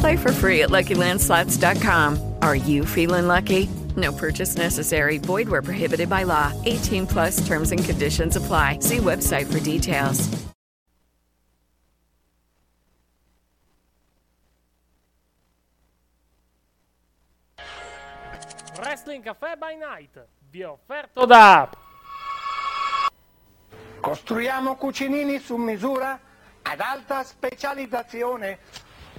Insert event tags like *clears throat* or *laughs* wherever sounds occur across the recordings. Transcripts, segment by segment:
Play for free at LuckyLandSlots.com. Are you feeling lucky? No purchase necessary. Void where prohibited by law. 18 plus terms and conditions apply. See website for details. Wrestling Cafe by Night vi è offerto da Costruiamo cucinini su misura ad alta specializzazione.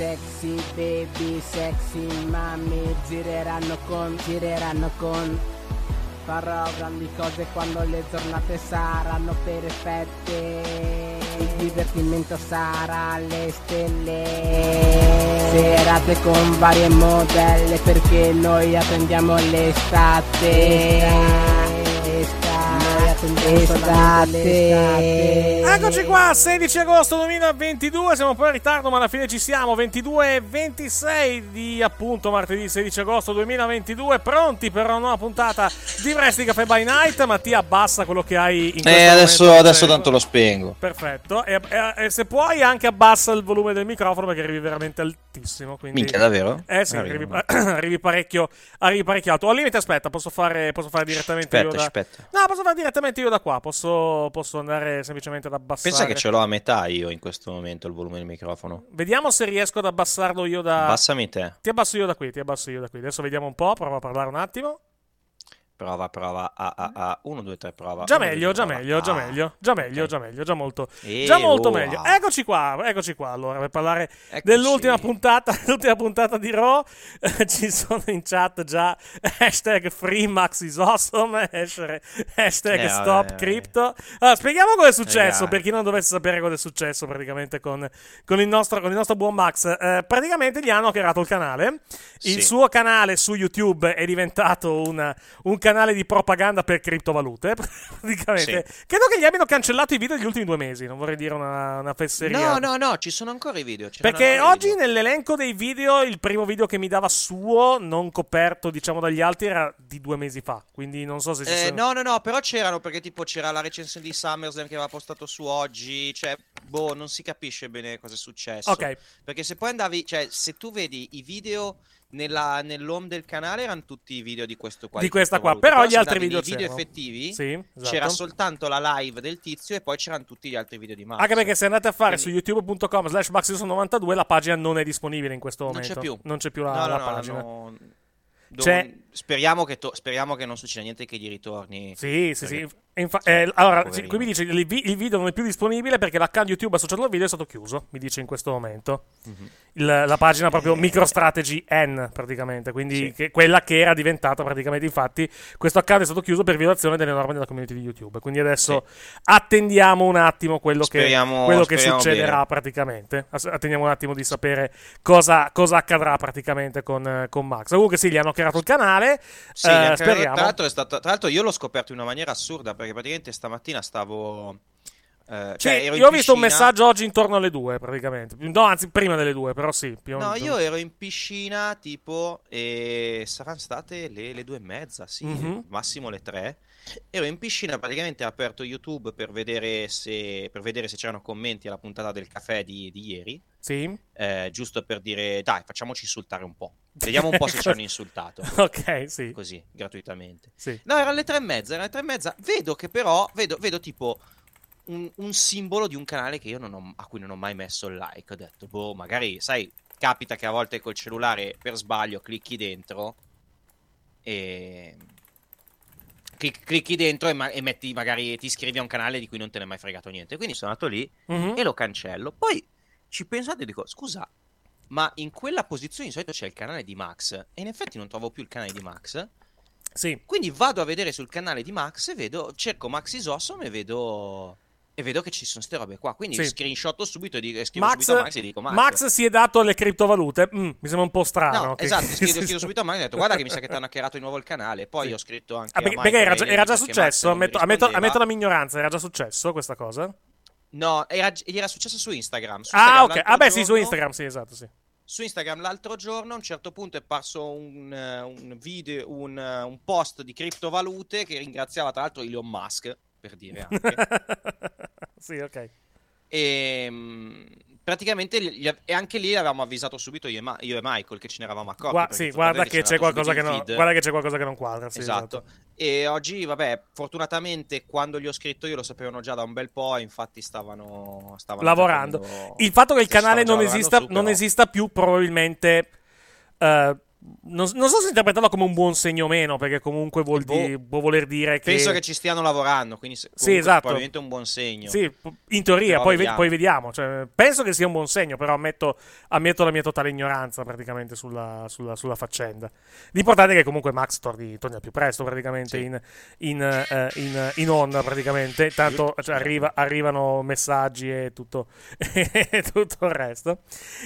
Sexy baby, sexy mami, gireranno con, gireranno con. Farò grandi cose quando le giornate saranno perfette. Il divertimento sarà alle stelle. Serate con varie modelle perché noi attendiamo l'estate. L'estate. Eccoci qua, 16 agosto 2022, siamo un po' in ritardo ma alla fine ci siamo, 22 e 26 di appunto martedì 16 agosto 2022, pronti per una nuova puntata di Wrestling Cafe by Night, Mattia abbassa quello che hai in questo Eh, adesso, momento, adesso tanto lo spengo. Perfetto, e, e- e se puoi anche abbassa il volume del microfono perché arrivi veramente altissimo. Quindi... Minchia, davvero? Eh sì, arrivi, arrivi *clears throat* parecchio, arrivi parecchio alto. Al limite, aspetta, posso fare, posso fare direttamente io Aspetta, da... aspetta. No, posso fare direttamente io da qua, posso, posso andare semplicemente ad abbassare. Pensa che ce l'ho a metà io in questo momento il volume del microfono. Vediamo se riesco ad abbassarlo io da... Abbassami te. Ti abbasso io da qui, ti abbasso io da qui. Adesso vediamo un po', prova a parlare un attimo. Prova, prova. A, a, a. 1, 2, 3, prova. Già Uno, due, meglio, tre, già prova. meglio, già Ah. meglio, già meglio, già meglio, già molto, Eh, già molto oh, meglio. Eccoci qua, eccoci qua. Allora, per parlare Eccoci. dell'ultima puntata, *laughs* l'ultima puntata di Raw, eh, ci sono in chat già hashtag FreeMax is awesome, hashtag, Eh, Stop vabbè, vabbè. Crypto. Allora, spieghiamo cosa è successo, dai. per chi non dovesse sapere cosa è successo praticamente con, con il, nostro, con il nostro buon Max. Eh, praticamente gli hanno hackerato il canale. Il Sì. suo canale su YouTube è diventato una- un canale di propaganda per criptovalute. *laughs* Praticamente, credo che gli abbiano cancellato i video degli ultimi due mesi. Non vorrei dire una, una fesseria. No, no, no, ci sono ancora i video. Perché oggi video. nell'elenco dei video, il primo video che mi dava suo, non coperto, diciamo, dagli altri, era di due mesi fa. Quindi non so se si Eh, sono- no, no, no, però c'erano perché tipo c'era la recensione di SummerSlam che aveva postato su oggi, cioè, boh, non si capisce bene cosa è successo. Ok. Perché se poi andavi, cioè, se tu vedi i video nella, nell'home del canale erano tutti i video di questo qua. Di questa qua, criptovalute. però gli altri video video effettivi Sì, esatto. c'era soltanto la live del tizio e poi c'erano tutti gli altri video di Max. Anche perché se andate a fare Quindi- su youtube.com slash maxison92 la pagina non è disponibile in questo Non momento. c'è più. Non c'è più la, No, no, la no, pagina. do- C'è- Speriamo, che to- speriamo che non succeda niente che gli ritorni. Sì, sì, Perché- sì. Infa- eh, allora, poverino. sì, qui mi dice il, vi- il video non è più disponibile perché l'account YouTube associato al video è stato chiuso, mi dice in questo momento. Mhm. Il- la pagina proprio *laughs* MicroStrategy N, praticamente, quindi Sì. che- quella che era diventata praticamente, infatti, questo account è stato chiuso per violazione delle norme della community di YouTube. Quindi adesso attendiamo un attimo quello che, Speriamo- quello che succederà bene. praticamente. Attendiamo un attimo di sapere cosa, cosa accadrà praticamente con, con Max. Comunque sì, gli hanno creato il canale, Sì, eh, speriamo. Tra l'altro, è stato- tra l'altro io l'ho scoperto in una maniera assurda perché praticamente stamattina stavo Eh, cioè, io ho visto un piscina- messaggio oggi intorno alle due, praticamente. No, anzi, prima delle due, però sì. No, io ero in piscina tipo e saranno state le, le due e mezza, sì, Mhm. massimo le tre. Ero in piscina, praticamente ho aperto YouTube per vedere se, per vedere se c'erano commenti alla puntata del caffè di, di ieri, Sì. eh, giusto per dire dai, facciamoci insultare un po'. Vediamo un po' se *laughs* ci hanno insultato. Ok, sì. Così, gratuitamente. Sì. No, erano le tre e mezza, erano le tre e mezza. Vedo che però, vedo, vedo tipo un, un simbolo di un canale che io non ho- a cui non ho mai messo il like. Ho detto, boh, magari, sai, capita che a volte col cellulare per sbaglio clicchi dentro e... clic- Clicchi dentro e, ma- e metti, magari ti iscrivi a un canale di cui non te ne è mai fregato niente. Quindi sono andato lì Mhm. e lo cancello. Poi ci pensate e dico, scusa, ma in quella posizione di solito c'è il canale di Max e in effetti non trovo più il canale di Max. Sì. Quindi vado a vedere sul canale di Max e vedo, cerco Max Isosom e vedo e vedo che ci sono queste robe qua. Quindi Sì. screenshotto subito e, dico, scrivo Max, subito a Max e dico Max. Max si è dato alle criptovalute. Mm, mi sembra un po' strano. No, che- esatto, scrivo, *laughs* scrivo subito a Max e ho detto guarda che mi sa che ti hanno hackerato di nuovo il canale. Poi Sì. ho scritto anche Ah, perché, Michael era, già, era già successo, ammetto, ammetto- ammetto la mia ignoranza, era già successo questa cosa? No, era, gli era successo su Instagram. Su Ah, Instagram ok. l'altro Ah, beh, sì, su giorno- Instagram, sì, esatto, sì. Su Instagram l'altro giorno a un certo punto è parso un, eh, un video, un, eh, un post di criptovalute che ringraziava tra l'altro Elon Musk, per dire anche. *laughs* sì, ok. E mm, praticamente e anche lì avevamo avvisato subito io e, Ma- io e Michael che ce ne eravamo accorti. Gua- sì, guarda che in feed. guarda che c'è qualcosa che non quadra. Sì, esatto. E oggi, vabbè, fortunatamente quando gli ho scritto io lo sapevano già da un bel po', infatti stavano, stavano Lavorando. prendendo- Il fatto che il canale non esista, non esista più, probabilmente. eh, non, non so se interpretarlo come un buon segno o meno, perché comunque vuol Boh. di- può voler dire che. Penso che ci stiano lavorando, quindi Sì, esatto. probabilmente è un buon segno. Sì, in teoria, poi, ve- vediamo. poi vediamo. Cioè, penso che sia un buon segno, però ammetto, ammetto la mia totale ignoranza praticamente sulla, sulla- sulla faccenda. L'importante è che comunque Max torni, torni più presto praticamente Sì. in, in, eh, in- in onda praticamente. Tanto cioè, arriva- arrivano messaggi e tutto, *laughs* e tutto il resto.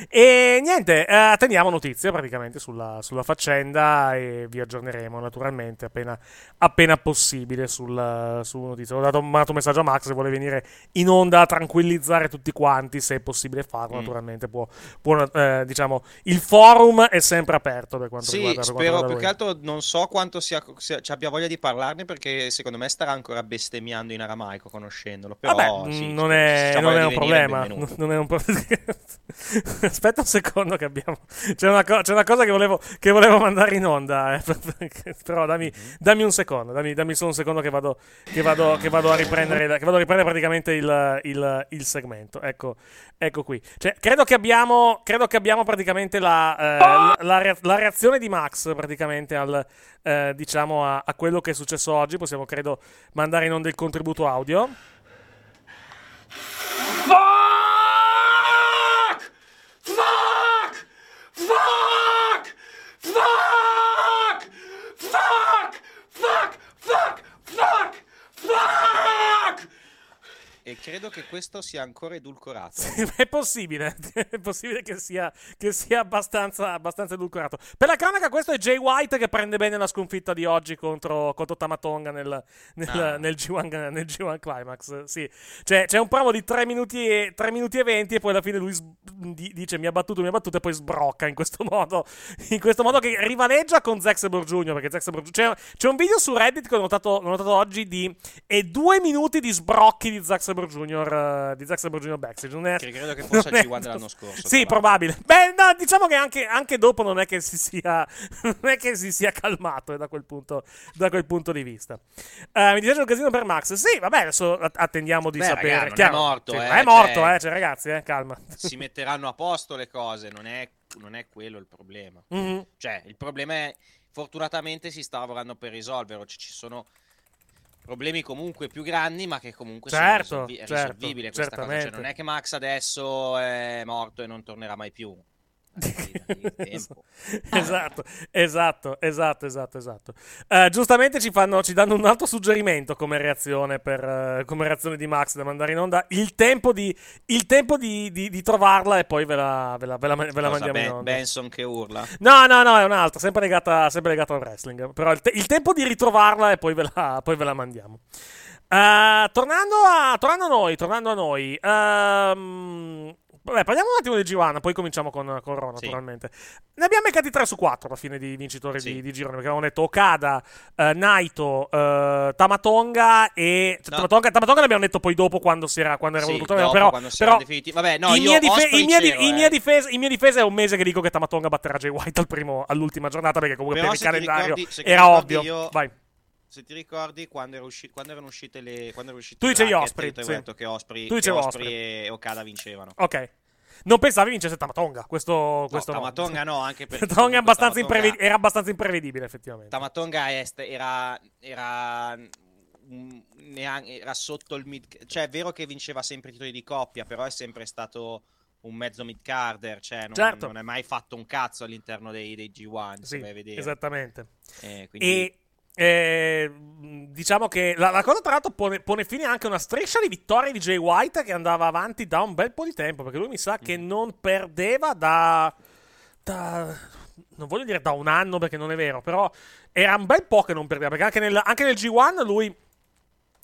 E niente, eh, attendiamo notizie praticamente sulla, sulla faccenda e vi aggiorneremo naturalmente appena, appena possibile sul, su notizie. Ho dato, mandato un messaggio a Max se vuole venire in onda a tranquillizzare tutti quanti, se è possibile farlo, Mm. naturalmente può, può, eh, diciamo, il forum è sempre aperto per quanto Sì, riguarda quanto spero riguarda più che altro non so quanto sia, sia- ci abbia voglia di parlarne perché secondo me starà ancora bestemmiando in aramaico conoscendolo. Però Vabbè, sì, non è, non è problema. Non è un problema. *laughs* Aspetta un secondo che abbiamo. C'è una, co- c'è una cosa che volevo, che volevo mandare in onda. eh, *laughs* Però dammi, Mhm. dammi un secondo. Dammi, dammi solo un secondo che vado, che vado, che vado a riprendere, che vado a riprendere praticamente il, il- il segmento. Ecco, ecco qui. Cioè, credo che abbiamo, credo che abbiamo praticamente la, eh, la, la rea- la reazione di Max praticamente al, eh, diciamo a, a quello che è successo oggi. Possiamo, credo, mandare in onda il contributo audio. Fuck! E credo che questo sia ancora edulcorato. È possibile, *laughs* è possibile che sia, che sia abbastanza, abbastanza edulcorato. Per la cronaca, questo è Jay White che prende bene la sconfitta di oggi contro, contro Tamatonga nel, nel, Ah. nel G1, nel G1 Climax. Sì. Cioè, c'è un promo di 3 minuti, e, 3 minuti e 20 e poi alla fine lui di- dice mi ha battuto, mi ha battuto e poi sbrocca in questo *laughs* modo. In questo modo che rivaleggia con Zack Sabre Jr. Perché Zack Sabre Jr. C'è, c'è un video su Reddit che ho notato, ho notato oggi di e due minuti di sbrocchi di Zack Sabre Jr. eh, di Zack Sabre Jr. backstage. Non è, Che credo che *laughs* fosse al è- G1 dell'anno scorso. Sì, probabile. Beh, no, diciamo che anche, anche dopo non è che si sia, *laughs* non è che si sia calmato eh, da, quel punto, da quel punto di vista. Eh, mi dispiace un casino per Max. Sì, vabbè, adesso att- attendiamo di Beh, sapere. raga, è morto, sì, eh, è morto, cioè- eh, cioè, ragazzi, eh, calma. *laughs* si metteranno a posto le cose, non è, non è quello il problema. Mhm. Cioè, il problema è, fortunatamente si sta lavorando per risolverlo, ci sono problemi comunque più grandi, ma che comunque Certo, sono risolvi- certo, risolvibile questa cosa. Cioè, non è che Max adesso è morto e non tornerà mai più. Esatto, esatto, esatto, esatto, esatto. Eh, giustamente ci, fanno, ci danno un altro suggerimento come reazione, per, eh, come reazione di Max da mandare in onda. Il tempo di, il tempo di, di- di trovarla e poi ve la, ve la- ve la- ve la mandiamo in Ben- onda. Benson che urla. No, no, no, è un'altra, sempre legata, sempre legata al wrestling. Però il, te- il tempo di ritrovarla e poi ve la, poi ve la mandiamo. Eh, tornando, a, tornando a noi, tornando a noi. ehm, vabbè, parliamo un attimo del G1, poi cominciamo con, con Raw, Sì. naturalmente. Ne abbiamo beccati 3 su 4 alla fine di vincitori Sì. di, di girone, perché avevamo detto Okada, eh, Naito, eh, Tamatonga e... cioè, No. Tamatonga, Tamatonga l'abbiamo detto poi dopo quando, si era, quando era Sì, venuto dopo, però, però definiti- Vabbè, no, in, mia dife- in mia di- c'ero, in eh. mia difesa, in mia difesa è un mese che dico che Tamatonga batterà Jay White al primo, all'ultima giornata, perché comunque Però per il calendario ricordi- era ovvio. io- Vai. Se ti ricordi quando, era usci- quando erano uscite le. Quando erano usciti Tu dicevi Osprey, sì. detto che Osprey, Tu che Osprey Osprey. e Okada vincevano. Ok. Non pensavi vincesse Tamatonga, questo, questo no. Tamatonga no, anche *laughs* perché Tamatonga abbastanza Tamatonga- imprevedi- era abbastanza imprevedibile, effettivamente. Tamatonga est era, era, mm, neanche- era sotto il mid. Cioè, è vero che vinceva sempre i titoli di coppia, però è sempre stato un mezzo mid carder. Cioè, non, Certo. non è mai fatto un cazzo all'interno dei, dei G1. se Sì, esattamente. Eh, quindi- E eh, diciamo che la, la cosa, tra l'altro, pone, pone fine anche a una striscia di vittorie di Jay White che andava avanti da un bel po' di tempo. Perché lui mi sa che Mm. non perdeva da. da non voglio dire da un anno perché non è vero, però era un bel po' che non perdeva. Perché anche nel, anche nel G1 lui.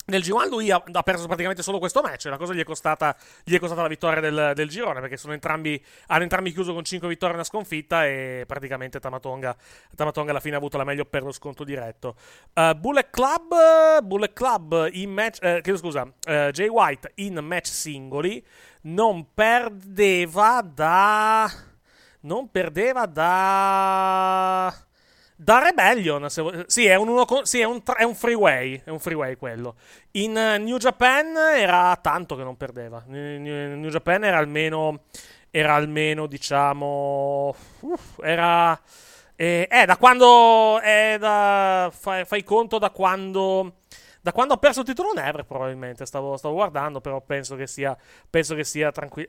Nel G1 lui ha, ha perso praticamente solo questo match. La cosa gli è costata, gli è costata la vittoria del, del girone. Perché sono entrambi, hanno entrambi chiuso con 5 vittorie e una sconfitta. E praticamente Tamatonga, Tamatonga alla fine ha avuto la meglio per lo sconto diretto. Uh, Bullet Club, Bullet Club in match. eh, chiedo scusa, eh, Jay White in match singoli non perdeva da. Non perdeva da. Da Rebellion, se sì, è un, uno sì, è un, è un freeway, è un freeway quello. In eh, New Japan era tanto che non perdeva. In New Japan era almeno, era almeno, diciamo, uff, era, eh, eh, da quando, è da, fai, fai conto da quando, da quando ha perso il titolo Never probabilmente, stavo, stavo guardando, però penso che sia, penso che sia tranquillo,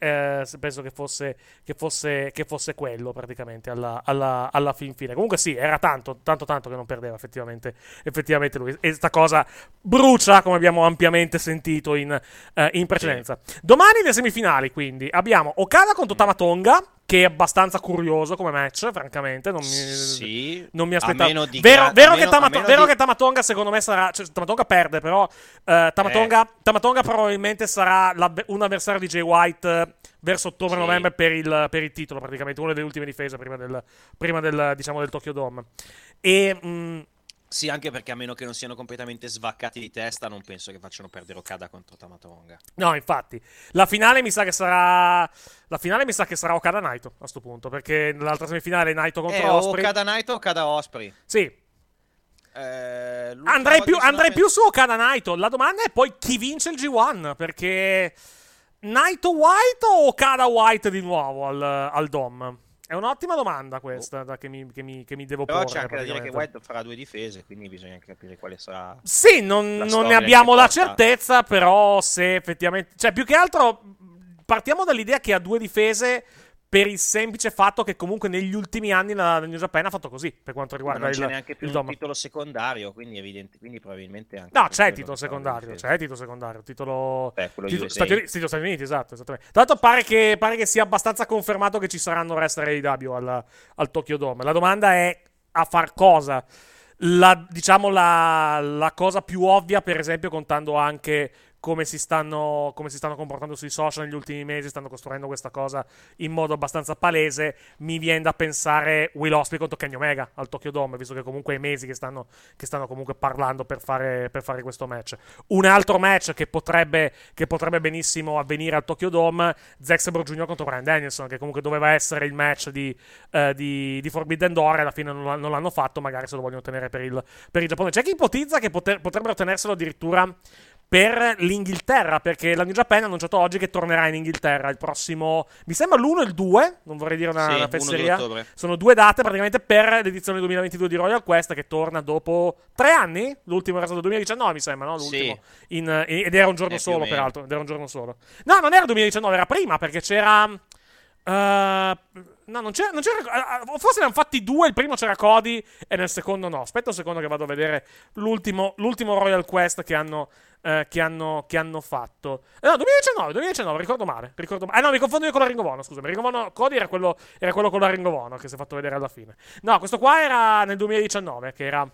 penso che fosse, che fosse, che fosse quello praticamente alla, alla, alla fin fine. Comunque sì, era tanto, tanto, tanto che non perdeva effettivamente, effettivamente lui. E sta cosa brucia, come abbiamo ampiamente sentito in, eh, in precedenza. Domani le semifinali, quindi, abbiamo Okada contro Tamatonga, che è abbastanza curioso come match, francamente. Non mi, Sì, non mi aspettavo. vero, gra- vero che, meno- Tamato- vero di- che Tamatonga, secondo me, sarà. Cioè, Tamatonga perde, però. eh, Tamatonga, Tamatonga probabilmente sarà un avversario di Jay White eh, verso ottobre-novembre per, il, per il titolo, praticamente. Una delle ultime difese prima del, prima del, diciamo, del Tokyo Dome. E. mm, Sì, anche perché a meno che non siano completamente svaccati di testa, non penso che facciano perdere Okada contro Tamatonga. No, infatti. La finale mi sa che sarà. La finale mi sa che sarà Okada Naito a sto punto. Perché nell'altra semifinale Naito contro Eh, Osprey. Okada Naito o Okada Osprey. Sì. Eh, Andrei, più, andrei più su Okada Naito. La domanda è poi chi vince il G1. Perché Naito White o Okada White di nuovo al, al Dom? È un'ottima domanda questa da che, mi, che mi- che mi devo Però porre. c'è anche da dire che. White farà due difese, quindi bisogna anche capire quale sarà. Sì, non, non ne abbiamo la porta. certezza, però se effettivamente... Cioè, più che altro partiamo dall'idea che ha due difese per il semplice fatto che comunque negli ultimi anni la, la New Japan ha fatto così, per quanto riguarda non il, c'è neanche più il un Dom. titolo secondario, quindi, evidente, quindi probabilmente anche. No, c'è il titolo secondario, c'è il titolo secondario, titolo, Beh, titolo-. Stati Uniti, Stati Uniti, esatto, esattamente. Tra l'altro pare che, pare che sia abbastanza confermato che ci saranno wrestler AEW al, al Tokyo Dome. La domanda è a far cosa? La, diciamo la, la cosa più ovvia, per esempio, contando anche come si, stanno, come si stanno comportando sui social negli ultimi mesi, stanno costruendo questa cosa in modo abbastanza palese, mi viene da pensare Will Osprey contro Kenny Omega al Tokyo Dome, visto che comunque è mesi che stanno, che stanno comunque parlando per fare, per fare questo match. Un altro match che potrebbe, che potrebbe benissimo avvenire al Tokyo Dome, Zack Sabre Jr. contro Brian Danielson, che comunque doveva essere il match di, eh, di, di Forbidden Door e alla fine non, non l'hanno fatto, magari se lo vogliono tenere per il, per il Giappone. C'è chi ipotizza che poter- potrebbero tenerselo addirittura per l'Inghilterra, perché la New Japan ha annunciato oggi che tornerà in Inghilterra il prossimo, mi sembra l'1 e il 2, non vorrei dire una, Sì, una 1 di fesseria. Sono due date praticamente per l'edizione 2022 di Royal Quest che torna dopo tre anni, l'ultimo era stato 2019 mi sembra, no? L'ultimo. In- in- ed era un giorno Eh, solo, peraltro, ed era un giorno solo. No, non era 2019, era prima, perché c'era... eh, no, non c'era, non c'era- eh, Forse ne hanno fatti due. Il primo c'era Cody e nel secondo no. Aspetta un secondo che vado a vedere l'ultimo, l'ultimo Royal Quest che hanno, eh, che hanno, che hanno fatto. Eh, no, 2019, 2019, ricordo male. Ricordo male. Ah, no, mi confondo io con la Ring of Honor, scusami. Ring of Honor- Cody era quello, era quello con la Ring of Honor che si è fatto vedere alla fine. No, questo qua era nel 2019, che era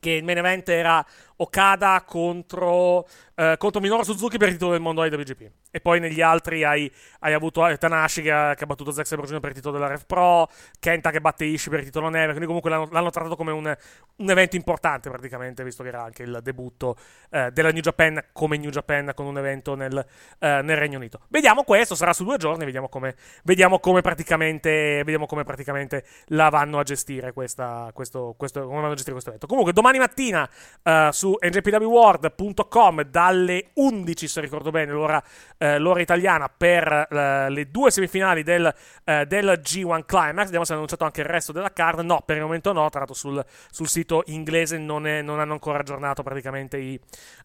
che il main event era Okada contro, eh, contro Minoru Suzuki per il titolo del mondo IWGP. E poi negli altri hai, hai avuto eh, Tanashi che ha, che ha battuto Zack Sabre Jr. per il titolo della Rev Pro, Kenta che batte Ishii per il titolo Never, quindi comunque l'hanno, l'hanno trattato come un, un evento importante praticamente, visto che era anche il debutto eh, della New Japan come New Japan con un evento nel, eh, nel Regno Unito. Vediamo questo, sarà su due giorni, vediamo come, vediamo come, praticamente, vediamo come praticamente la vanno a gestire questa, questo, questo, come vanno a gestire questo evento. Comunque domani mattina eh, su njpwworld.com dalle 11, se ricordo bene, l'ora, eh, l'ora italiana per eh, le due semifinali del, eh, del G1 Climax. Vediamo se hanno annunciato anche il resto della card. No, per il momento no. Tra l'altro sul, sul sito inglese non, è, non, hanno ancora aggiornato praticamente i,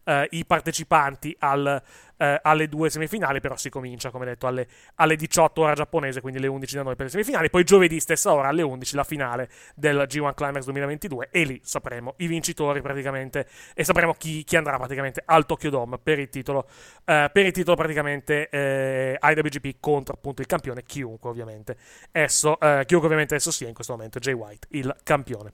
eh, i partecipanti al, eh, alle due semifinali, però si comincia, come detto, alle, alle 18 ora giapponese, quindi le 11 da noi per le semifinali. Poi giovedì stessa ora alle 11 la finale del G1 Climax 2022 e lì sapremo i vincitori praticamente e sapremo chi, chi andrà praticamente al Tokyo Dome per il titolo, eh, per il titolo praticamente eh, IWGP contro appunto il campione, chiunque ovviamente esso, eh, chiunque ovviamente esso sia in questo momento, Jay White, il campione.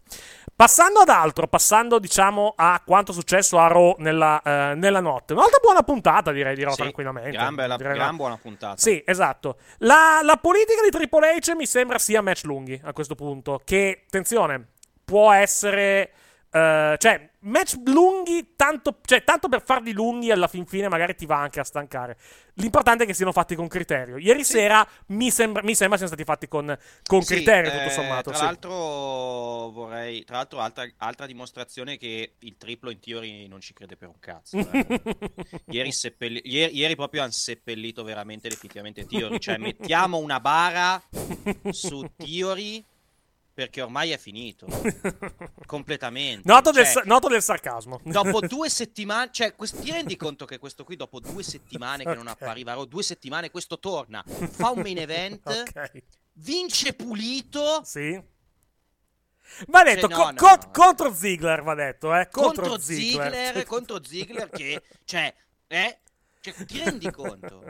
Passando ad altro, passando diciamo a quanto è successo a Raw nella, eh, nella notte, un'altra buona puntata direi dirò Sì, tranquillamente. gran bella- gran buona puntata. Sì, esatto. La, la politica di Triple H mi sembra sia match lunghi a questo punto. Che, attenzione, può essere. Eh, cioè, match lunghi, tanto, cioè, tanto per farli lunghi, alla fin fine magari ti va anche a stancare. L'importante è che siano fatti con criterio. Ieri sera mi sembra, mi sembra siano stati fatti con, con Sì, criterio, eh, tutto sommato. Tra sì. l'altro vorrei. Tra l'altro, altra, altra dimostrazione che il triplo in teoria non ci crede per un cazzo. eh. *laughs* ieri, seppelli- ieri, ieri proprio hanno seppellito veramente definitivamente Theory. Cioè, mettiamo una bara su Theory perché ormai è finito. *laughs* Completamente. Noto, del, Cioè, sa- noto del sarcasmo. Dopo *laughs* due settimane, cioè, quest- ti rendi conto che questo qui, dopo due settimane che non appariva, Raw, due settimane, questo torna, fa un main event, *laughs* Ok. vince pulito. Sì. Va detto, Cioè, no, co- no, co- no. contro Ziggler, va detto, eh. Contro, contro Ziggler, contro Ziggler che, cioè, eh, cioè, ti rendi conto?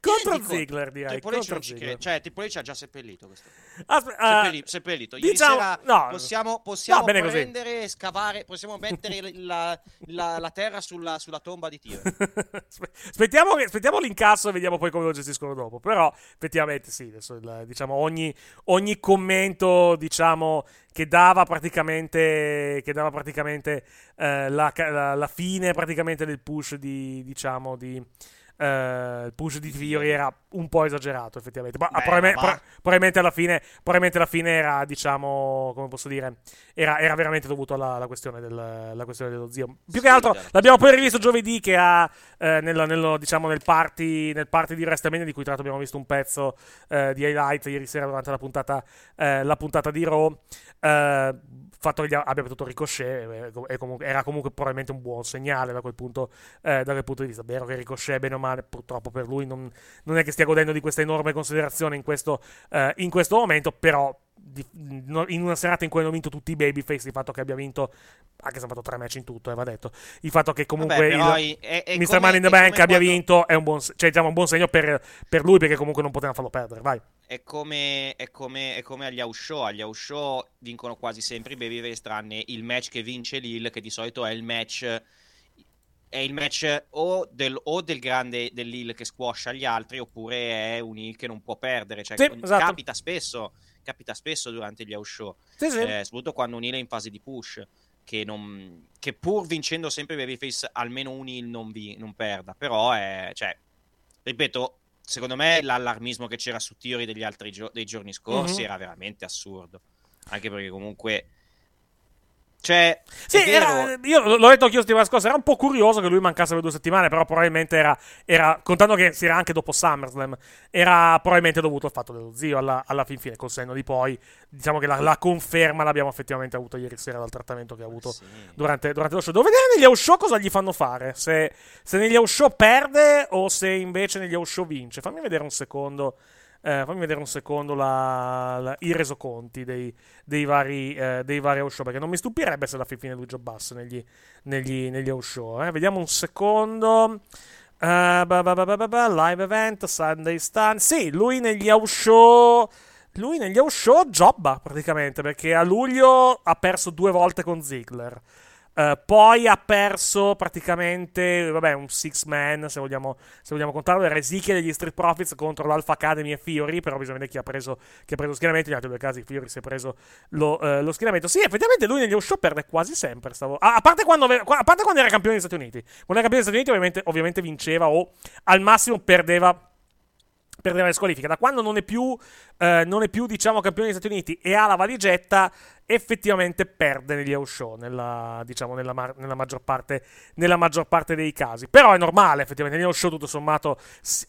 Contro? Ziggler, direi, Triple H contro ci. Ziggler. Cioè, Triple H ha già seppellito questo. Aspe- ah, Seppelli- seppellito. Ieri diciamo- sera no. possiamo, possiamo così. prendere e scavare, possiamo mettere la, la- la terra sulla, sulla tomba di Tio. Aspe- *laughs* Aspettiamo, che- aspettiamo l'incasso e vediamo poi come lo gestiscono dopo. Però, effettivamente, sì. Adesso il- diciamo, ogni, ogni commento, diciamo, che dava praticamente, che dava praticamente eh, la, la- la fine praticamente del push di, diciamo, di. Eh, il push di Theory era un po' esagerato effettivamente ma Beh, probabilmente, pro- probabilmente alla fine probabilmente alla fine era diciamo come posso dire era, era veramente dovuto alla, alla questione del, la questione dello zio più che Sì, altro certo. L'abbiamo poi rivisto giovedì che ha eh, nello, nello, diciamo, nel party, nel party di WrestleMania di cui tra l'altro abbiamo visto un pezzo eh, di highlight ieri sera durante la puntata, eh, la puntata di Raw. Eh, fatto che abbia battuto Ricochet eh, comunque, era comunque probabilmente un buon segnale da quel punto, eh, da quel punto di vista. Vero che Ricochet, bene o male, purtroppo per lui non, non è che stia godendo di questa enorme considerazione in questo, eh, in questo momento, però di- in una serata in cui hanno vinto tutti i babyface, il fatto che abbia vinto, anche se ha fatto tre match in tutto, eh, va detto, il fatto che comunque Vabbè, il- è- è Mr. Money in the Bank abbia quando- vinto è un buon, cioè, diciamo, un buon segno per, per lui perché comunque non potevano farlo perdere, vai. È come, è come, è come agli house show. Agli house show vincono quasi sempre i babyface, tranne il match che vince Lil, che di solito è il match. È il match o del, o del grande del Lil che squascia gli altri, oppure è un Lil che non può perdere. Cioè, Sì, esatto. capita spesso. Capita spesso durante gli house show. Sì, sì. Eh, soprattutto quando un Heel è in fase di push. Che, non, che pur vincendo sempre i babyface, almeno un Heel non, vi, non perda. Però è. Cioè, ripeto, secondo me l'allarmismo che c'era su Theory degli altri gio- dei giorni scorsi Mhm. era veramente assurdo. Anche perché comunque. Cioè, Sì, era- io l'ho detto anch'io settimana scorsa, era un po' curioso che lui mancasse per due settimane, però probabilmente era, era contando che si era anche dopo SummerSlam, era probabilmente dovuto al fatto dello zio alla, alla fin fine, col senno di poi. Diciamo che la, la conferma l'abbiamo effettivamente avuto ieri sera dal trattamento che ha avuto sì. durante, durante lo show. Devo vedere negli show cosa gli fanno fare, se, se negli show perde o se invece negli show vince. Fammi vedere un secondo. Eh, fammi vedere un secondo la- la- i resoconti dei, dei vari, eh, dei vari show perché non mi stupirebbe se fin fine lui giobasse negli, negli, negli show. eh. Vediamo un secondo. Eh, ba, ba, ba, ba, ba, ba, live event, Sunday Stand. Sì, lui negli show. Lui negli show jobba praticamente perché a luglio ha perso due volte con Ziggler. Eh, poi ha perso praticamente, vabbè, un six man, se vogliamo, se vogliamo contarlo, era Ezekiel degli Street Profits contro l'Alpha Academy e Fiori, però bisogna vedere chi ha preso, chi ha preso lo schieramento, in altri due casi Fiori si è preso lo, eh, lo schieramento. Sì, effettivamente lui negli show perde quasi sempre, stavo... a, a parte quando, a parte quando era campione degli Stati Uniti. Quando era campione degli Stati Uniti ovviamente, ovviamente vinceva o al massimo perdeva perdeva le squalifiche. Da quando non è più, eh, non è più diciamo, campione degli Stati Uniti e ha la valigetta, effettivamente perde negli house show, nella, diciamo, nella, mar- nella, maggior parte, nella, maggior parte, dei casi. Però è normale, effettivamente, negli house show tutto sommato,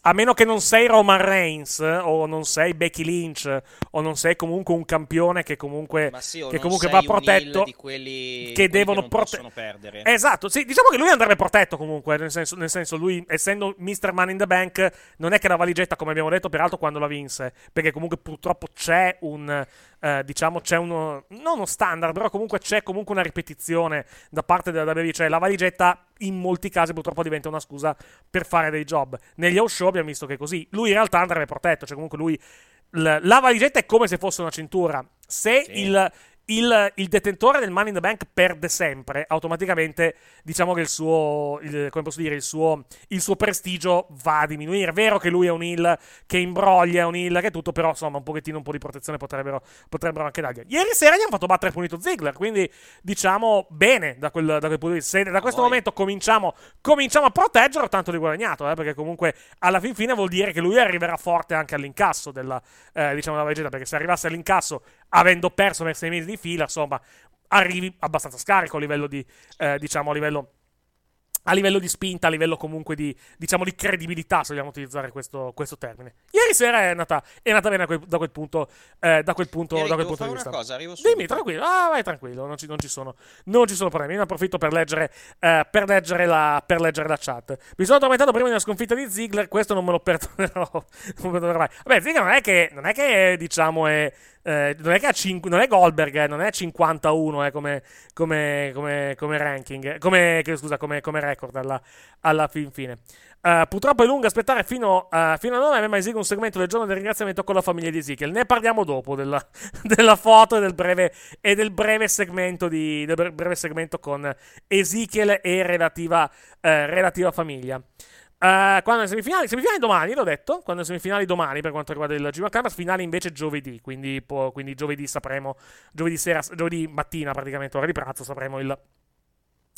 a meno che non sei Roman Reigns o non sei Becky Lynch o non sei comunque un campione che comunque, sì, che comunque va protetto, di quelli, che devono che proteggere. Esatto, sì, diciamo che lui andrebbe protetto comunque, nel senso, nel senso lui essendo Mr. Man in the Bank non è che la valigetta, come abbiamo detto, peraltro quando la vinse, perché comunque purtroppo c'è un eh, diciamo c'è uno, non uno standard, però comunque c'è comunque una ripetizione da parte della WWE, cioè la valigetta in molti casi purtroppo diventa una scusa per fare dei job. Negli house show abbiamo visto che è così, lui in realtà andrebbe protetto, cioè comunque lui la valigetta è come se fosse una cintura. Se sì. il, il, il, detentore del Money in the Bank perde sempre, automaticamente diciamo che il suo, il, come posso dire, il suo, il suo prestigio va a diminuire. È vero che lui è un heal che imbroglia, è un heal che è tutto, però insomma un pochettino un po' di protezione potrebbero, potrebbero anche dargli. Ieri sera gli hanno fatto battere Punito Ziggler, quindi diciamo bene da quel, da quel punto di vista. Se da questo oh, momento cominciamo, cominciamo, a proteggerlo, tanto di guadagnato, eh, perché comunque alla fin fine vuol dire che lui arriverà forte anche all'incasso della, eh, diciamo, della vegeta, perché se arrivasse all'incasso avendo perso per sei mesi di fila, insomma, arrivi abbastanza scarico a livello di, eh, diciamo, a livello a livello di spinta, a livello comunque di, diciamo, di credibilità, se vogliamo utilizzare questo, questo termine. Ieri sera è nata, è nata bene da quel punto, eh, da quel punto, Eric, da quel punto di vista. Una cosa, Dimmi, tranquillo, ah, vai tranquillo, non ci, non ci, sono, non ci sono problemi. Io ne approfitto per leggere, eh, per, leggere la, per leggere la chat. Mi sono addormentato prima della sconfitta di Ziggler, questo non me lo perdonerò. *laughs* non me lo perdonerò mai. Vabbè, Ziggler non è che, non è che diciamo, è eh, non, è che ha cin- non è Goldberg, eh, non è 51 eh, come, come, come, come, ranking, come, scusa, come, record alla, alla fin fine. Uh, purtroppo è lungo aspettare fino, uh, fino a 9 ma esigo un segmento del giorno del ringraziamento con la famiglia di Ezekiel. Ne parliamo dopo della, *laughs* della foto e del, breve, e del breve segmento, di, del breve segmento con Ezekiel e relativa, uh, relativa famiglia. Uh, quando le semifinali, semifinali domani, l'ho detto. Quando le semifinali domani per quanto riguarda il Giro Canvas, finali invece giovedì. Quindi, po- quindi giovedì sapremo, giovedì sera, giovedì mattina praticamente, ora di pranzo, sapremo il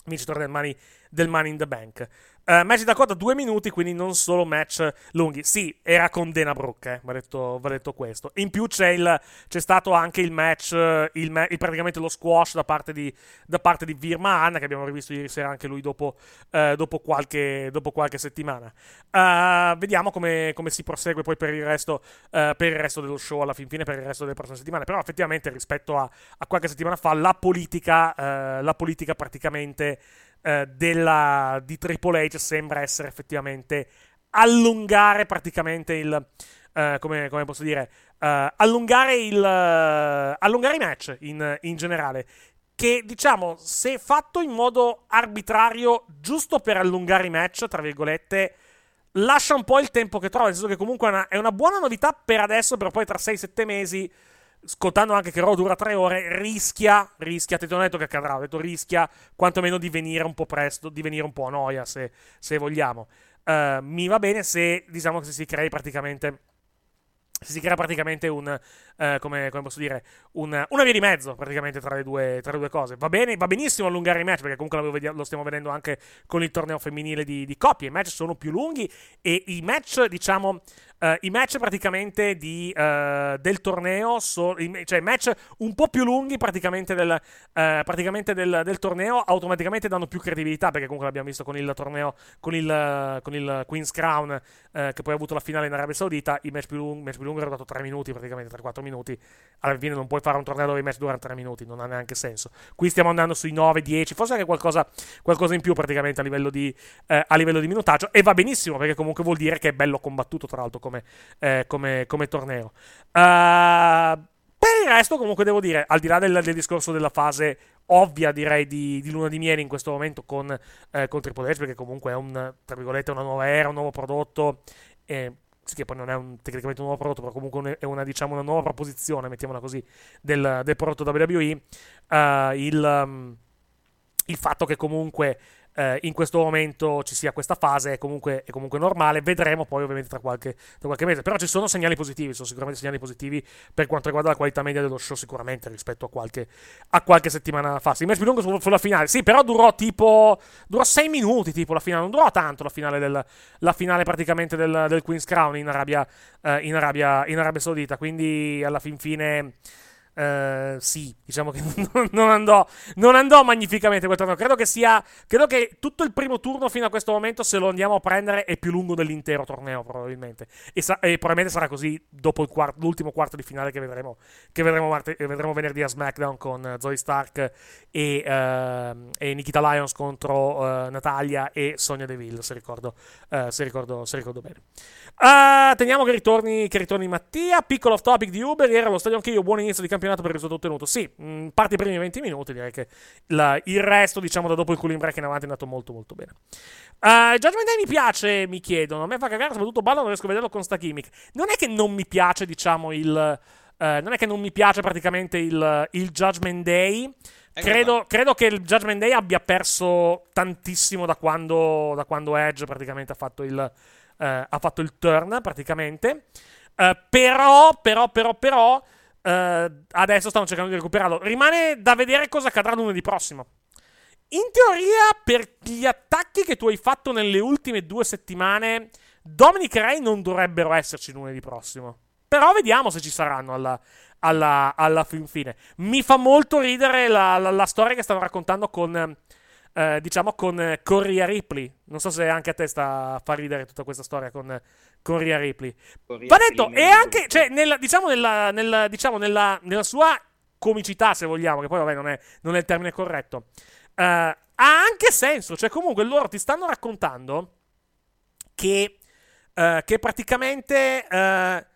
vincitore del Money, del money in the Bank. Uh, match da coda due minuti, quindi non solo match lunghi. Sì, era con Dana Brooke, eh, va, detto, va detto questo. In più c'è, il, c'è stato anche il match, il, il, praticamente lo squash da parte di, da parte di Virma Anna, che abbiamo rivisto ieri sera anche lui dopo, uh, dopo, qualche, dopo qualche, settimana. Uh, vediamo come, come, si prosegue poi per il, resto, per il resto dello show alla fin fine, per il resto delle prossime settimane. Però effettivamente rispetto a, a qualche settimana fa, la politica, la politica praticamente eh, della, di Triple H sembra essere effettivamente allungare praticamente il. Uh, come, come, posso dire? Uh, allungare, il, uh, allungare i match in, in, generale. Che diciamo, se fatto in modo arbitrario, giusto per allungare i match, tra virgolette, lascia un po' il tempo che trova. Nel senso che comunque è una, è una buona novità per adesso, però poi tra 6-7 mesi scontando anche che Raw dura tre ore, rischia, rischia, te l'ho detto che accadrà, ho detto rischia quantomeno di venire un po' presto, di venire un po' a noia se, se vogliamo. Uh, mi va bene se, diciamo che si crei praticamente si crea praticamente un, uh, come, come, posso dire, un, una via di mezzo praticamente tra le, due, tra le due cose. Va bene, va benissimo allungare i match perché comunque lo, lo stiamo vedendo anche con il torneo femminile di, di coppie. I match sono più lunghi e i match, diciamo, Uh, I match praticamente di, uh, del torneo, so, cioè match un po' più lunghi praticamente, del, uh, praticamente del, del, torneo, automaticamente danno più credibilità, perché comunque l'abbiamo visto con il torneo, con il, con il Queen's Crown, che poi ha avuto la finale in Arabia Saudita, i match più, lunghi, match più lunghi hanno dato 3 minuti, praticamente 3-4 minuti, alla fine non puoi fare un torneo dove i match durano 3 minuti, non ha neanche senso. Qui stiamo andando sui 9-10, forse anche qualcosa, qualcosa in più praticamente a livello, di, a livello di minutaggio, e va benissimo, perché comunque vuol dire che è bello combattuto, tra l'altro, come, eh, come, come, torneo. Uh, per il resto, comunque, devo dire, al di là del, del discorso della fase ovvia, direi, di, di, Luna di Miele in questo momento con, eh, con Triple H, perché comunque è un, una nuova era, un nuovo prodotto. Eh, sì, che poi non è un, tecnicamente un nuovo prodotto, però comunque è una, diciamo, una nuova proposizione, mettiamola così, del, del prodotto WWE. Uh, il. Um, il fatto che comunque eh, in questo momento ci sia questa fase è comunque, è comunque normale. Vedremo poi, ovviamente, tra qualche, tra qualche mese. Però ci sono segnali positivi. Sono sicuramente segnali positivi per quanto riguarda la qualità media dello show, sicuramente rispetto a qualche, a qualche settimana fa. Sì, più lungo fu- sulla finale. Sì, però durò tipo. durò 6 minuti. Tipo la finale. Non durò tanto la finale, del, la finale praticamente del, del Queen's Crown in Arabia, eh, in, Arabia, in Arabia Saudita. Quindi alla fin fine. Eh, sì, diciamo che *laughs* non- andò, non andò magnificamente quel torneo. Credo che sia. Credo che tutto il primo turno fino a questo momento, se lo andiamo a prendere, è più lungo dell'intero torneo, probabilmente. E, sa- e probabilmente sarà così dopo quart- l'ultimo quarto di finale che vedremo, che vedremo, marte- eh, vedremo venerdì a SmackDown con eh, Zoe Stark e, ehm, e Nikita Lyons contro eh, Natalia e Sonia Deville, se ricordo, se ricordo, se ricordo bene. Ah, teniamo che ritorni, che ritorni Mattia. Piccolo off topic di Uber. Era lo stadio anch'io. Buon inizio di campionato per il risultato ottenuto. Sì, mh, parte i primi 20 minuti. Direi che la- il resto, diciamo, da dopo il cooling break in avanti è andato molto, molto bene. Uh, Judgment Day mi piace, mi chiedono. A me fa cagare, soprattutto Ballo, non riesco a vederlo con sta gimmick. Non è che non mi piace, diciamo, il. eh, non è che non mi piace praticamente il, il Judgment Day. Credo, credo che il Judgment Day abbia perso tantissimo da quando, da quando Edge praticamente ha fatto il, eh, ha fatto il turn praticamente. Eh, però, però, però, però, eh, adesso stanno cercando di recuperarlo. Rimane da vedere cosa accadrà lunedì prossimo. In teoria, per gli attacchi che tu hai fatto nelle ultime due settimane, Dominic Ray non dovrebbero esserci lunedì prossimo. Però vediamo se ci saranno alla, alla, alla fin fine. Mi fa molto ridere la, la- la storia che stanno raccontando con, eh, diciamo, con, eh, Rhea Ripley. Non so se anche a te sta, fa ridere tutta questa storia con, con Rhea Ripley. Rhea Va detto, e anche, cioè, nella, diciamo, nella, nella- diciamo nella, nella sua comicità, se vogliamo, che poi vabbè non è, non è il termine corretto, eh, ha anche senso. Cioè, comunque loro ti stanno raccontando che, eh, che praticamente eh,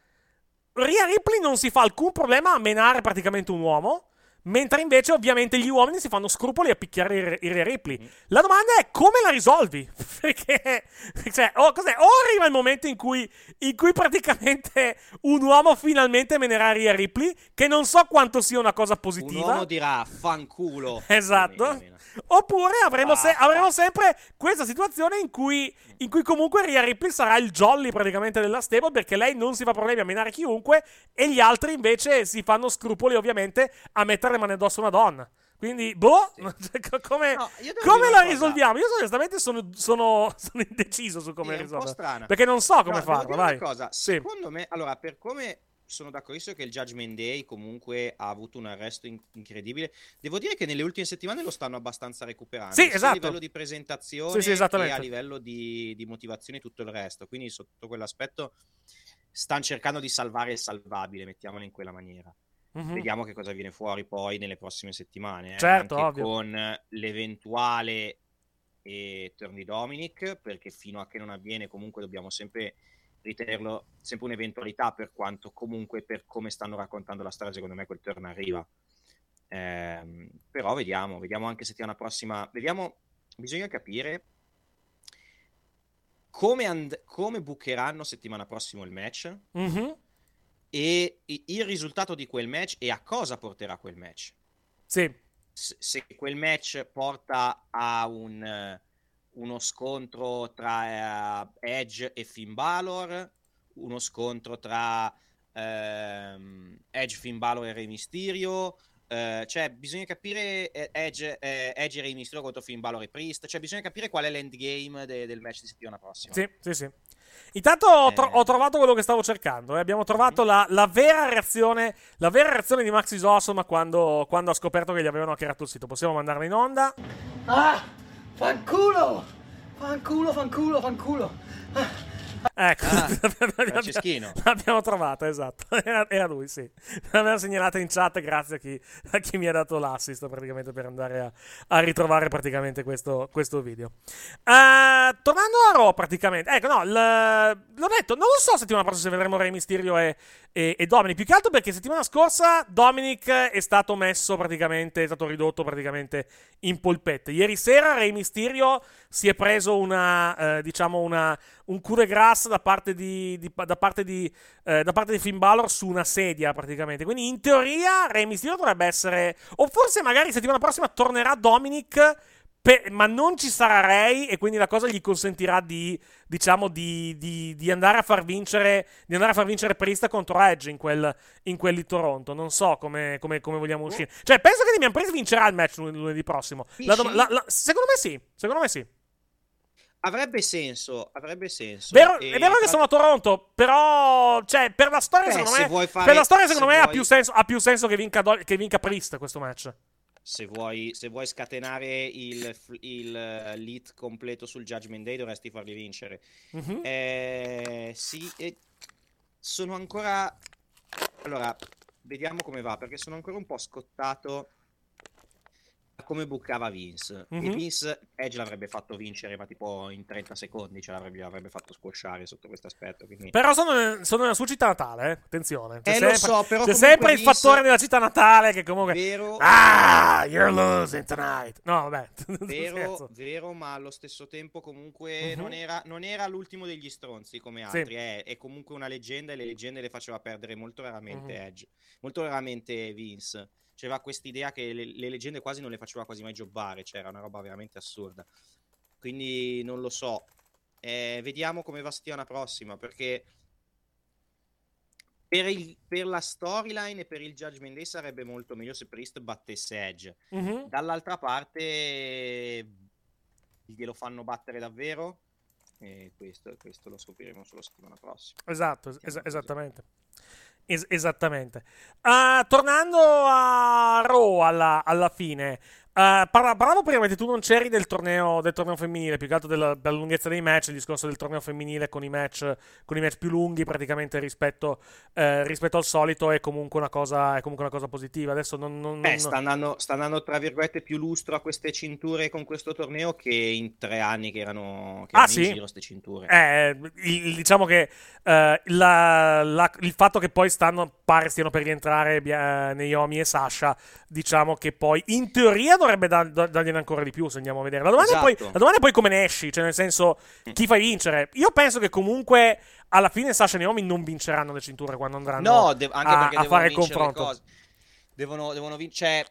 Rhea Ripley non si fa alcun problema a menare praticamente un uomo. Mentre invece, ovviamente, gli uomini si fanno scrupoli a picchiare il Rhea Ripley. La domanda è come la risolvi? *laughs* Perché, cioè, o, cos'è? o arriva il momento in cui, in cui praticamente un uomo finalmente menerà Rhea Ripley, che non so quanto sia una cosa Un positiva. uomo dirà fanculo. Esatto. Oppure avremo, se- avremo sempre questa situazione in cui, in cui comunque Rhea Ripley sarà il jolly praticamente della stable perché lei non si fa problemi a menare chiunque e gli altri invece si fanno scrupoli ovviamente a mettere le mani addosso a una donna. Quindi, boh, *laughs* cioè, co- come, No, come la risolviamo? Io onestamente sono, sono, *laughs* sono indeciso su come Sì, risolverla. Perché non so come farla, vai. cosa, Sì. secondo me, allora, per come sono d'accordissimo che il Judgment Day comunque ha avuto un arresto in- incredibile, devo dire che nelle ultime settimane lo stanno abbastanza recuperando. Sì, esatto. a livello di presentazione Sì, sì, e a livello di, di motivazione e tutto il resto. Quindi sotto quell'aspetto stanno cercando di salvare il salvabile, mettiamolo in quella maniera. Mhm. Vediamo che cosa viene fuori poi nelle prossime settimane. eh, Certo, anche ovvio. con l'eventuale eh, turn di Dominic, perché fino a che non avviene comunque dobbiamo sempre ritenerlo sempre un'eventualità per quanto comunque per come stanno raccontando la storia secondo me quel turn arriva. Ehm, però vediamo, vediamo anche settimana prossima, vediamo, bisogna capire come, and- come bucheranno settimana prossima il match Mhm. e il risultato di quel match e a cosa porterà quel match. Sì. Se quel match porta a un, eh, uno scontro tra eh, Edge e Finn Balor, uno scontro tra ehm, Edge, Finn Balor e Rey Mysterio, eh, cioè bisogna capire eh, Edge, eh, Edge e Rey Mysterio contro Finn Balor e Priest, cioè bisogna capire qual è l'endgame de- del match di settimana prossima. Sì, sì, sì. Intanto ho, Eh. tro- ho trovato quello che stavo cercando. eh. Abbiamo trovato la, la vera reazione. La vera reazione di Maxis Awesome quando, quando ha scoperto che gli avevano hackerato il sito. Possiamo mandarla in onda? Ah, fanculo! Fanculo, fanculo, fanculo. Ecco, Ah, *laughs* l'abbiamo- Franceschino. l'abbiamo trovata, esatto. *laughs* Era, era lui, sì. L'aveva segnalata in chat grazie a chi, a chi mi ha dato l'assist praticamente per andare a, a ritrovare praticamente questo, questo video. Eh, tornando a Raw praticamente, ecco no, l- l'ho detto, non lo so settimana prossima se vedremo Rey Mysterio e, e, e Dominic, più che altro perché settimana scorsa Dominic è stato messo praticamente, è stato ridotto praticamente in polpette. Ieri sera Rey Mysterio si è preso una, eh, diciamo una, un de grâce da parte di, di- da parte di, eh, da parte di Finn Balor su una sedia praticamente. Quindi in teoria Rey Mysterio dovrebbe essere, o forse magari settimana prossima tornerà Dominic pe- ma non ci sarà Ray e quindi la cosa gli consentirà di, diciamo, di, di- di andare a far vincere, di andare a far vincere Priest contro Edge in quel, in quel di Toronto. Non so come, come- come vogliamo uscire. Cioè, penso che Damian Priest vincerà il match lun- lunedì prossimo. La dom- la- la- secondo me sì, secondo me sì. Avrebbe senso, avrebbe senso. Vero- E è vero che sono a Toronto, però, cioè, per la storia, Beh, secondo se me, fare- per la storia, secondo se me ha, vuoi- più senso, ha più senso che vinca, Do- che vinca Priest questo match. Se vuoi, se vuoi scatenare il, il eh, lead completo sul Judgment Day, dovresti farli vincere. Mhm. Eh, sì, e sono ancora. Allora, vediamo come va, perché sono ancora un po' scottato come bucava Vince. E Mhm. Vince Edge l'avrebbe fatto vincere, ma tipo in 30 secondi ce l'avrebbe, l'avrebbe fatto squashare sotto questo aspetto. Quindi... Però sono, sono nella sua città natale, eh? attenzione. C'è Eh, lo sempre, so, però c'è sempre il Vince- fattore della città natale che comunque... Vero, Ah, you're losing tonight. No, vabbè. *laughs* Vero, vero, ma allo stesso tempo comunque Mhm. non, era, non era l'ultimo degli stronzi come Sì. altri, è, è comunque una leggenda e le leggende le faceva perdere molto raramente Mhm. Edge, molto raramente Vince. C'era quest'idea che le, le leggende quasi non le faceva quasi mai jobbare, cioè era una roba veramente assurda. Quindi non lo so. Eh, vediamo come va settimana prossima, perché per, il- per la storyline e per il Judgment Day sarebbe molto meglio se Priest battesse Edge. Mhm. Dall'altra parte glielo fanno battere davvero? E questo, questo lo scopriremo solo settimana prossima. Esatto, es- Mettiamo così. Es- esattamente. Ah, tornando a Raw alla, alla fine, parla- parlavo prima che tu non c'eri del torneo, del torneo femminile, più che altro della, della lunghezza dei match, il discorso del torneo femminile con i match, con i match più lunghi praticamente rispetto, eh, rispetto al solito è comunque una cosa, è comunque una cosa positiva. Adesso non... non- Eh, non- sta andando, sta andando, tra virgolette più lustro a queste cinture con questo torneo che in tre anni che erano, che Ah, erano in sì? giro queste cinture. Eh, il- diciamo che eh, la- la- il fatto che poi stanno, pare stiano per rientrare Bia- Naomi e Sasha, diciamo che poi in teoria dovrebbe da- da- dargliene ancora di più se andiamo a vedere. La domanda, è poi, Esatto. la domanda è poi come ne esci, cioè nel senso chi fai vincere. Io penso che comunque alla fine Sasha e Naomi non vinceranno le cinture quando andranno No, de- anche a, perché a fare il confronto. Devono, devono vincere.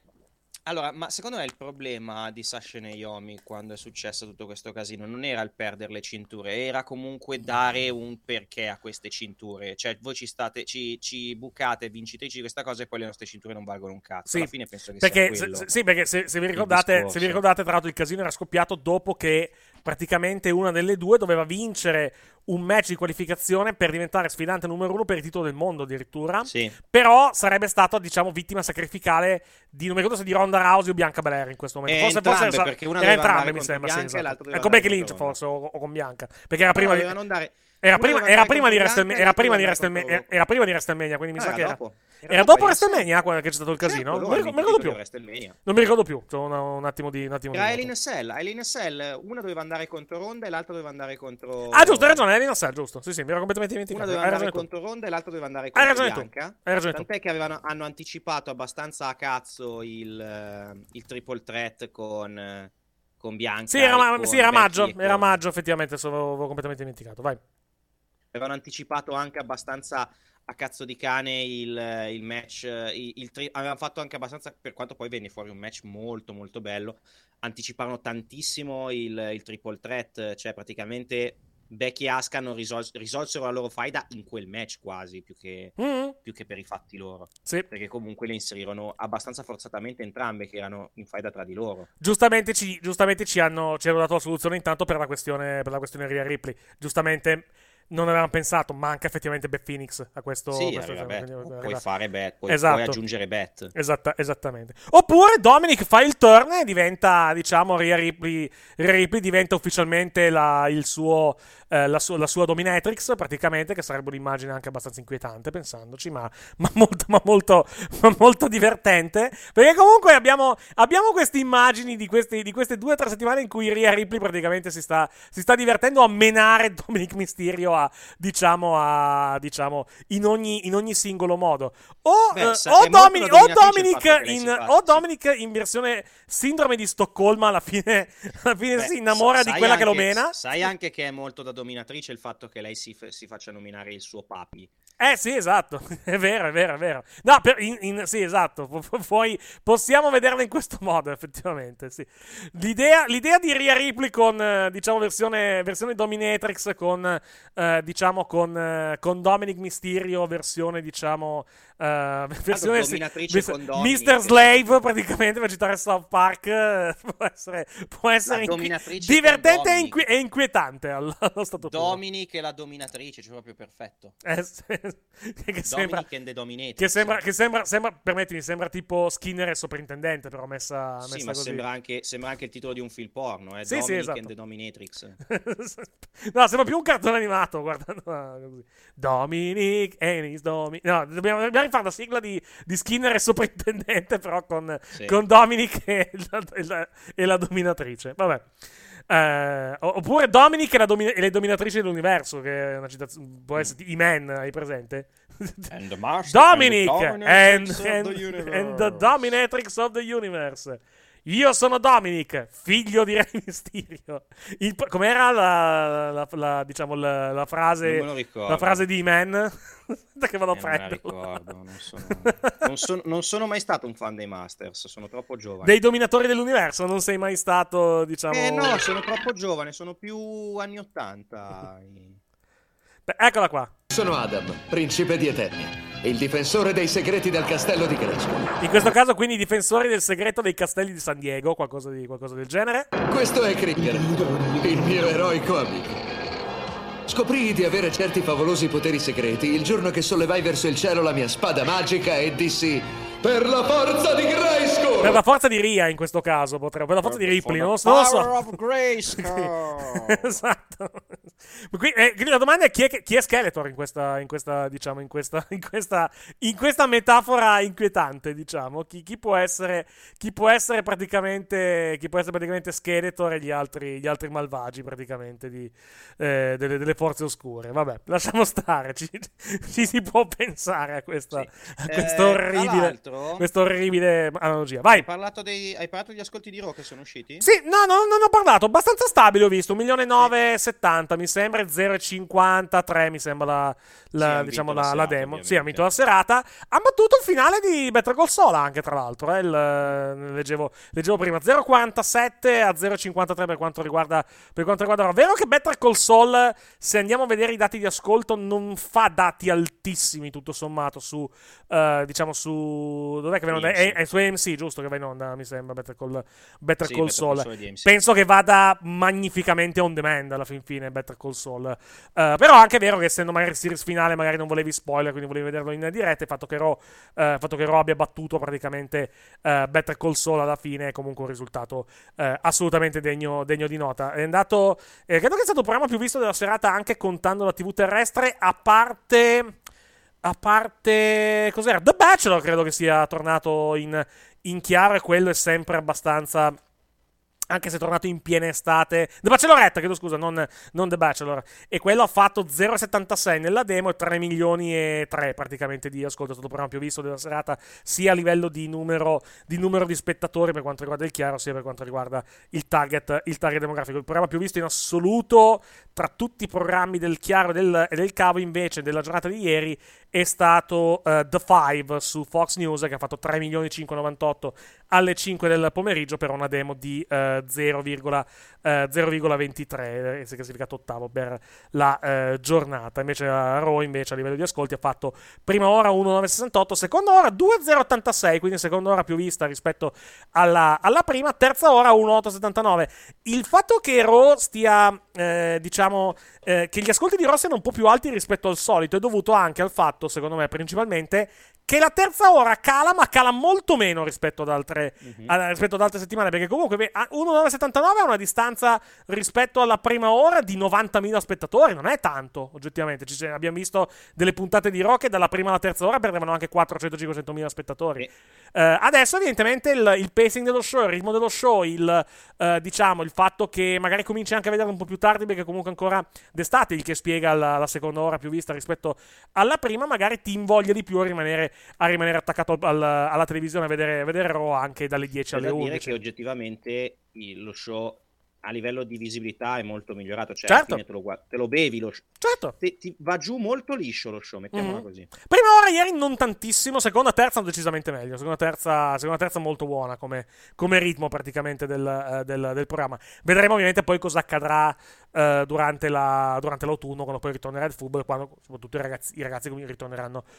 Allora, ma secondo me il problema di Sasha Naomi quando è successo tutto questo casino non era il perdere le cinture, era comunque dare un perché a queste cinture. Cioè, voi ci state, ci, ci bucate vincitrici di questa cosa e poi le nostre cinture non valgono un cazzo. Sì, Alla fine penso che perché, sia quello. se- sì, perché se, se vi ricordate, se vi ricordate, tra l'altro, il casino era scoppiato dopo che praticamente una delle due doveva vincere un match di qualificazione per diventare sfidante numero uno per il titolo del mondo addirittura. Sì. Però sarebbe stata, diciamo, vittima sacrificale di non mi ricordo se di Ronda Rousey o Bianca Belair in questo momento. Eh, forse, entrambe, forse perché una era entrambe, mi sembra. sì, Bianca e esatto. Eh, con Becky Lynch, forse, o, o con Bianca. Perché era prima No, dovevano andare- Era una prima, doveva era, prima di contro Wrestlema- Bianca e era prima di l'altra Wrestlema- doveva era prima di WrestleMania, quindi mi sa Ah, che era. dopo. Era, dopo WrestleMania quando che c'è stato il casino? Certo, non, mi, ricordo più. WrestleMania. Non mi ricordo più. Una- un attimo di. Un attimo Era. Alien Cell, Alien Cell, una doveva andare contro Ronda e l'altra doveva andare contro Ah, giusto, hai ragione, è Linus giusto. Sì, sì, mi ero completamente Una dimenticato. doveva Hai andare contro Ronda e l'altra doveva andare Hai contro tu. Bianca. Hai ragione. Tant'è che avevano, hanno anticipato abbastanza a cazzo il, eh, il triple threat con, eh, con Bianca. Sì, era, sì, era maggio. Era maggio, effettivamente. Avevo completamente dimenticato. Vai. Avevano anticipato anche abbastanza a cazzo di cane il, il match. eh, Il, il tri- avevano fatto anche abbastanza, per quanto poi venne fuori un match molto molto bello. Anticiparono tantissimo il, il triple threat, cioè praticamente Becky e Asuka hanno risol- risolsero la loro faida in quel match quasi, più che, Mm, più che per i fatti loro. sì. Perché comunque le inserirono abbastanza forzatamente entrambe che erano in faida tra di loro. Giustamente ci, giustamente ci hanno, ci hanno dato la soluzione intanto per la questione, per la questione Rhea Ripley. Giustamente non avevamo pensato, manca effettivamente Beth Phoenix a questo. sì, questo- quindi- puoi fare bet, puoi, Esatto. puoi aggiungere bet. Esatta- esattamente. Oppure Dominic fa il turn e diventa, diciamo, Rhea Ripley, Rhea Ripley diventa ufficialmente la, il suo, eh, la, sua, la sua dominatrix, praticamente, che sarebbe un'immagine anche abbastanza inquietante, pensandoci, ma, ma molto, ma, molto, ma molto divertente. Perché comunque abbiamo, abbiamo queste immagini di, questi- di queste due o tre settimane in cui Rhea Ripley praticamente si sta, si sta divertendo a menare Dominic Mysterio a, diciamo, a, diciamo, in ogni, in ogni singolo modo. O, Beh, eh, o Dominic, o Dominic in, o. Dominic in versione sindrome di Stoccolma alla fine, alla fine Beh, si innamora di quella che lo anche- mena. Sai anche che è molto da dominatrice il fatto che lei si, si faccia nominare il suo papi. Eh sì, esatto, *laughs* è vero, è vero, è vero. No, per- in- in- sì, esatto, pu- pu- puoi- possiamo vederla in questo *laughs* modo, effettivamente, sì. L'idea, l'idea di Ria Ripley con, eh, diciamo, versione, versione Dominatrix con, eh, diciamo, con, eh, con Dominic Mysterio, versione, diciamo, eh, versione... con Dominic. Mr. Slave, praticamente, per citare South Park, eh, *laughs* può essere, può essere inqui- divertente e, inqui- e inquietante allo, allo stato puro. Dominic e la dominatrice, cioè proprio perfetto. Eh, sì, *laughs* che sembra, che sembra, che sembra, sembra, permettimi, sembra tipo Skinner e soprintendente, però messa, messa Sì, ma sembra anche, sembra anche il titolo di un film porno, eh? Sì, sì, Dominic esatto. and the Dominatrix. *laughs* no, sembra più un cartone animato, guardando così. Dominic and his Dominic. No, dobbiamo, dobbiamo rifare la sigla di, di Skinner e soprintendente, però con, Sì. con Dominic e la, e la- e la dominatrice. Vabbè. Eh, oppure Dominic e, la domi- e le dominatrici dell'universo, che è una citazione. Può essere di I-Man, hai presente? And Dominic and and, and the dominatrix of the universe. Io sono Dominic, figlio di Re Mysterio. Il- com'era la, la- la- diciamo, la, la frase, Non me lo ricordo. la frase di Man? *laughs* Che vado a Eh, non me la prenderla. ricordo, non sono, non, sono, non sono mai stato un fan dei Masters, sono troppo giovane. Dei dominatori dell'universo, non sei mai stato, diciamo... Eh no, sono troppo giovane, sono più anni 80. Beh, eccola qua. Sono Adam, principe di Eternia, il difensore dei segreti del castello di Grayskull. In questo caso, quindi, i difensori del segreto dei castelli di San Diego, qualcosa, di, qualcosa del genere. Questo è Krieger, il mio eroico amico. Scoprii di avere certi favolosi poteri segreti il giorno che sollevai verso il cielo la mia spada magica e dissi Per la forza di Grayskull! Per la forza di Ria, in questo caso, potrebbe. Per la forza di Ripley, non lo so. non lo so. *laughs* esatto. Qui- eh, quindi la domanda è chi è, chi è Skeletor in questa, in questa, diciamo, in questa, in questa, in questa metafora inquietante, diciamo. Chi, chi può essere, chi può essere praticamente, chi può essere praticamente Skeletor e gli altri, gli altri malvagi, praticamente, di, eh, delle, delle forze oscure. Vabbè, lasciamo stare, ci, ci si può pensare a questa, a questa Eh, orribile, l'altro- questa orribile analogia. Vai. Hai parlato, dei, hai parlato degli ascolti di Raw che sono usciti? Sì, no, no, non ho parlato. Abbastanza stabile, ho visto. 1.970 mi sembra. 0,53 mi sembra la, la, Sì, diciamo, la, la la serata, demo. Sì, ha vinto la serata. Ha battuto il finale di Better Call Saul anche, tra l'altro. eh, il- leggevo, leggevo prima. 0,47 a 0,53 per quanto riguarda per quanto riguarda. Vero che Better Call Saul, se andiamo a vedere i dati di ascolto, non fa dati altissimi tutto sommato su, eh, diciamo, su... Dov'è che va in onda? È, è su AMC, giusto che va in onda, mi sembra, Better Call, Better Sì, Call Better Saul. AMC. Penso che vada magnificamente on demand alla fin fine Better Call Saul. Eh, però anche è vero che essendo magari series finale, magari non volevi spoiler, quindi volevi vederlo in diretta. Il fatto che Raw, eh, il fatto che Raw abbia battuto praticamente eh, Better Call Saul alla fine è comunque un risultato eh, assolutamente degno, degno di nota. È andato, eh, credo che è stato il programma più visto della serata anche contando la TV terrestre, a parte. A parte. Cos'era? The Bachelor credo che sia tornato in, in chiaro e quello è sempre abbastanza. Anche se è tornato in piena estate. The Bachelorette, chiedo scusa, non, non The Bachelor. E quello ha fatto 0,76 nella demo e 3 milioni e 3 praticamente di ascolto. È stato il programma più visto della serata, sia a livello di numero di, numero di spettatori per quanto riguarda il chiaro, sia per quanto riguarda il target, il target demografico. Il programma più visto in assoluto tra tutti i programmi del chiaro e del, e del cavo, invece, della giornata di ieri è stato eh, The Five su Fox News che ha fatto 3 milioni 598 alle 5 del pomeriggio per una demo di eh, 0,23 eh, 0,23 eh, si è classificato ottavo per la eh, giornata. Invece la Raw invece a livello di ascolti ha fatto prima ora 1,968 seconda ora 2,086 quindi seconda ora più vista rispetto alla, alla prima terza ora 1,879 il fatto che Raw stia eh, diciamo eh, che gli ascolti di Raw siano un po' più alti rispetto al solito è dovuto anche al fatto secondo me principalmente che la terza ora cala, ma cala molto meno rispetto ad altre, a- rispetto ad altre settimane. Perché comunque beh, a- 1,979 è una distanza rispetto alla prima ora di 90.000 spettatori. Non è tanto, oggettivamente. Ci, abbiamo visto delle puntate di Rock e dalla prima alla terza ora perdevano anche 400-500.000 spettatori. Eh, adesso, evidentemente, il, il pacing dello show, il ritmo dello show, il, eh, diciamo, il fatto che magari cominci anche a vederlo un po' più tardi perché comunque ancora d'estate, il che spiega la, la seconda ora più vista rispetto alla prima, magari ti invoglia di più a rimanere, a rimanere attaccato al- al- alla televisione a vedere, a vedere Raw anche dalle 10 C'è alle da dire 11. che oggettivamente lo show a livello di visibilità è molto migliorato. Cioè, Certo. te lo, guard- te lo bevi lo show. Certo. Ti, ti va giù molto liscio lo show, mettiamola Mhm. così. Prima ora, ieri non tantissimo, seconda terza decisamente meglio, seconda terza, seconda terza molto buona come, come ritmo praticamente del, eh, del- del programma. Vedremo ovviamente poi cosa accadrà eh, durante, la- durante l'autunno, quando poi ritornerà il football, quando soprattutto i ragazzi, i ragazzi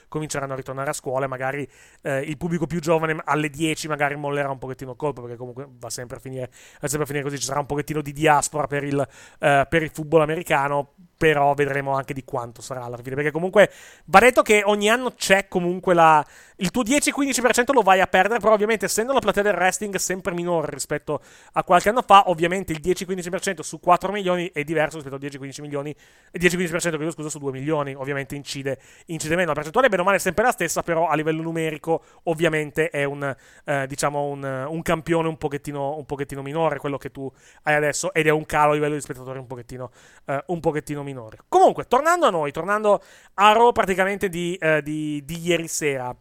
cominceranno a ritornare a scuola e magari eh, il pubblico più giovane alle 10 magari mollerà un pochettino il colpo, perché comunque va sempre a finire, va sempre a finire così, ci sarà un pochettino di diaspora per il, eh, per il football americano, però vedremo anche di quanto sarà alla fine, perché comunque va detto che ogni anno c'è comunque la... Il tuo 10-15% lo vai a perdere, però ovviamente essendo la platea del wrestling sempre minore rispetto a qualche anno fa, ovviamente il 10-15% su 4 milioni è diverso rispetto al 10-15 milioni, eh, 10-15% chiedo scusa su 2 milioni, ovviamente incide, incide meno. La percentuale bene o male è sempre la stessa, però a livello numerico ovviamente è un, eh, diciamo un, un campione un pochettino, un pochettino minore quello che tu hai adesso ed è un calo a livello di spettatori un pochettino, eh, un pochettino minore. Comunque, tornando a noi, tornando a Raw praticamente di, eh, di- di ieri sera.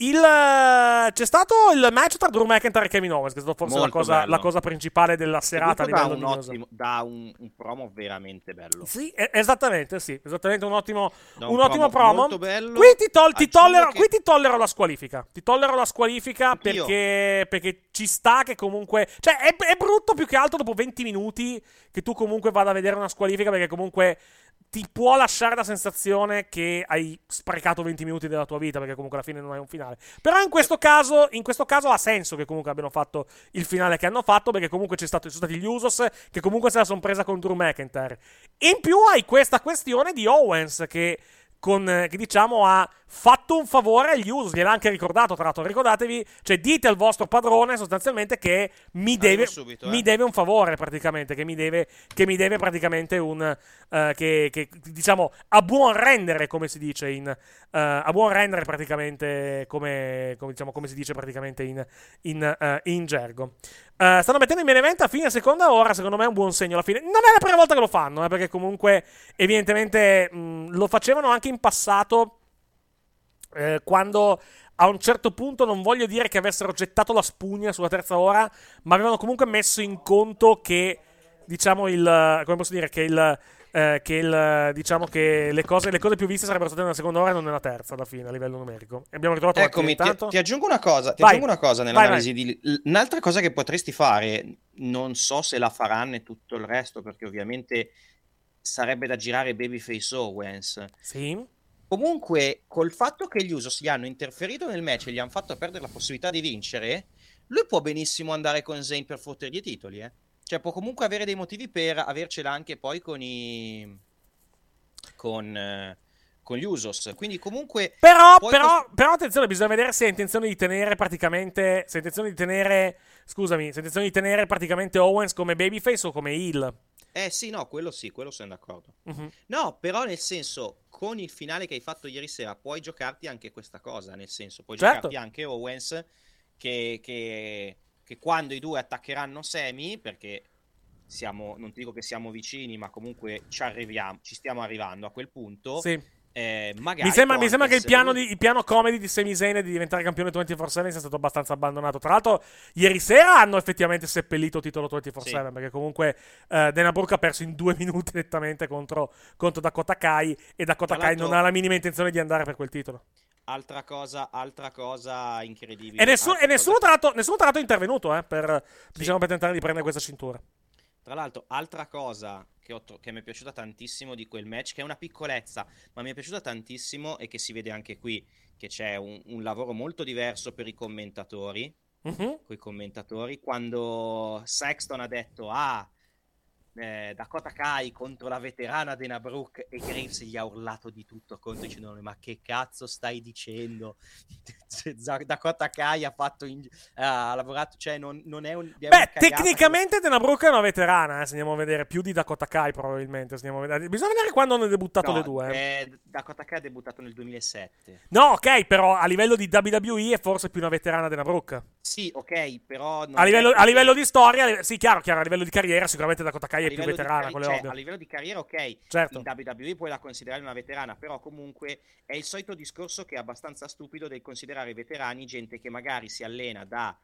Il, eh, c'è stato il match tra Drew McIntyre e Kevin Owens, che è stato forse la cosa, la cosa principale della serata da un, ottimo, da un, un promo veramente bello. Sì, esattamente, sì, esattamente un ottimo, un un ottimo promo promo. Qui ti, tol- ti tollero, che- qui ti tollero la squalifica. Ti tollero la squalifica perché, perché ci sta che comunque... Cioè, è, è brutto più che altro dopo 20 minuti che tu comunque vada a vedere una squalifica perché comunque ti può lasciare la sensazione che hai sprecato 20 minuti della tua vita perché comunque alla fine non hai un finale. Però in questo caso, in questo caso ha senso che comunque abbiano fatto il finale che hanno fatto perché comunque ci sono stati gli Usos che comunque se la sono presa con Drew McIntyre. In più hai questa questione di Owens che con, eh, che diciamo ha fatto un favore agli Usos, gliel'ha anche ricordato tra l'altro, ricordatevi, cioè dite al vostro padrone sostanzialmente che mi deve, subito, mi eh. deve un favore praticamente, che mi deve, che mi deve praticamente un, eh, che, che, diciamo a buon rendere come si dice in, eh, a buon rendere praticamente come, come, diciamo, come si dice praticamente in, in, eh, in gergo. Eh, stanno mettendo in main event a fine seconda ora, secondo me è un buon segno alla fine. Non è la prima volta che lo fanno, eh, perché comunque evidentemente mh, lo facevano anche in passato eh, quando a un certo punto non voglio dire che avessero gettato la spugna sulla terza ora, ma avevano comunque messo in conto che diciamo il come posso dire che il eh, che il diciamo che le cose, le cose più viste sarebbero state nella seconda ora e non nella terza alla fine a livello numerico. E abbiamo ritrovato Eccomi, ti, ti aggiungo una cosa, ti Vai. aggiungo una cosa Vai, nell'analisi di... Un'altra cosa che potresti fare, non so se la faranno e tutto il resto, perché ovviamente sarebbe da girare Babyface Owens. Sì. Comunque, col fatto che gli Usos gli hanno interferito nel match e gli hanno fatto perdere la possibilità di vincere, lui può benissimo andare con Zayn per fottergli i titoli, eh. Cioè, può comunque avere dei motivi per avercela anche poi con i... con... eh, con gli Usos. Quindi comunque... Però, però, però attenzione, bisogna vedere se ha intenzione di tenere praticamente. Se ha intenzione di tenere. Scusami, se ha intenzione di tenere praticamente Owens come babyface o come heel. Eh sì, no, quello sì, quello sono d'accordo. Mhm. No, però nel senso, con il finale che hai fatto ieri sera, puoi giocarti anche questa cosa, nel senso, puoi Certo. giocarti anche Owens che, che- che quando i due attaccheranno Semi, perché siamo, non ti dico che siamo vicini, ma comunque ci arriviamo, ci stiamo arrivando a quel punto. Sì. eh, magari Mi sembra, mi sembra che il piano, di, il piano comedy di Zayn di diventare campione 24-7 sia stato abbastanza abbandonato. Tra l'altro, ieri sera hanno effettivamente seppellito il titolo 24-7 Sì. perché comunque eh, Dana Brooke ha perso in due *laughs* minuti nettamente contro, contro Dakota Kai e Dakota Kai non ha la minima intenzione di andare per quel titolo. Altra cosa, altra cosa incredibile. E, nessuno, altra e nessuno, cosa- tra nessuno tra l'altro è intervenuto eh, per, diciamo, per tentare di prendere questa cintura. Tra l'altro, altra cosa che, ho tro- che mi è piaciuta tantissimo di quel match, che è una piccolezza, ma mi è piaciuta tantissimo e che si vede anche qui, che c'è un, un lavoro molto diverso per i commentatori, Mhm. coi commentatori, quando Sexton ha detto, ah, eh, Dakota Kai contro la veterana Dana Brooke e Graves gli ha urlato di tutto contro dicendo ma che cazzo stai dicendo *laughs* Dakota Kai ha fatto in- ha lavorato cioè non, non è un Beh, tecnicamente Dana Brooke è una veterana, eh, se andiamo a vedere, più di Dakota Kai probabilmente. se andiamo a vedere. Bisogna vedere quando hanno debuttato No, le due. eh. eh, Dakota Kai ha debuttato nel 2007. No, ok, però a livello di WWE è forse più una veterana Dana Brooke. Sì, ok, però... A livello, che- a livello di storia, sì, chiaro, chiaro, a livello di carriera sicuramente Dakota Kai a è più veterana, è cioè, a livello di carriera, ok, Certo. in WWE puoi la considerare una veterana, però comunque è il solito discorso che è abbastanza stupido del considerare veterani gente che magari si allena da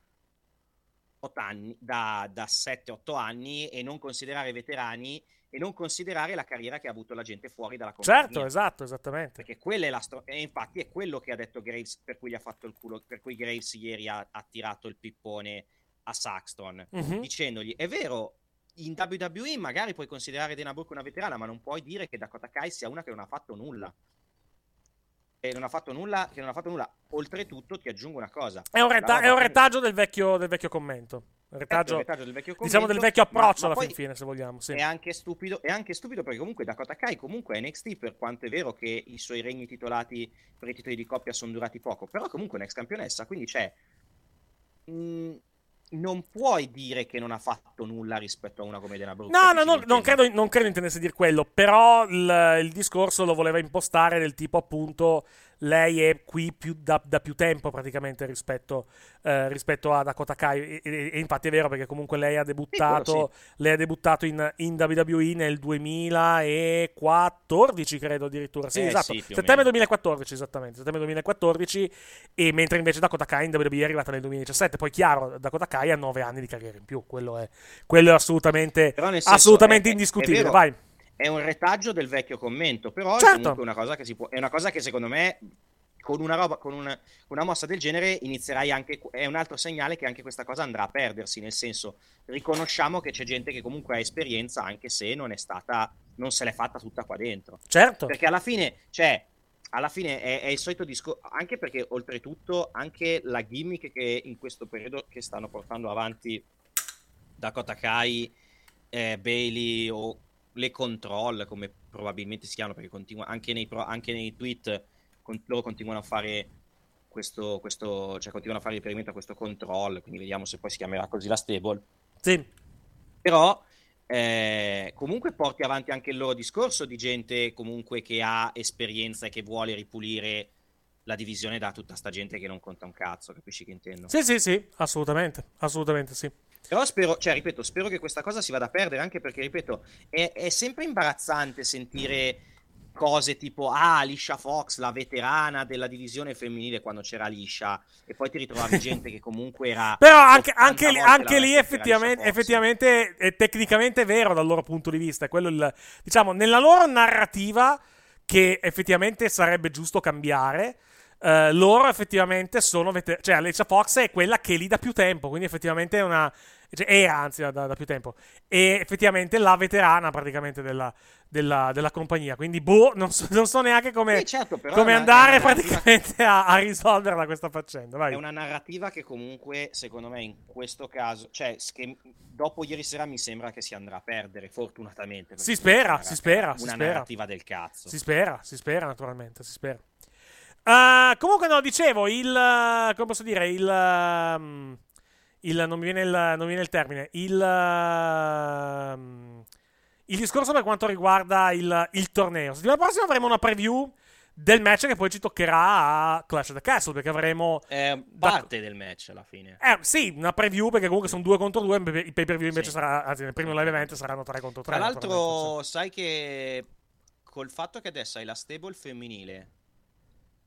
anni, da, da 7-8 anni e non considerare veterani e non considerare la carriera che ha avuto la gente fuori dalla compagnia. Certo, esatto, esattamente. Perché quella è la sto- e infatti è quello che ha detto Graves per cui gli ha fatto il culo, per cui Graves ieri ha, ha tirato il pippone a Saxton, Mhm. dicendogli è vero, in WWE magari puoi considerare Dana Brooke una veterana, ma non puoi dire che Dakota Kai sia una che non ha fatto nulla. E non ha fatto nulla, che non ha fatto nulla. Oltretutto ti aggiungo una cosa. È un, reta- è un retaggio del vecchio, del vecchio commento. Retaggio, retaggio del vecchio diciamo del commento, vecchio ma- approccio ma alla poi fin fine, se vogliamo. Sì. È, anche stupido, è anche stupido perché comunque Dakota Kai comunque è NXT per quanto è vero che i suoi regni titolati per i titoli di coppia sono durati poco, però comunque è un'ex campionessa, quindi c'è... mh, non puoi dire che non ha fatto nulla rispetto a una come Dana Brooke. No, no, no, non credo, non credo intendesse dire quello, però il, il discorso lo voleva impostare del tipo appunto lei è qui più da, da più tempo praticamente rispetto, eh, rispetto a Dakota Kai. E, e- e infatti è vero perché comunque lei ha debuttato, lei ha debuttato in, in WWE nel 2014 credo addirittura, sì Eh, esatto, sì, settembre meno. 2014 esattamente, settembre 2014 e mentre invece Dakota Kai in WWE è arrivata nel 2017, poi chiaro Dakota Kai ha 9 anni di carriera in più, quello è, quello è assolutamente, senso, assolutamente è- indiscutibile, è vai. È un retaggio del vecchio commento, però Certo. è comunque una cosa che si può. È una cosa che secondo me. Con una, roba, con una, una mossa del genere inizierai anche. È un altro segnale che anche questa cosa andrà a perdersi. Nel senso, riconosciamo che c'è gente che comunque ha esperienza, anche se non è stata. Non se l'è fatta tutta qua dentro. Certo. Perché alla fine, cioè, alla fine è, è il solito discorso. Anche perché, oltretutto, anche la gimmick che in questo periodo che stanno portando avanti Dakota Kai, eh, Bailey o le control, come probabilmente si chiamano, perché continua, anche, nei pro- anche nei tweet con- loro continuano a fare questo, questo, cioè continuano a fare riferimento a questo control, quindi vediamo se poi si chiamerà così la stable. Sì. Però eh, comunque porti avanti anche il loro discorso di gente comunque che ha esperienza e che vuole ripulire la divisione da tutta sta gente che non conta un cazzo, capisci che intendo? Sì, sì, sì, assolutamente, assolutamente sì. Però spero, cioè, ripeto, spero che questa cosa si vada a perdere anche perché, ripeto, è, è sempre imbarazzante sentire cose tipo ah, Alicia Fox, la veterana della divisione femminile quando c'era Alicia e poi ti ritrovavi gente che comunque era *laughs* Però anche, 80 anche lì, anche lì effettivamente, effettivamente è tecnicamente vero dal loro punto di vista. È quello il, diciamo, nella loro narrativa, che effettivamente sarebbe giusto cambiare. Eh, loro effettivamente sono veter- cioè Alicia Fox è quella che è lì da più tempo, quindi effettivamente è una cioè, era anzi da, da più tempo e effettivamente la veterana praticamente della, della- della compagnia, quindi boh, non so, non so neanche come, Sì, certo, però come è andare è praticamente a, a risolverla questa faccenda. Vai. È una narrativa che comunque, secondo me, in questo caso, cioè, che dopo ieri sera mi sembra che si andrà a perdere, fortunatamente. Si spera, è si spera, Una si spera. narrativa del cazzo. Si spera, si spera naturalmente, si spera. Ah, comunque no, dicevo, il... eh, come posso dire, il... ehm, il non, mi viene il non mi viene il termine. Il... ehm, il discorso per quanto riguarda il, il torneo. Settimana prossima avremo una preview del match che poi ci toccherà a Clash of the Castle, perché avremo... È parte del match alla fine. Eh, sì, una preview perché comunque sono due contro due, il pay per view invece sarà, anzi nel primo live event saranno tre contro tre. Tra l'altro, sai che col fatto che adesso hai la stable femminile,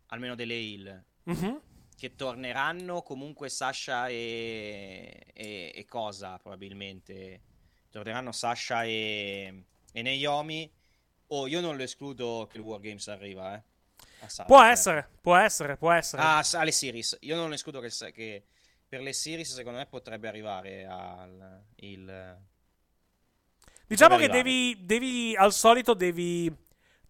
almeno delle Hill, Mhm. che torneranno comunque Sasha e, e, e cosa probabilmente. Torneranno Sasha e, e Naomi. Oh, io non lo escludo che il Wargames arriva, eh. Saturday. Può essere, può essere, può essere. Ah, alle series. Io non escludo che, che per le series, secondo me, potrebbe arrivare al il. Diciamo che arrivare. devi, devi, al solito, devi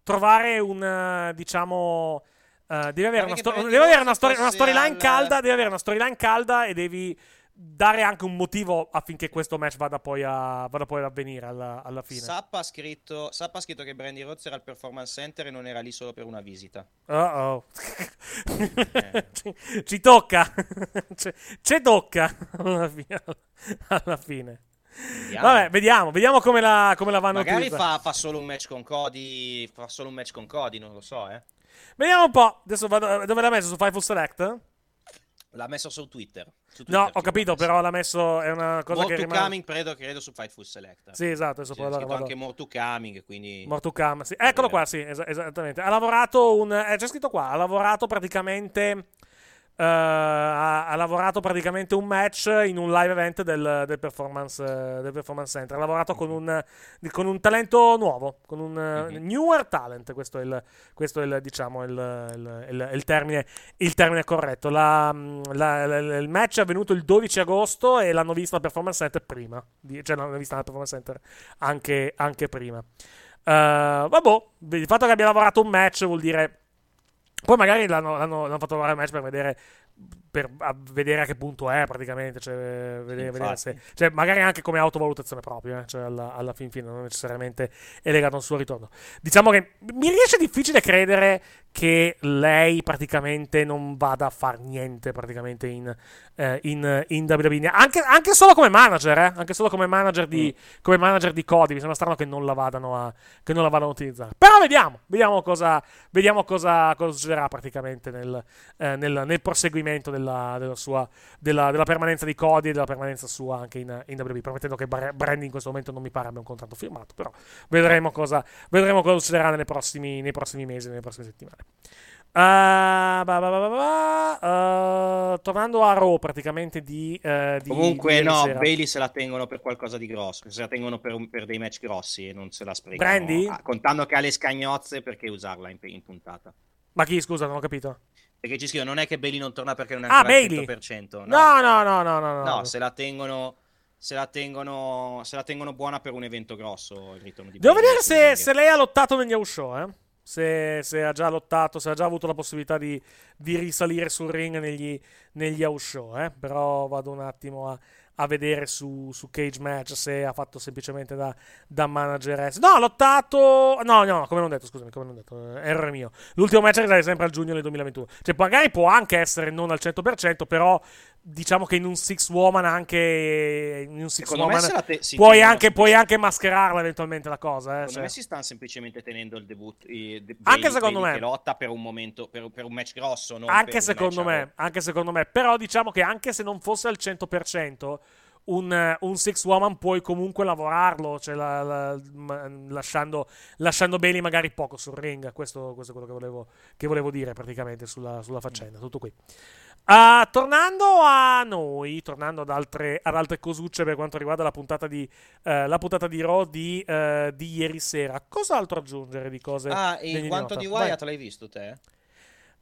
trovare un, eh, diciamo, eh, devi avere una, sto- devi avere una, story- una storyline al- calda, devi avere una storyline calda e devi dare anche un motivo affinché questo match vada poi, a, vada poi ad avvenire alla, alla fine. Sappa ha scritto, Sappa ha scritto che Brandy Rhodes era al Performance Center e non era lì solo per una visita. Oh *laughs* ci, ci tocca. *laughs* ci, tocca alla fine. Alla fine. Vediamo. Vabbè, vediamo, vediamo come la, come la vanno a Magari fa, fa solo un match con Cody. Fa solo un match con Cody, non lo so, eh. Vediamo un po'. Adesso vado, dove l'ha messo? Su Fightful Select? L'ha messo su Twitter. Su No, Twitter, ho capito, però l'ha messo. È una cosa More che to rimane. Coming, credo, credo su Fightful Select. Sì, esatto, adesso C'è poi vado- anche More to Coming, quindi... More to come, sì. Eccolo qua, sì, es- esattamente. Ha lavorato un. eh, c'è scritto qua. Ha lavorato praticamente. Eh, ha, ha lavorato praticamente un match in un live event del, del performance, eh, del performance Center. Ha lavorato con un, con un talento nuovo, con un eh, newer talent. Questo è il, questo è il, diciamo, il, termine, il termine corretto. La- la- la- il match è avvenuto il 12 agosto e l'hanno visto al performance center prima. Cioè, l'hanno vista al performance center anche, anche prima. Uh, vabbè, il fatto che abbia lavorato un match vuol dire. Poi magari l'hanno, l'hanno- l'hanno fatto il match per vedere. Per vedere a che punto è praticamente. Cioè, vedere, vedere se, cioè, magari anche come autovalutazione proprio. eh, cioè, alla, alla fin fine, non necessariamente è legato a un suo ritorno. Diciamo che mi riesce difficile credere che lei praticamente non vada a far niente praticamente in, eh, in, in WWE. Anche, anche solo come manager, eh? Anche solo come manager di, come manager di Cody. Mi sembra strano che non la vadano a, che non la vadano a utilizzare. Però vediamo, vediamo cosa, vediamo cosa, cosa succederà praticamente nel, eh, nel, nel proseguimento della, della sua, della, della permanenza di Cody e della permanenza sua anche in, in WWE. Promettendo che Brandy in questo momento non mi pare abbia un contratto firmato, però vedremo cosa, vedremo cosa succederà nei prossimi, nei prossimi mesi, nelle prossime settimane. Ah, ba, ba, ba, ba, ba. Uh, tornando a Raw praticamente di, eh, di Comunque, di no, sera. Bailey se la tengono per qualcosa di grosso. Se la tengono per, un- per dei match grossi e non se la sprecano. Brandy? Ah, contando che ha le scagnozze, perché usarla in, in puntata? Ma chi, scusa, non ho capito. Perché ci scrivono, non è che Bailey non torna perché non è Ah, ancora al Bailey. 100%. No, no, no, no, no, no. No, se la tengono. Se la, tengono, se la tengono buona per un evento grosso il ritorno di Devo Bailey vedere se, se lei ha lottato negli house show, eh. Se, se ha già lottato, se ha già avuto la possibilità di, di risalire sul ring negli, negli house show, eh. Però vado un attimo a, a vedere su, su Cage Match se ha fatto semplicemente da, da manager. No, ha lottato. No, no, come non detto, scusami, come non detto, eh, errore mio. L'ultimo match risale sempre al giugno del 2021. Cioè, magari può anche essere non al 100%, però diciamo che in un six woman anche in un six me woman te- si puoi, anche, puoi anche mascherarla eventualmente la cosa, eh. Secondo cioè. me si stanno semplicemente tenendo il debutto. de- Anche secondo me. Che lotta per un momento, per, per un match grosso. Anche secondo match a me, anche secondo me, però diciamo che anche se non fosse al 100%, un, un six woman puoi comunque lavorarlo, cioè la- la- ma- lasciando, lasciando Bailey magari poco sul ring. Questo, questo è quello che volevo, che volevo dire praticamente sulla, sulla faccenda. Tutto qui. Ah, tornando a noi, tornando ad altre, ad altre cosucce per quanto riguarda la puntata di, eh, la puntata di Raw di, eh, di ieri sera, cos'altro aggiungere di cose? Ah, il quanto nota? di. Wyatt l'hai visto te?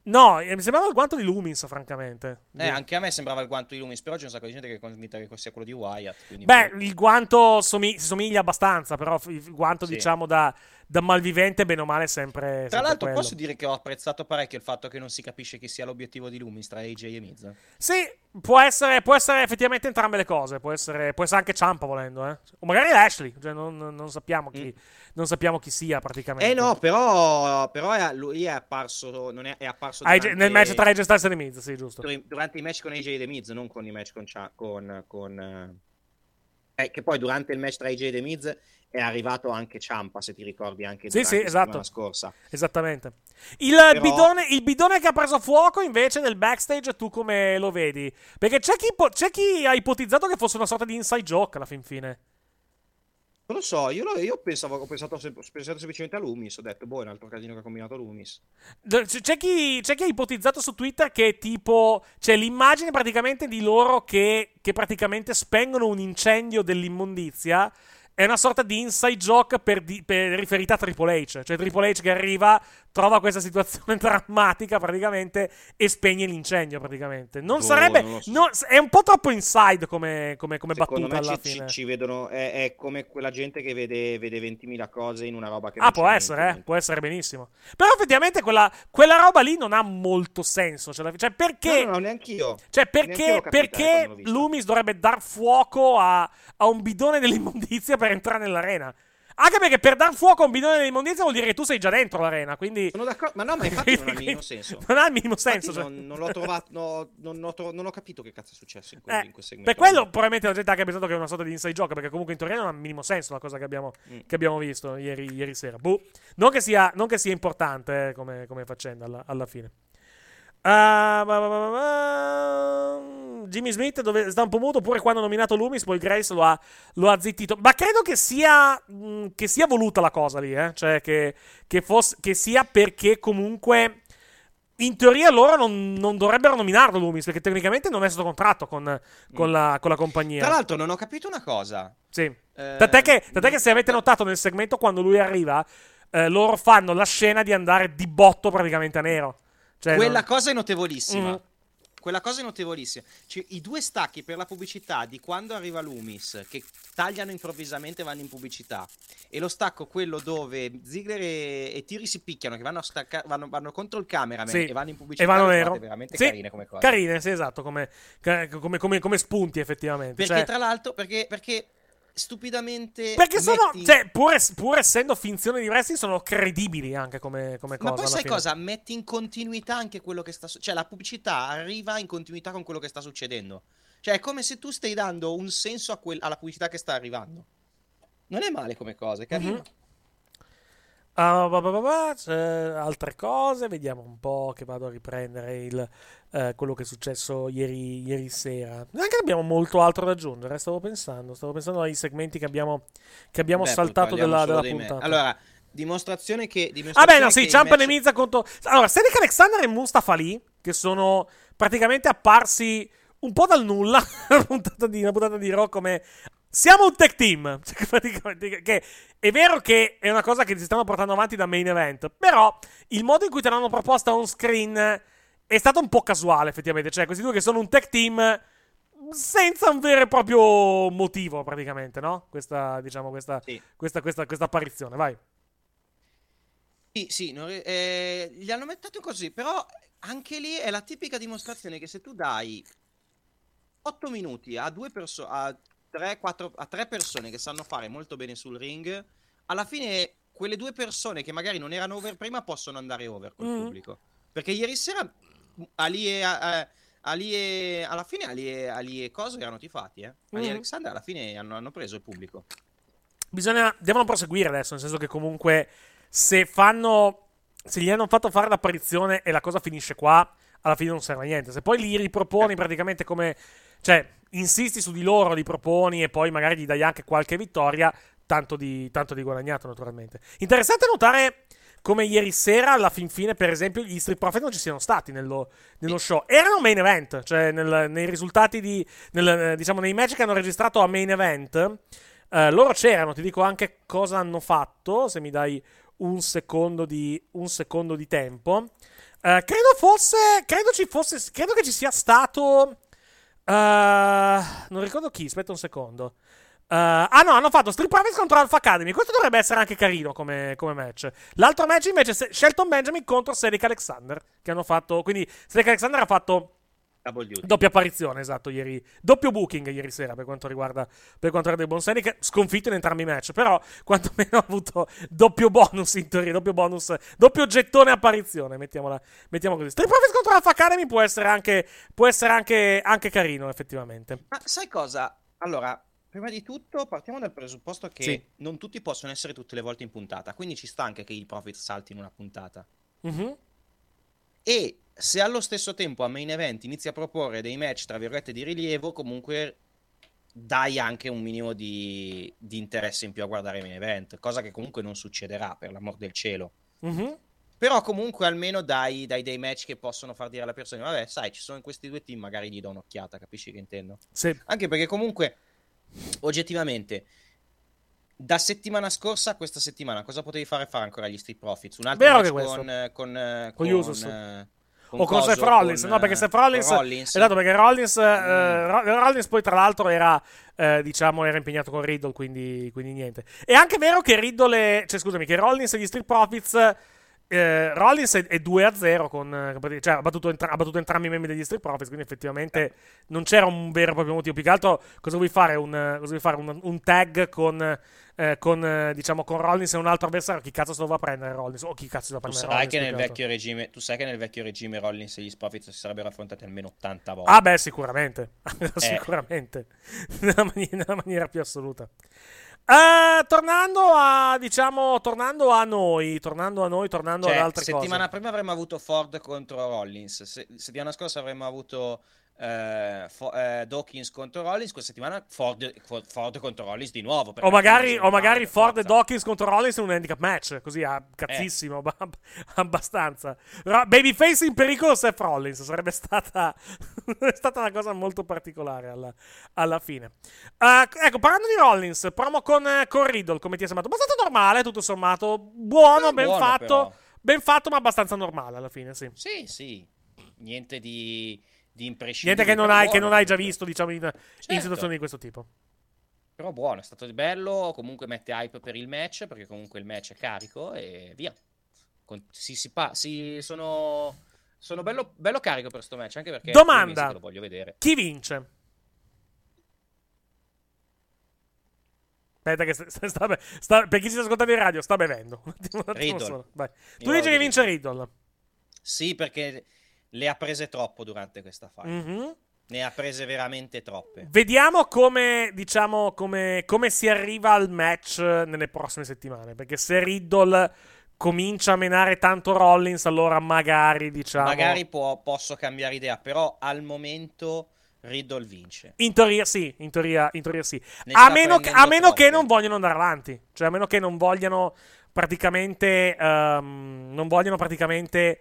No, eh, mi sembrava il guanto di Lumins, francamente. Eh, anche a me sembrava il guanto di Loomis, però c'è un sacco di gente che è convinta che sia quello di Wyatt. Beh, il guanto somi- si somiglia abbastanza, però il guanto, Sì. diciamo, da, da malvivente, bene o male, sempre. Tra sempre l'altro, quello. posso dire che ho apprezzato parecchio il fatto che non si capisce chi sia l'obiettivo di Loomis tra AJ e Miz. Sì, può essere, può essere effettivamente entrambe le cose. Può essere, può essere anche Ciampa volendo, eh. O magari Ashley, cioè non, non sappiamo chi, non sappiamo chi sia praticamente. Mm. Eh no, però, però è- lui è apparso, non è, è apparso durante- nel match tra AJ Styles e The Miz, sì, giusto. durante i match con AJ e The Miz, non con i match con, con, con, eh, eh, che poi durante il match tra AJ e The Miz è arrivato anche Ciampa, se ti ricordi anche Sì, sì, la settimana esatto. scorsa. Esattamente. Il, Però- bidone, il bidone che ha preso fuoco invece nel backstage, tu come lo vedi? Perché c'è chi, c'è chi ha ipotizzato che fosse una sorta di inside joke alla fin fine. Non lo so, io, lo- io pensavo, ho pensato, ho pensato semplicemente a Loomis, ho detto, boh, è un altro casino che ha combinato Loomis. C'è chi, c'è chi ha ipotizzato su Twitter che tipo. C'è l'immagine praticamente di loro che, che praticamente spengono un incendio dell'immondizia. È una sorta di inside joke per, di- per riferita a Triple H. Cioè Triple H che arriva, trova questa situazione *laughs* drammatica praticamente e spegne l'incendio praticamente. Non Boh, sarebbe. non so. non- è un po' troppo inside come, come, come battuta me alla ci, fine. ci vedono, è, è come quella gente che vede, vede 20.000 cose in una roba che Ah, può essere, eh, può essere benissimo. Però effettivamente quella, quella roba lì non ha molto senso. Cioè, cioè, perché. No, no, no, neanch'io. Cioè, perché, eh, perché. Loomis dovrebbe dar fuoco a, a un bidone dell'immondizia per entrare nell'arena? Anche perché per dar fuoco a un bidone dell'immondizia vuol dire che tu sei già dentro l'arena. Quindi. Sono d'accordo, ma no, ma infatti non ha il minimo *laughs* senso. Non ha il minimo senso. cioè. Non, non l'ho trovato, no, non, ho tro- non ho capito che cazzo è successo in quel, Eh, in quel segmento. per quello probabilmente la gente ha anche pensato che è una sorta di inside joke, perché comunque in teoria non ha il minimo senso la cosa che abbiamo, Mm. che abbiamo visto ieri, ieri sera. Boh. Non, che sia, non che sia importante eh, come, come faccenda alla, alla fine. Ba. Jimmy Smith dove, sta un po' muto pure quando ha nominato Loomis poi Grace lo ha, lo ha zittito ma credo che sia mh, che sia voluta la cosa lì eh? cioè che, che, fosse, che sia perché comunque in teoria loro non, non dovrebbero nominarlo Loomis perché tecnicamente non è sotto contratto con, con la, con la compagnia. Tra l'altro, non ho capito una cosa. Sì. Eh, Tant'è che, tant'è che se avete notato nel segmento quando lui arriva, eh, loro fanno la scena di andare di botto praticamente a nero. Cioè, Quella non- cosa è notevolissima. Mm. Quella cosa è notevolissima. Cioè, I due stacchi per la pubblicità di quando arriva Loomis, che tagliano improvvisamente e vanno in pubblicità, e lo stacco quello dove Ziggler e, e Tiri si picchiano, che vanno, stacca- vanno, vanno contro il cameraman Sì. e vanno in pubblicità. E vanno nero. veramente Sì, carine come cose. Carine, sì, esatto, come, come- come- come spunti effettivamente. Perché Cioè- tra l'altro, perché, perché stupidamente... Perché sono, metti- cioè, pur, es- pur essendo finzioni di wrestling, sono credibili anche come, come cosa. Ma poi sai fine. cosa? Metti in continuità anche quello che sta succedendo. Cioè, la pubblicità arriva in continuità con quello che sta succedendo. Cioè, è come se tu stai dando un senso a quel- alla pubblicità che sta arrivando. Non è male come cosa, è carino. Mhm. Ah, ba, ba, ba, ba, c'è altre cose, vediamo un po' che vado a riprendere il, eh, quello che è successo ieri, ieri sera. Non abbiamo molto altro da aggiungere, stavo pensando, stavo pensando ai segmenti che abbiamo, che abbiamo Beh, saltato della, della puntata. Allora, dimostrazione che... Ah dimostrazione beh, no, sì, Ciampa match- Miza contro... Allora, Cedric Alexander e Mustafa Ali, che sono praticamente apparsi un po' dal nulla, *laughs* una puntata di, una puntata di Raw come... Siamo un tech team, *laughs* Cioè, che è vero che è una cosa che si stanno portando avanti da main event, però il modo in cui te l'hanno proposta on screen è stato un po' casuale, effettivamente. Cioè, questi due che sono un tech team senza un vero e proprio motivo, praticamente, no? Questa, diciamo, questa, questa, questa, questa apparizione, vai. Sì, sì, non eh, gli hanno mettato così, però anche lì è la tipica dimostrazione che se tu dai 8 minuti a due persone, 3, 4, a tre persone che sanno fare molto bene sul ring, alla fine quelle due persone che magari non erano over prima possono andare over col Mm. pubblico. Perché ieri sera Ali e, eh, Ali e alla fine Ali e, Ali e Coso erano tifati, eh. Ali e Mm. Alexander alla fine hanno, hanno preso il pubblico. Bisogna, devono proseguire adesso, nel senso che comunque se fanno, se gli hanno fatto fare l'apparizione e la cosa finisce qua, alla fine non serve a niente. Se poi li riproponi praticamente come, cioè, insisti su di loro, li proponi e poi magari gli dai anche qualche vittoria, tanto di, tanto di guadagnato naturalmente. Interessante notare come ieri sera, alla fin fine, per esempio, gli Street Profit non ci siano stati nello, nello show. Erano main event, cioè nel- nei risultati di, nel, diciamo, nei match che hanno registrato a main event. eh, loro c'erano, ti dico anche cosa hanno fatto, se mi dai un secondo di, un secondo di tempo. Eh, credo fosse, credo ci fosse, credo che ci sia stato, eh, non ricordo chi, aspetta un secondo. Eh, ah no, hanno fatto Street Profits contro Alpha Academy. Questo dovrebbe essere anche carino come, come match. L'altro match invece è Shelton Benjamin contro Cedric Alexander. Che hanno fatto. Quindi Cedric Alexander ha fatto. Doppia apparizione, esatto, ieri. Doppio booking ieri sera per quanto riguarda, per quanto riguarda il buon Cedric. Sconfitto in entrambi i match. Però quantomeno *laughs* ha avuto doppio bonus in teoria. Doppio bonus. Doppio gettone apparizione. Mettiamola, mettiamo così. Street Profits contro Alpha Academy può essere anche, può essere anche, anche carino, effettivamente. Ma sai cosa? Allora, prima di tutto partiamo dal presupposto che Sì. non tutti possono essere tutte le volte in puntata, quindi ci sta anche che il profit salti in una puntata. Mhm. E se allo stesso tempo a main event inizi a proporre dei match, tra virgolette, di rilievo, comunque dai anche un minimo di, di interesse in più a guardare main event, cosa che comunque non succederà, per l'amor del cielo. Mhm. Però comunque almeno dai, dai dei match che possono far dire alle persone, vabbè, sai, ci sono questi due team, magari gli do un'occhiata, capisci che intendo? Sì. Anche perché comunque, oggettivamente, da settimana scorsa a questa settimana, cosa potevi fare fare ancora agli Street Profits? Un altro Vero con, eh, con, eh, Con Usos. eh, o con Seth Rollins, no? Perché eh, Seth Rollins, Rollins. esatto, perché Rollins, eh, Mm. Ro- Rollins poi tra l'altro era, eh, diciamo, era impegnato con Riddle, quindi, quindi niente. È anche vero che Riddle, è- cioè scusami, che Rollins e gli Street Profits, eh, Rollins è, è 2 a 0 con, eh, cioè ha battuto, entra- ha battuto entrambi i membri degli Street Profits, quindi effettivamente non c'era un vero e proprio motivo. Più che altro, cosa vuoi fare? Un, eh, cosa vuoi fare? Un, un tag con, eh, con, eh, diciamo, con Rollins e un altro avversario? Chi cazzo se lo va a prendere Rollins? O chi cazzo se lo va a Tu prendere sai, Rollins? che nel vecchio regime, tu sai che nel vecchio regime Rollins e gli Profits si sarebbero affrontati almeno 80 volte. Ah, beh, sicuramente. *laughs* Eh. sicuramente. Nella, mani- nella maniera più assoluta. Eh, tornando a, diciamo, tornando a noi, tornando a noi, tornando Cioè, ad altre settimana cose. prima avremmo avuto Ford contro Rollins, se- settimana scorsa avremmo avuto eh, Fo- eh, Dawkins contro Rollins, questa settimana Ford, Ford contro Rollins di nuovo. O magari, o magari Ford e Dawkins contro Rollins in un handicap match, così a cazzissimo, Eh. *laughs* ab- abbastanza. Ro- Babyface in pericolo Seth Rollins, sarebbe stata, *laughs* stata una cosa molto particolare alla, alla fine. Eh, ecco, parlando di Rollins, promo con, eh, con Riddle, come ti è sembrato? Abbastanza normale, tutto sommato, buono, Eh, ben buono, fatto, però. ben fatto ma abbastanza normale alla fine, sì. Sì, sì. Niente di, di imprescindibile. Niente che non hai, che buono non hai già visto, diciamo, in, in Certo. situazioni di questo tipo. Però buono, è stato bello, comunque mette hype per il match, perché comunque il match è carico e via. Con- si, si pa- si- sono, sono bello, bello carico per sto match, anche perché Domanda. che lo voglio vedere. Chi vince? Aspetta, che sta, sta- sta per chi ci sta ascoltando in radio, sta bevendo. *laughs* Un attimo, un attimo. Tu dici che vince Riddle. Sì, perché le ha prese troppo durante questa fase. Mhm. Ne ha prese veramente troppe. Vediamo come, diciamo, come, come si arriva al match nelle prossime settimane. Perché se Riddle comincia a menare tanto Rollins, allora magari, diciamo. Magari può- posso cambiare idea, però al momento Riddle vince. In teoria sì, in teoria, in teoria sì. Ne A meno, che, a meno che non vogliono andare avanti. Cioè, a meno che non vogliano praticamente. ehm, non vogliono praticamente.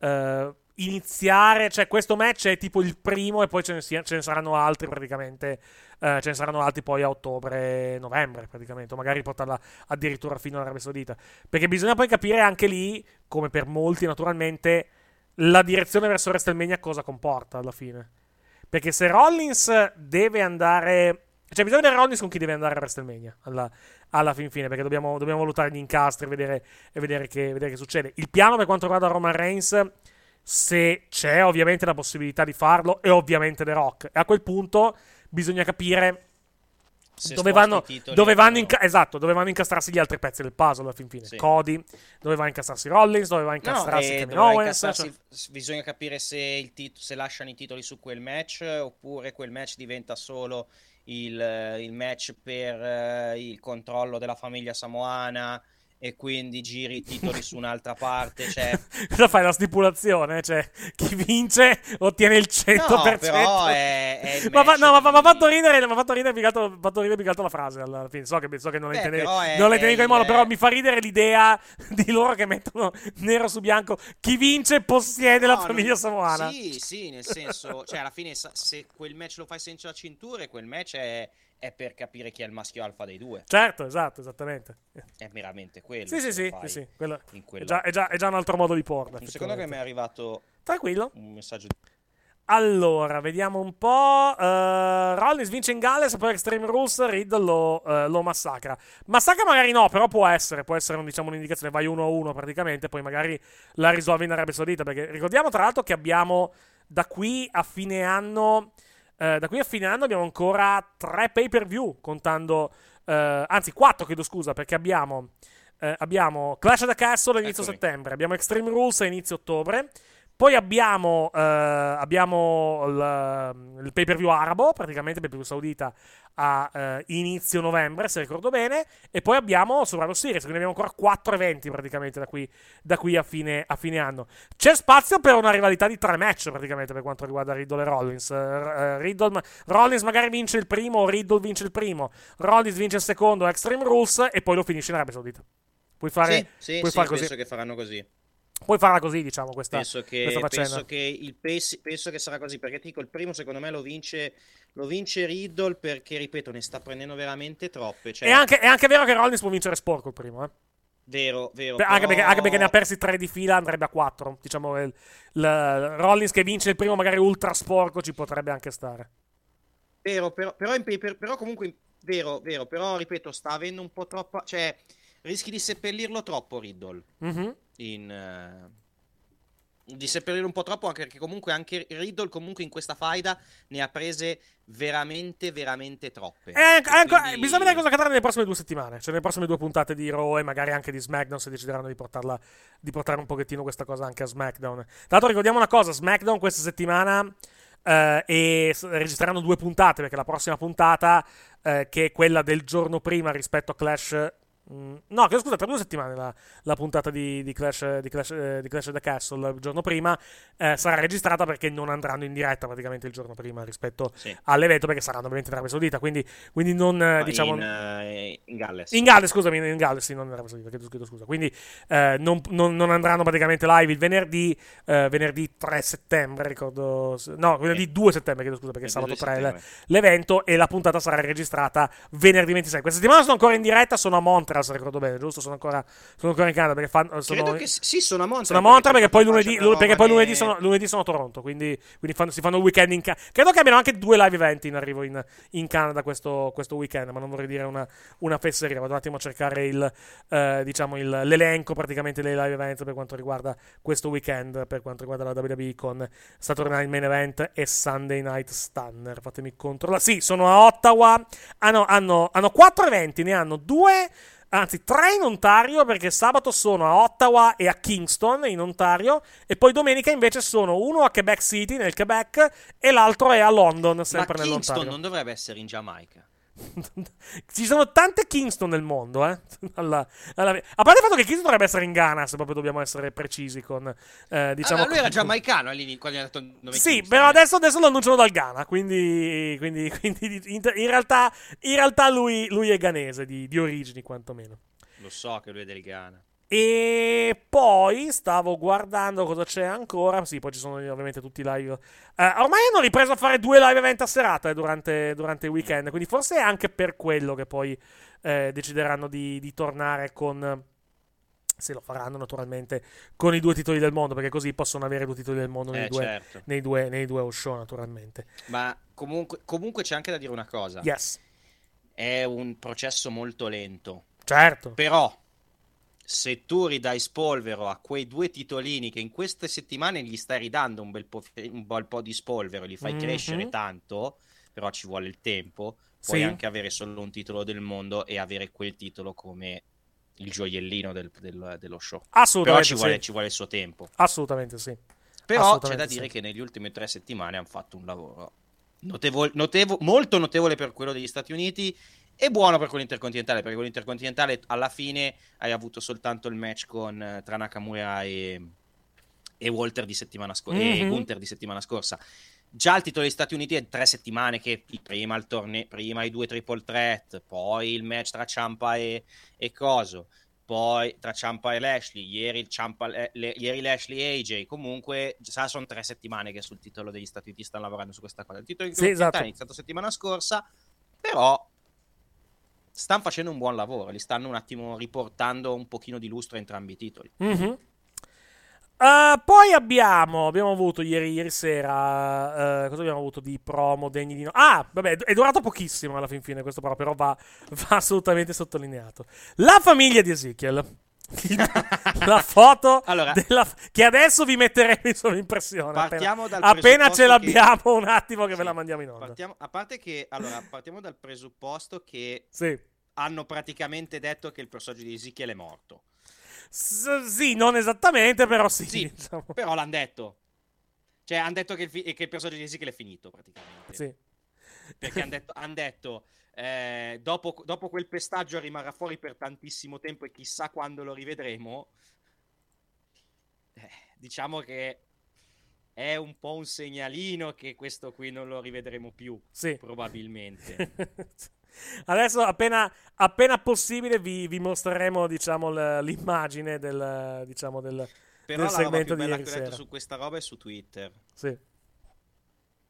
eh, iniziare. Cioè, questo match è tipo il primo, e poi ce ne, sia- ce ne saranno altri praticamente. eh, ce ne saranno altri poi a ottobre, novembre, praticamente. O magari portarla addirittura fino all'Arabia Saudita. Perché bisogna poi capire anche lì, come per molti, naturalmente, la direzione verso WrestleMania cosa comporta alla fine. Perché se Rollins deve andare. Cioè, bisogna vedere Rollins con chi deve andare a WrestleMania alla, alla fin fine. Perché dobbiamo, dobbiamo valutare gli incastri e vedere, e vedere, che, vedere che succede. Il piano per quanto riguarda Roman Reigns, se c'è ovviamente la possibilità di farlo, è ovviamente The Rock. E a quel punto bisogna capire. Dove vanno, dove, vanno no. inca- esatto, dove vanno incastrarsi gli altri pezzi del puzzle alla fin fine. Sì. Cody, dove va a incastrarsi Rollins, dove va a No, incastrarsi e Kevin dovrà Owens. incastrarsi- cioè- bisogna capire se, tit- se lasciano i titoli su quel match oppure quel match diventa solo il, il match per eh, il controllo della famiglia samoana e quindi giri i titoli su *laughs* un'altra parte. Cioè, *laughs* Cosa fai la stipulazione? Cioè, chi vince ottiene il 100%. No, però è- è *laughs* ma match no, ma ha fatto ridere, mi ha fatto ridere ha fatto ridere altro la frase alla fine. So che, so che non la intendevi, la intendevi in modo, però mi fa ridere l'idea di loro che mettono nero su bianco chi vince possiede la No, famiglia non- samoana. Sì, sì, nel senso, cioè alla fine se quel match lo fai senza cinture, quel match è, è per capire chi è il maschio alfa dei due. Certo, esatto, esattamente. È veramente quello. Sì, sì, sì, sì, sì, quello- in È già, è già- è già un altro modo di porla. Un secondo che mi è arrivato Tranquillo. un messaggio Allora, vediamo un po'. Eh, Rollins vince in Galles, poi Extreme Rules, Riddle lo, eh, lo massacra. Massacra magari no, però può essere, può essere diciamo, un'indicazione. Vai 1-1 praticamente, poi magari la risolve in Arabia Saudita. Perché ricordiamo tra l'altro che abbiamo da qui a fine anno. Eh, da qui a fine anno abbiamo ancora tre pay per view, contando. eh, anzi, quattro, chiedo scusa, perché abbiamo. eh, abbiamo Clash of the Castle a inizio Eccomi. settembre, abbiamo Extreme Rules a inizio ottobre. Poi abbiamo, eh, abbiamo il, il pay per view arabo, praticamente pay per view saudita a eh, inizio novembre, se ricordo bene. E poi abbiamo Survivor Series, quindi abbiamo ancora quattro eventi praticamente da qui, da qui a, fine, a fine anno. C'è spazio per una rivalità di tre match praticamente per quanto riguarda Riddle e Rollins. Eh, Riddle, Rollins magari vince il primo, Riddle vince il primo, Rollins vince il secondo, Extreme Rules e poi lo finisce in Arabia Saudita. Puoi fare, Sì, sì, puoi sì, fare così. penso che faranno così. Puoi farla così, diciamo, questa, Penso che, questa penso che il pace- penso che sarà così perché ti dico il primo secondo me lo vince lo vince Riddle perché ripeto ne sta prendendo veramente troppe cioè, È, anche, è anche vero che Rollins può vincere sporco il primo, eh. vero vero Per- anche, però- perché, anche perché ne ha persi tre di fila, andrebbe a quattro. Diciamo, il, il- Rollins che vince il primo, magari ultra sporco, ci potrebbe anche stare. Vero, però, però, in- per- però comunque, vero, vero, però ripeto, sta avendo un po' troppa, cioè, rischi di seppellirlo troppo Riddle, Mhm. in, eh, di seppellirlo un po' troppo, anche perché comunque anche Riddle comunque in questa faida ne ha prese veramente, veramente troppe. E anche- anche- Quindi- Bisogna vedere cosa accadrà nelle prossime due settimane. Cioè, nelle prossime due puntate di Raw e magari anche di SmackDown. Se decideranno di, portarla, di portare un pochettino questa cosa anche a SmackDown. Tra l'altro, ricordiamo una cosa: SmackDown questa settimana. eh, e registreranno due puntate perché la prossima puntata, eh, che è quella del giorno prima rispetto a Clash Mm, no, che scusa, tra due settimane la, la puntata di, di, Clash, di, Clash, eh, di Clash the Castle il giorno prima eh, sarà registrata perché non andranno in diretta praticamente il giorno prima rispetto Sì. all'evento perché saranno ovviamente in Arabia Saudita, quindi, quindi non eh, diciamo... in, eh, in Galles. In Galles, scusami, in Galles, sì, non in Arabia Saudita, chiedo, chiedo scusa. Quindi eh, non, non- non andranno praticamente live il venerdì, eh, venerdì 3 settembre, ricordo... No, venerdì 2 settembre, chiedo scusa, perché è sabato 2 3 settembre. l'evento e la puntata sarà registrata venerdì 26. Questa settimana sono ancora in diretta, sono a Montreal, se ricordo bene, giusto? Sono ancora, sono ancora in Canada perché fanno... Sono, che sì, sono a Montreal. sono a Montreal perché poi lunedì, però perché poi lunedì, sono, lunedì sono a Toronto, quindi, quindi fanno- si fanno il weekend in Canada. Credo che abbiano anche due live event in arrivo in, in Canada questo, questo weekend, ma non vorrei dire una, una fesseria. Vado un attimo a cercare il, eh, diciamo il- l'elenco praticamente dei live event per quanto riguarda questo weekend, per quanto riguarda la WWE con Saturday Night Main Event e Sunday Night Stunner. Fatemi controllare. Sì, sono a Ottawa. Hanno, hanno, hanno quattro eventi, ne hanno due. Anzi, tre in Ontario perché sabato sono a Ottawa e a Kingston in Ontario e poi domenica invece sono uno a Quebec City nel Quebec e l'altro è a London Ma sempre Kingston nell'Ontario. non dovrebbe essere in Giamaica. *laughs* Ci sono tante Kingston nel mondo, eh. Alla- alla- A parte il fatto che Kingston dovrebbe essere in Ghana, se proprio dobbiamo essere precisi con, eh, diciamo... Ah, lui era giamaicano all'inizio quando gli ha detto il nome Sì, Kingston, però eh. adesso, adesso lo annunciano dal Ghana, quindi, quindi, *laughs* quindi in, in realtà, in realtà lui, lui è ghanese, di, di origini quantomeno. Lo so che lui è del Ghana. E poi stavo guardando cosa c'è ancora. Sì, poi ci sono ovviamente tutti i live. Eh, ormai hanno ripreso a fare due live event a serata eh, durante, durante il weekend. Quindi forse è anche per quello che poi eh, decideranno di, di tornare con. Se lo faranno naturalmente con i due titoli del mondo, perché così possono avere due titoli del mondo nei, Eh, due, certo. nei, due, nei due show, naturalmente. Ma comunque, comunque c'è anche da dire una cosa. Yes, È un processo molto lento. certo. Però, se tu ridai spolvero a quei due titolini che in queste settimane gli stai ridando un bel po', un bel po' di spolvero, li fai Mhm. crescere tanto, però ci vuole il tempo, puoi Sì. anche avere solo un titolo del mondo e avere quel titolo come il gioiellino del- del- dello show. Però Assolutamente ci vuole, sì. ci vuole il suo tempo. Assolutamente sì. Però c'è Assolutamente da dire sì. che negli ultimi tre settimane hanno fatto un lavoro notevole- notevo- molto notevole per quello degli Stati Uniti e buono per quello intercontinentale, perché quello intercontinentale alla fine hai avuto soltanto il match con eh, tra Nakamura e, e Walter di settimana scorsa e Mhm. Gunther di settimana scorsa. Già il titolo degli Stati Uniti è tre settimane che prima il torneo, prima i due triple threat, poi il match tra Ciampa e, e Coso, poi tra Ciampa e Lashley, ieri, il Ciampa, le- le- ieri Lashley e AJ, comunque già sono tre settimane che sul titolo degli Stati Uniti stanno lavorando su questa cosa. Il titolo Sì, esatto. è iniziato settimana scorsa, però stanno facendo un buon lavoro, li stanno un attimo riportando un pochino di lustro a entrambi i titoli. Mhm. Eh, poi abbiamo, abbiamo avuto ieri, ieri sera, eh, cosa abbiamo avuto di promo degni di no? Ah, vabbè, è durato pochissimo alla fin fine questo promo, però va, *laughs* va assolutamente sottolineato. La famiglia di Ezekiel. *laughs* la foto Allora- della- che adesso vi metteremo in sovrimpressione. Partiamo appena, dal appena ce l'abbiamo, un attimo che Sì, ve la mandiamo in onda. Partiamo, a parte che, allora, partiamo dal presupposto che Sì. hanno praticamente detto che il personaggio di Ezekiel è morto. S- sì, non esattamente, però sì. Sì, diciamo. però l'hanno detto. Cioè, hanno detto che il, fi- che il personaggio di Ezekiel è finito, praticamente. Sì. Perché hanno detto, han detto eh, dopo, dopo quel pestaggio rimarrà fuori per tantissimo tempo e chissà quando lo rivedremo. Eh, diciamo che è un po' un segnalino che questo qui non lo rivedremo più, Sì. probabilmente. *laughs* Adesso, appena, appena possibile, vi, vi mostreremo diciamo, l'immagine del, diciamo, del, Però del segmento più di ieri che ho letto sera. su questa roba è su Twitter, Sì.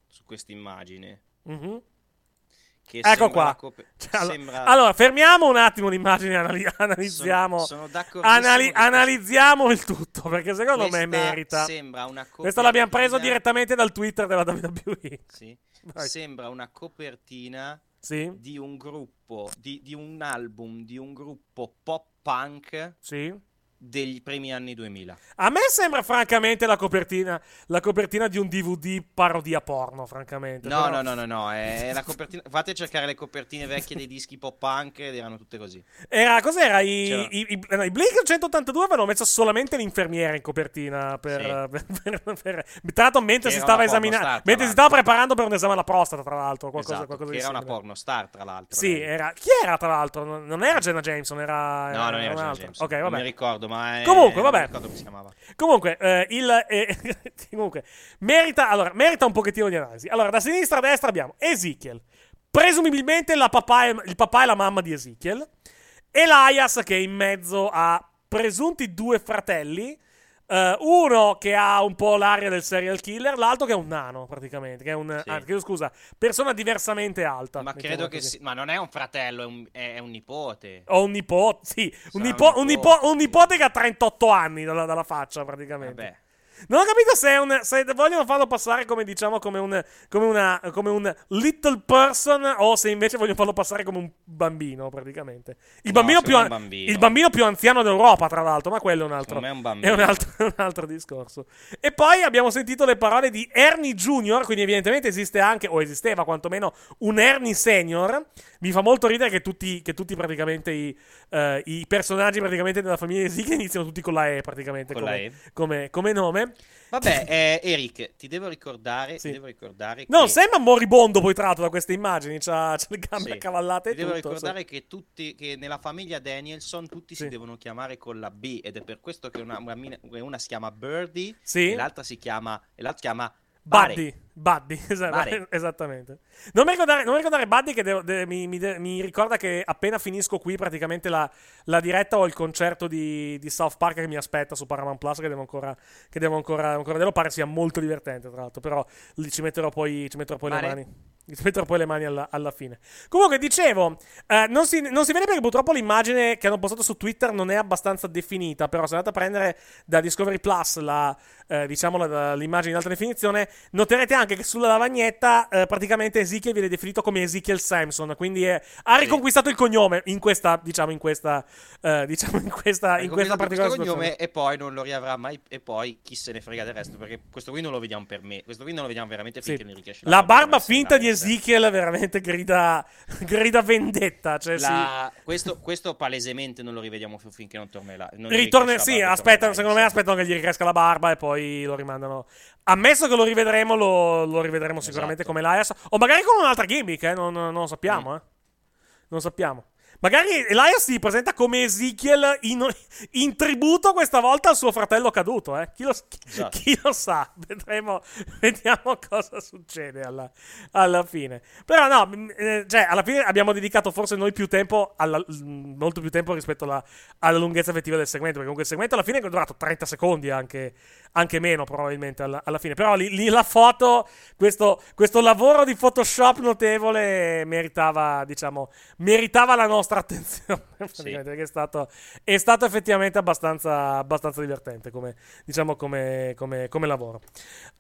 su questa immagine. Mhm. Ecco qua. cop- *laughs* Cioè, allora, sembra- allora, fermiamo un attimo l'immagine e anali- analizziamo. Sono- sono anali- analizziamo il tutto perché secondo me merita. Sembra una Questo l'abbiamo preso copertina- direttamente dal Twitter della WWE. Sì. *laughs* Sembra una copertina Sì. di un gruppo, di, di un album, di un gruppo pop punk Sì. Degli primi anni 2000. A me sembra francamente la copertina, la copertina di un DVD parodia porno, francamente. No, però- no, no, no, no, è la copertina. Fate cercare le copertine vecchie dei dischi pop punk ed erano tutte così. Era, cos'era? I, C'era. i, i, no, i Blink 182 avevano messo solamente l'infermiera in copertina per, Sì. *laughs* per- per- per- tra l'altro mentre si era stava una esaminando mentre si stava preparando per un esame alla prostata tra l'altro qualcosa, Esatto, qualcosa era una simile. porno star, tra l'altro. sì lei. era chi era tra l'altro non non era Jenna Jameson era No, non era Jenna. Jameson. ok Non vabbè mi ricordo, ma è- Comunque, vabbè. Comunque, eh, il, eh, *laughs* comunque merita, allora, merita un pochettino di analisi. Allora, da sinistra a destra abbiamo Ezekiel, presumibilmente la papà e- il papà e la mamma di Ezekiel, Elias che è in mezzo a presunti due fratelli, eh, uno che ha un po' l'aria del serial killer, l'altro che è un nano praticamente, che è un, Sì. chiedo scusa, persona diversamente alta. Ma credo che si- Ma non è un fratello, è un, è- un nipote. Ho un nipote, sì, un, nipo- un nipo- nipote. un nipote che ha 38 anni dalla, dalla faccia praticamente. Vabbè. Non ho capito se, è un, se vogliono farlo passare come diciamo come un, come, una, come un little person o se invece vogliono farlo passare come un bambino praticamente. Il, No, bambino, più, an- bambino. il bambino più anziano d'Europa tra l'altro, ma quello è un altro, è un *laughs* è un altro, è un altro discorso. E poi abbiamo sentito le parole di Ernie Junior, quindi evidentemente esiste anche, o esisteva quantomeno, un Ernie Senior. Mi fa molto ridere che tutti, che tutti praticamente i, eh, i personaggi praticamente della famiglia di Zeke iniziano tutti con la E praticamente Con come, la E. come- come nome. Vabbè, *laughs* eh, Eric, ti devo ricordare, Sì. ti devo ricordare Non che... sembra moribondo poi tratto da queste immagini, c'ha, c'ha le gambe Sì. accavallate Ti devo tutto. ricordare che tutti, che nella famiglia Danielson tutti Sì. si devono chiamare con la B ed è per questo che una, una, una si chiama Birdie Sì. e l'altra si chiama, e l'altra si chiama Buddy, Buddy, Bare. *laughs* *laughs* esattamente. Non mi ricordare, non mi ricordare Buddy che devo- de- mi, mi de- mi ricorda che appena finisco qui praticamente la, la diretta ho il concerto di, di South Park che mi aspetta su Paramount Plus che devo ancora, che devo ancora, ancora vedere. Pare sia molto divertente tra l'altro, però lì ci metterò poi, ci metterò poi le mani. Metterò poi le mani alla, alla fine. Comunque, dicevo, eh, non, si, non si vede perché purtroppo l'immagine che hanno postato su Twitter non è abbastanza definita. Però, se andate a prendere da Discovery Plus la, eh, diciamo, la- l'immagine in alta definizione, noterete anche che sulla lavagnetta eh, praticamente Ezekiel viene definito come Ezekiel Samson. Quindi è- ha riconquistato il cognome in questa, diciamo, in questa, eh, diciamo, in questa, in questa particolare cognome e poi non lo riavrà mai e poi chi se ne frega del resto perché questo qui non lo vediamo per me questo qui non lo vediamo veramente Sì. finché non riesce La barba finta di Ezekiel veramente grida, *laughs* grida vendetta. Cioè, sì. La- questo, questo palesemente non lo rivediamo fi- finché non tornerà. non la sì, barba aspettano, secondo me aspettano che gli ricresca la barba e poi lo rimandano. Ammesso che lo rivedremo, lo, lo rivedremo sicuramente Esatto. come Elias. O magari con un'altra gimmick, eh, non, non lo Mm. sappiamo, eh. Non sappiamo. Magari Elias si presenta come Ezekiel in, in tributo questa volta al suo fratello caduto, eh. Chi lo, chi- Esatto. *laughs* chi lo sa? Vedremo, vediamo *laughs* cosa succede alla, alla fine. Però no, m- eh, cioè, alla fine abbiamo dedicato forse noi più tempo, alla- m- molto più tempo rispetto alla, alla lunghezza effettiva del segmento, perché comunque il segmento alla fine è durato 30 secondi, anche, anche meno probabilmente alla, alla fine. Però lì, lì la foto, questo, questo lavoro di Photoshop notevole meritava, diciamo, meritava la nostra attenzione, *laughs* perché è stato, è stato effettivamente abbastanza, abbastanza divertente come, diciamo, come, come- come lavoro.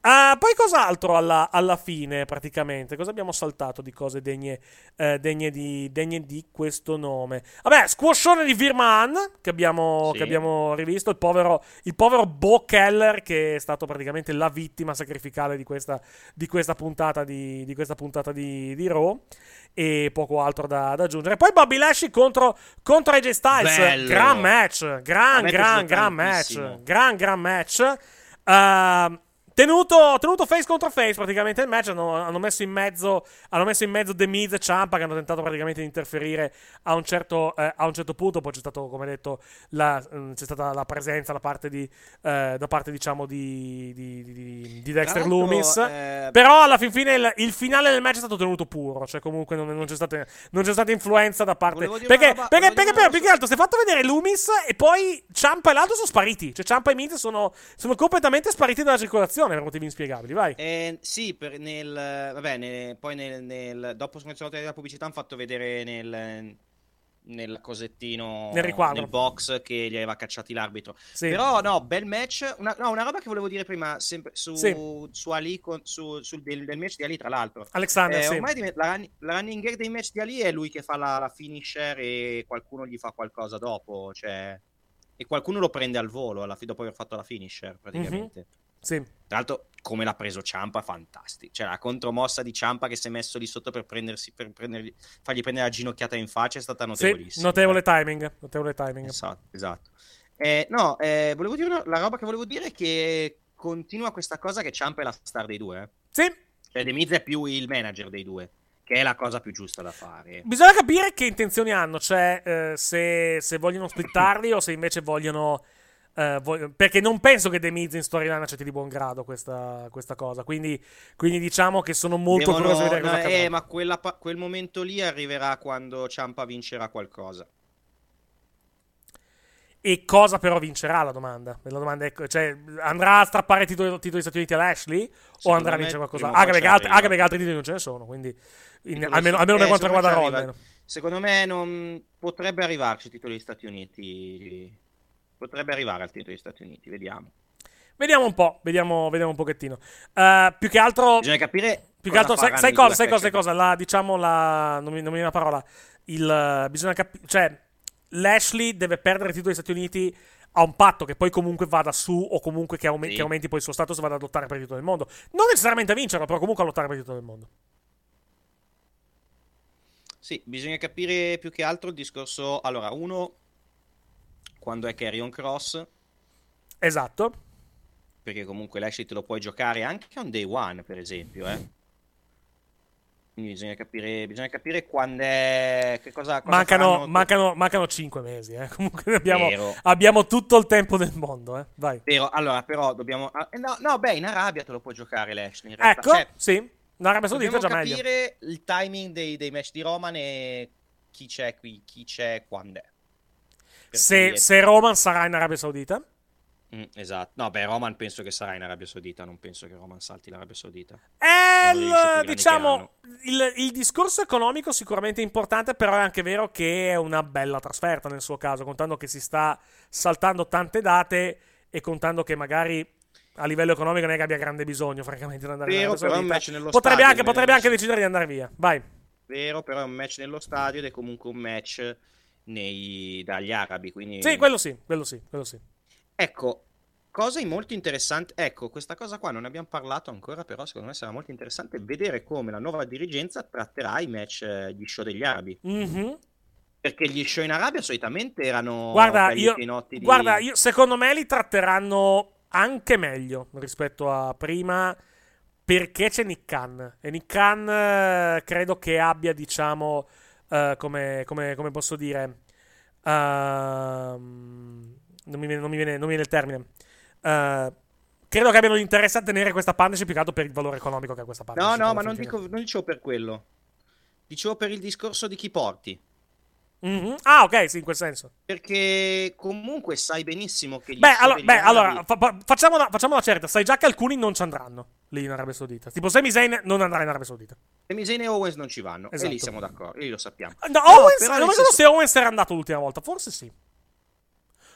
Ah, poi cos'altro alla, alla fine, praticamente? Cosa abbiamo saltato di cose degne, eh, degne, di, degne di questo nome? Vabbè, squashone di Virman, che abbiamo, Sì. che abbiamo rivisto, il povero, il povero Bo Keller, che è stato praticamente la vittima sacrificale di questa, di questa puntata di, di questa puntata di, di Raw. E poco altro da, da aggiungere. Poi Bobby Lashley contro, contro AJ Styles. Bello. Gran match. Gran, gran, gran match. Gran, gran match. Ehm, Tenuto, tenuto face contro face praticamente il match. Hanno, hanno messo in mezzo hanno messo in mezzo The Miz e Ciampa che hanno tentato praticamente di interferire a un certo, eh, a un certo punto. Poi c'è stato come detto la, mm, c'è stata la presenza da parte di eh, da parte diciamo di, di, di- di- Dexter Loomis eh, però alla fin fine il, il finale del match è stato tenuto puro. Cioè comunque non, non c'è, stata, non c'è stata influenza da parte perché, roba- perché, perché, più che altro si è fatto vedere Loomis e poi Ciampa e l'altro sono spariti. Cioè Ciampa e Miz sono, sono completamente spariti dalla circolazione per motivi inspiegabili vai Eh, sì, nel, vabbè, ne- poi nel, nel- dopo sono cancellato la pubblicità hanno fatto vedere nel, nel cosettino Nel riquadro. box che gli aveva cacciati l'arbitro. Sì. Però no, bel match. Una, no, una roba che volevo dire prima sempre su, Sì. su Ali, con- su, sul del, del match di Ali, tra l'altro. Alexander Eh, ormai la, la running gag dei match di Ali è lui che fa la, la finisher e qualcuno gli fa qualcosa dopo. Cioè, e qualcuno lo prende al volo alla dopo aver fatto la finisher praticamente. Sì. Tra l'altro, come l'ha preso Ciampa, fantastico. Cioè, la contromossa di Ciampa che si è messo lì sotto per, prendersi, per prendergli- fargli prendere la ginocchiata in faccia è stata Sì, notevolissima. notevole timing. Notevole timing. Esatto, esatto. Eh, no, eh, volevo dire una- la roba che volevo dire è che continua questa cosa che Ciampa è la star dei due. eh. Sì. Cioè, De Miz è più il manager dei due, che è la cosa più giusta da fare. Bisogna capire che intenzioni hanno, cioè eh, se, se vogliono splittarli o se invece vogliono... eh, vog- perché non penso che The Miz in storyline accetti di buon grado questa, questa cosa. Quindi, quindi diciamo che sono molto Devono- curioso di vedere cosa no, eh, ma quella quel momento lì arriverà quando Ciampa vincerà qualcosa. E cosa però vincerà la domanda? La domanda è, cioè, andrà a strappare titolo degli Stati Uniti all'Ashley? O Secondo andrà a vincere qualcosa? o Anche perché, arriva. anche perché altri titoli non ce ne sono. Quindi, in- almeno, almeno per eh, quanto secondo me riguarda Raw. Secondo me non potrebbe arrivarci degli Stati Uniti. Potrebbe arrivare al titolo degli Stati Uniti, vediamo. Vediamo un po', vediamo, vediamo un pochettino. Eh, più che altro. Bisogna capire. Più che altro, sai, sai cosa? Sai cosa? Sai cosa? La, diciamo la. Non mi, non mi viene la parola. Il, bisogna capire. Cioè, Lashley deve perdere il titolo degli Stati Uniti. Ha un patto che poi comunque vada su, o comunque che, aume- Sì. che aumenti poi il suo status vada ad lottare per il titolo del mondo. Non necessariamente a vincerlo, però comunque a lottare per il titolo del mondo. Sì, bisogna capire più che altro il discorso. Allora, uno, quando è Carrion Cross, Esatto. perché comunque Lashley te lo puoi giocare anche on day one, per esempio, eh. Quindi bisogna capire, bisogna capire quando è. Che cosa, cosa Mancano, mancano, mancano 5 mesi. Eh. *laughs* Comunque abbiamo, Vero. abbiamo tutto il tempo del mondo. Eh. Vai. Però, allora, però dobbiamo. ah, eh, No, no, beh, in Arabia te lo può giocare Lashley. In. Ecco, Cioè, sì. L'Arabia Saudita è dobbiamo già meglio. capire il timing dei, dei match di Roman e chi c'è qui, chi c'è quando è. Se, se Roman sarà in Arabia Saudita. Mm, esatto. No, beh, Roman penso che sarà in Arabia Saudita. Non penso che Roman salti l'Arabia Saudita. Eh, grandi che diciamo, il, il discorso economico sicuramente è importante, però è anche vero che è una bella trasferta nel suo caso, contando che si sta saltando tante date e contando che magari a livello economico non è che abbia grande bisogno, francamente, di andare in Vero, Arabia è un Saudita. Potrebbe, stadio, anche, potrebbe anche decidere di andare via. Vai. Vero, però è un match nello stadio ed è comunque un match nei- dagli arabi. Quindi... Sì, quello sì, quello sì, quello sì. Ecco, cosa molto interessante. Ecco, questa cosa qua non ne abbiamo parlato ancora, però secondo me sarà molto interessante vedere come la nuova dirigenza tratterà i match, eh, gli show degli arabi. Mhm. Perché gli show in Arabia solitamente erano Guarda, io, di... guarda io, secondo me li tratteranno anche meglio rispetto a prima perché c'è Nick Khan e Nick Khan eh, credo che abbia diciamo eh, come, come- come posso dire ehm, non, mi viene, non mi viene- non mi viene il termine Eh, credo che abbiano l'interesse a tenere questa partnership più che altro per il valore economico che ha questa No, partnership no, alla ma non, dico, non dicevo per quello. Dicevo per il discorso di chi porti. Mhm. ah ok sì in quel senso Perché comunque sai benissimo che Beh, degli beh, allora fa- fa- facciamo, una, facciamo una certa. Sai già che alcuni non ci andranno lì in Arabia Saudita. Tipo Sami Zayn non andrà in Arabia Saudita. Sami Zayn e Owens non ci vanno. E Esatto. lì siamo d'accordo, e lì lo sappiamo. No, No, Owens, non senso- se Owens era andato l'ultima volta. Forse sì.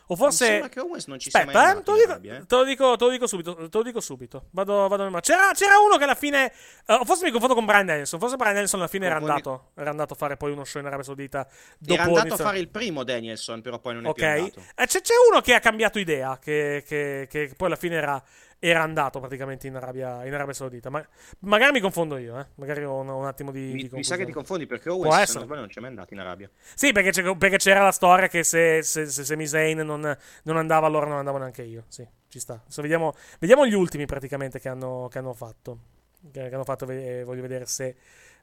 O forse. Mi sembra che Owens non ci sia mai Aspetta, eh, te, lo dico, Arabia, eh. te lo dico- te lo dico subito. Te lo dico subito. Vado, vado nel- c'era, c'era uno che alla fine. o forse mi confondo con Brian Danielson. Forse Brian Danielson alla fine era andato, era andato a fare poi uno show in Arabia Saudita. Dopo Era andato inizio- a fare il primo Danielson, però poi non è Ok. più andato. Eh, c'è, c'è uno che ha cambiato idea, che, che- che poi alla fine era, era andato praticamente in Arabia, in Arabia Saudita. Ma, magari mi confondo io, eh. Magari ho un, un attimo di, Mi, di mi sa che ti confondi perché Owens se non sbaglio non c'è mai andato in Arabia. Sì, perché, perché c'era la storia che se, se, se Sami Zayn non, non andava, allora non andavo neanche io. Sì, ci sta. Adesso vediamo, vediamo gli ultimi praticamente che hanno, che hanno fatto. Che, che hanno fatto, ve- voglio vedere se,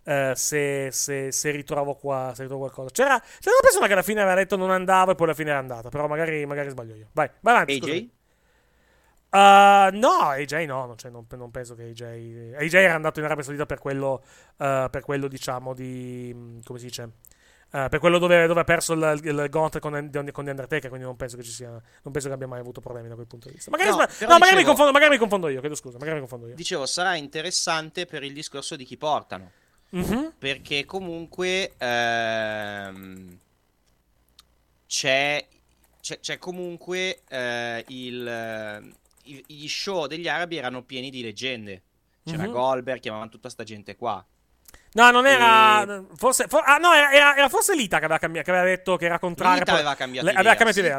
eh, se, se, se ritrovo qua se ritrovo qualcosa. C'era, c'era una persona che alla fine aveva detto non andavo e poi alla fine era andata. Però magari, magari sbaglio io. Vai, vai avanti. AJ? scusami. Uh, no, AJ no, non, cioè, non, non penso che AJ. AJ era andato in Arabia Saudita per quello, uh, per quello diciamo, di. come si dice? Uh, per quello dove, dove ha perso il, il gauntlet con, con The Undertaker, quindi non penso che ci sia. Non penso che abbia mai avuto problemi da quel punto di vista. Magari, No, no, magari, mi dicevo- confondo, magari mi confondo io, chiedo scusa, magari mi confondo io. Dicevo, sarà interessante per il discorso di chi portano. Mhm. Perché comunque ehm, c'è, c'è, c'è comunque eh, il, i- gli show degli arabi erano pieni di leggende. C'era Mhm. Goldberg, chiamavano tutta sta gente qua. No, non era. Forse. for- ah, no, era, era- forse Lita che aveva, cambi- che aveva detto che era contrario. Lita aveva cambiato le- idea, aveva cambiato sì. idea.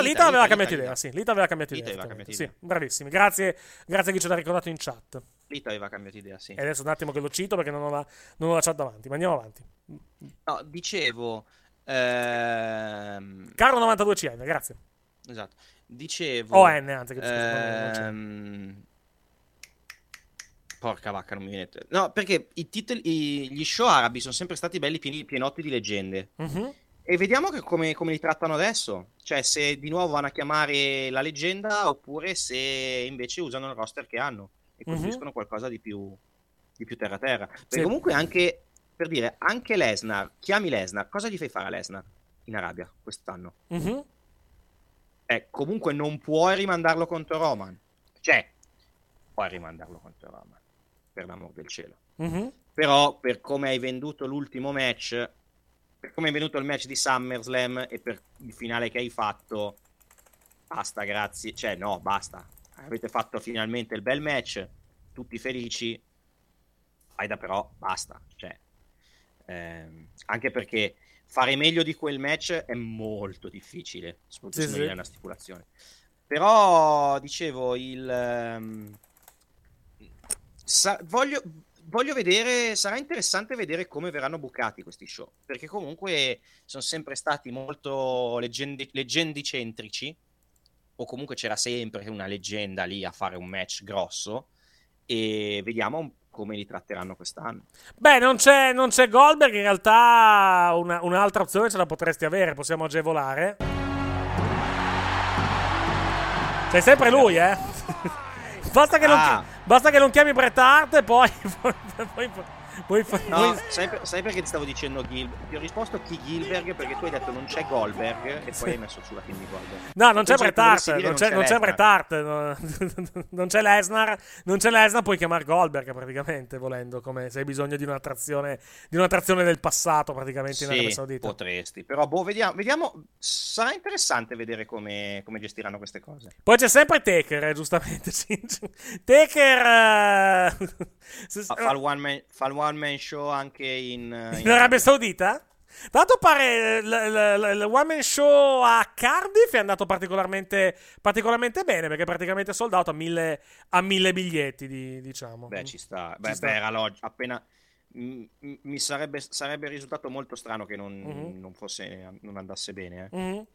Lita, aveva cambiato idea. Sì, Lita aveva cambiato idea. aveva cambiato Sì, idea. bravissimi. Grazie, grazie a chi ce l'ha ricordato in chat. Lita aveva cambiato idea, sì. E adesso un attimo che lo cito perché non ho la, non ho la chat davanti. Ma andiamo avanti. No, dicevo... ehm, Caro 92 CN, grazie. Esatto. Dicevo... ON, anzi, che ehm, Porca vacca, non mi viene... No, perché i titoli, i- gli show arabi sono sempre stati belli pieni, pienotti di leggende. Mhm. E vediamo che come, come li trattano adesso. Cioè, se di nuovo vanno a chiamare la leggenda oppure se invece usano il roster che hanno e Mhm. costruiscono qualcosa di più, di più terra-terra. Perché Sì. comunque anche, per dire, anche Lesnar, chiami Lesnar, cosa gli fai fare a Lesnar in Arabia quest'anno? Mhm. Eh, comunque non puoi rimandarlo contro Roman. Cioè, puoi rimandarlo contro Roman, per l'amor del cielo. Mhm. Però per come hai venduto l'ultimo match, per come è venuto il match di SummerSlam e per il finale che hai fatto, basta, grazie. Cioè, no, basta. Avete fatto finalmente il bel match, tutti felici. Aida però, basta. Cioè, ehm, anche perché fare meglio di quel match è molto difficile, soprattutto Sì, se sì. è una stipulazione. Però, dicevo, il... ehm, sa- voglio, voglio vedere, sarà interessante vedere come verranno bucati questi show, perché comunque sono sempre stati molto leggendi, leggendicentrici, o comunque c'era sempre una leggenda lì a fare un match grosso, e vediamo come li tratteranno quest'anno. Beh, non c'è, non c'è Goldberg. In realtà, una- un'altra opzione ce la potresti avere. Possiamo agevolare. Sei sempre lui, eh? *laughs* basta, che non, Ah. basta che non chiami Bret Hart e poi. *laughs* poi, poi, poi- poi- No, poi- sai, sai perché ti stavo dicendo Gilbert? Ti ho risposto chi Gilbert perché tu hai detto non c'è Goldberg e poi Sì. hai messo sulla team di Goldberg. No, non c'è Invece Bret che Hart, dire non c'è, non c'è Lesnar. Bret Hart, no- *laughs* non c'è Lesnar, non c'è Lesnar, puoi chiamare Goldberg praticamente, volendo, come se hai bisogno di un'attrazione, di un'attrazione del passato praticamente in Arabia Sì, Saudita. potresti. Però, boh, vediamo, vediamo. Sarà interessante vedere come, come gestiranno queste cose. Poi c'è sempre Taker, eh, giustamente. *laughs* sì. Taker... se- Fa, fa il one man, fa il one man show anche in, eh, in Arabia Saudita? Tanto pare eh, l- l- l- il One Man Show a Cardiff è andato particolarmente, particolarmente bene perché è praticamente soldato a mille, a mille biglietti, di- diciamo. Beh, ci sta. Beh, sta. beh, era logico. Appena. m- Mi sarebbe, sarebbe risultato molto strano che non, Mhm. non fosse, non andasse bene. eh. Mhm.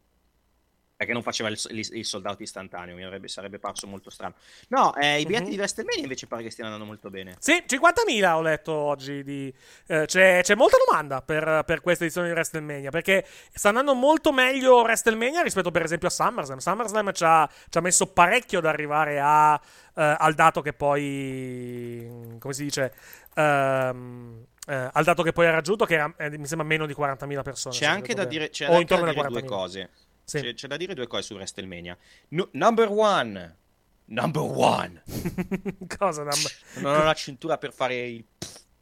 Perché non faceva il, il- il soldato istantaneo. Mi avrebbe, sarebbe parso molto strano. No, eh, i biglietti Mhm. di WrestleMania invece pare che stiano andando molto bene. Sì, 50.000 ho letto oggi. Di, eh, c'è, c'è molta domanda per, per questa edizione di WrestleMania. Perché sta andando molto meglio WrestleMania rispetto, per esempio, a SummerSlam. SummerSlam ci ha, ci ha messo parecchio ad arrivare a, eh, al dato che poi. Come si dice? Eh, al dato che poi ha raggiunto, che era, eh, mi sembra meno di 40.000 persone. C'è anche da bene. dire, c'è o anche da dire due 40.000. cose. Sì. C'è, c'è da dire due cose su WrestleMania. No- number one. Number one. *laughs* Cosa? number- Non ho la cintura per fare il,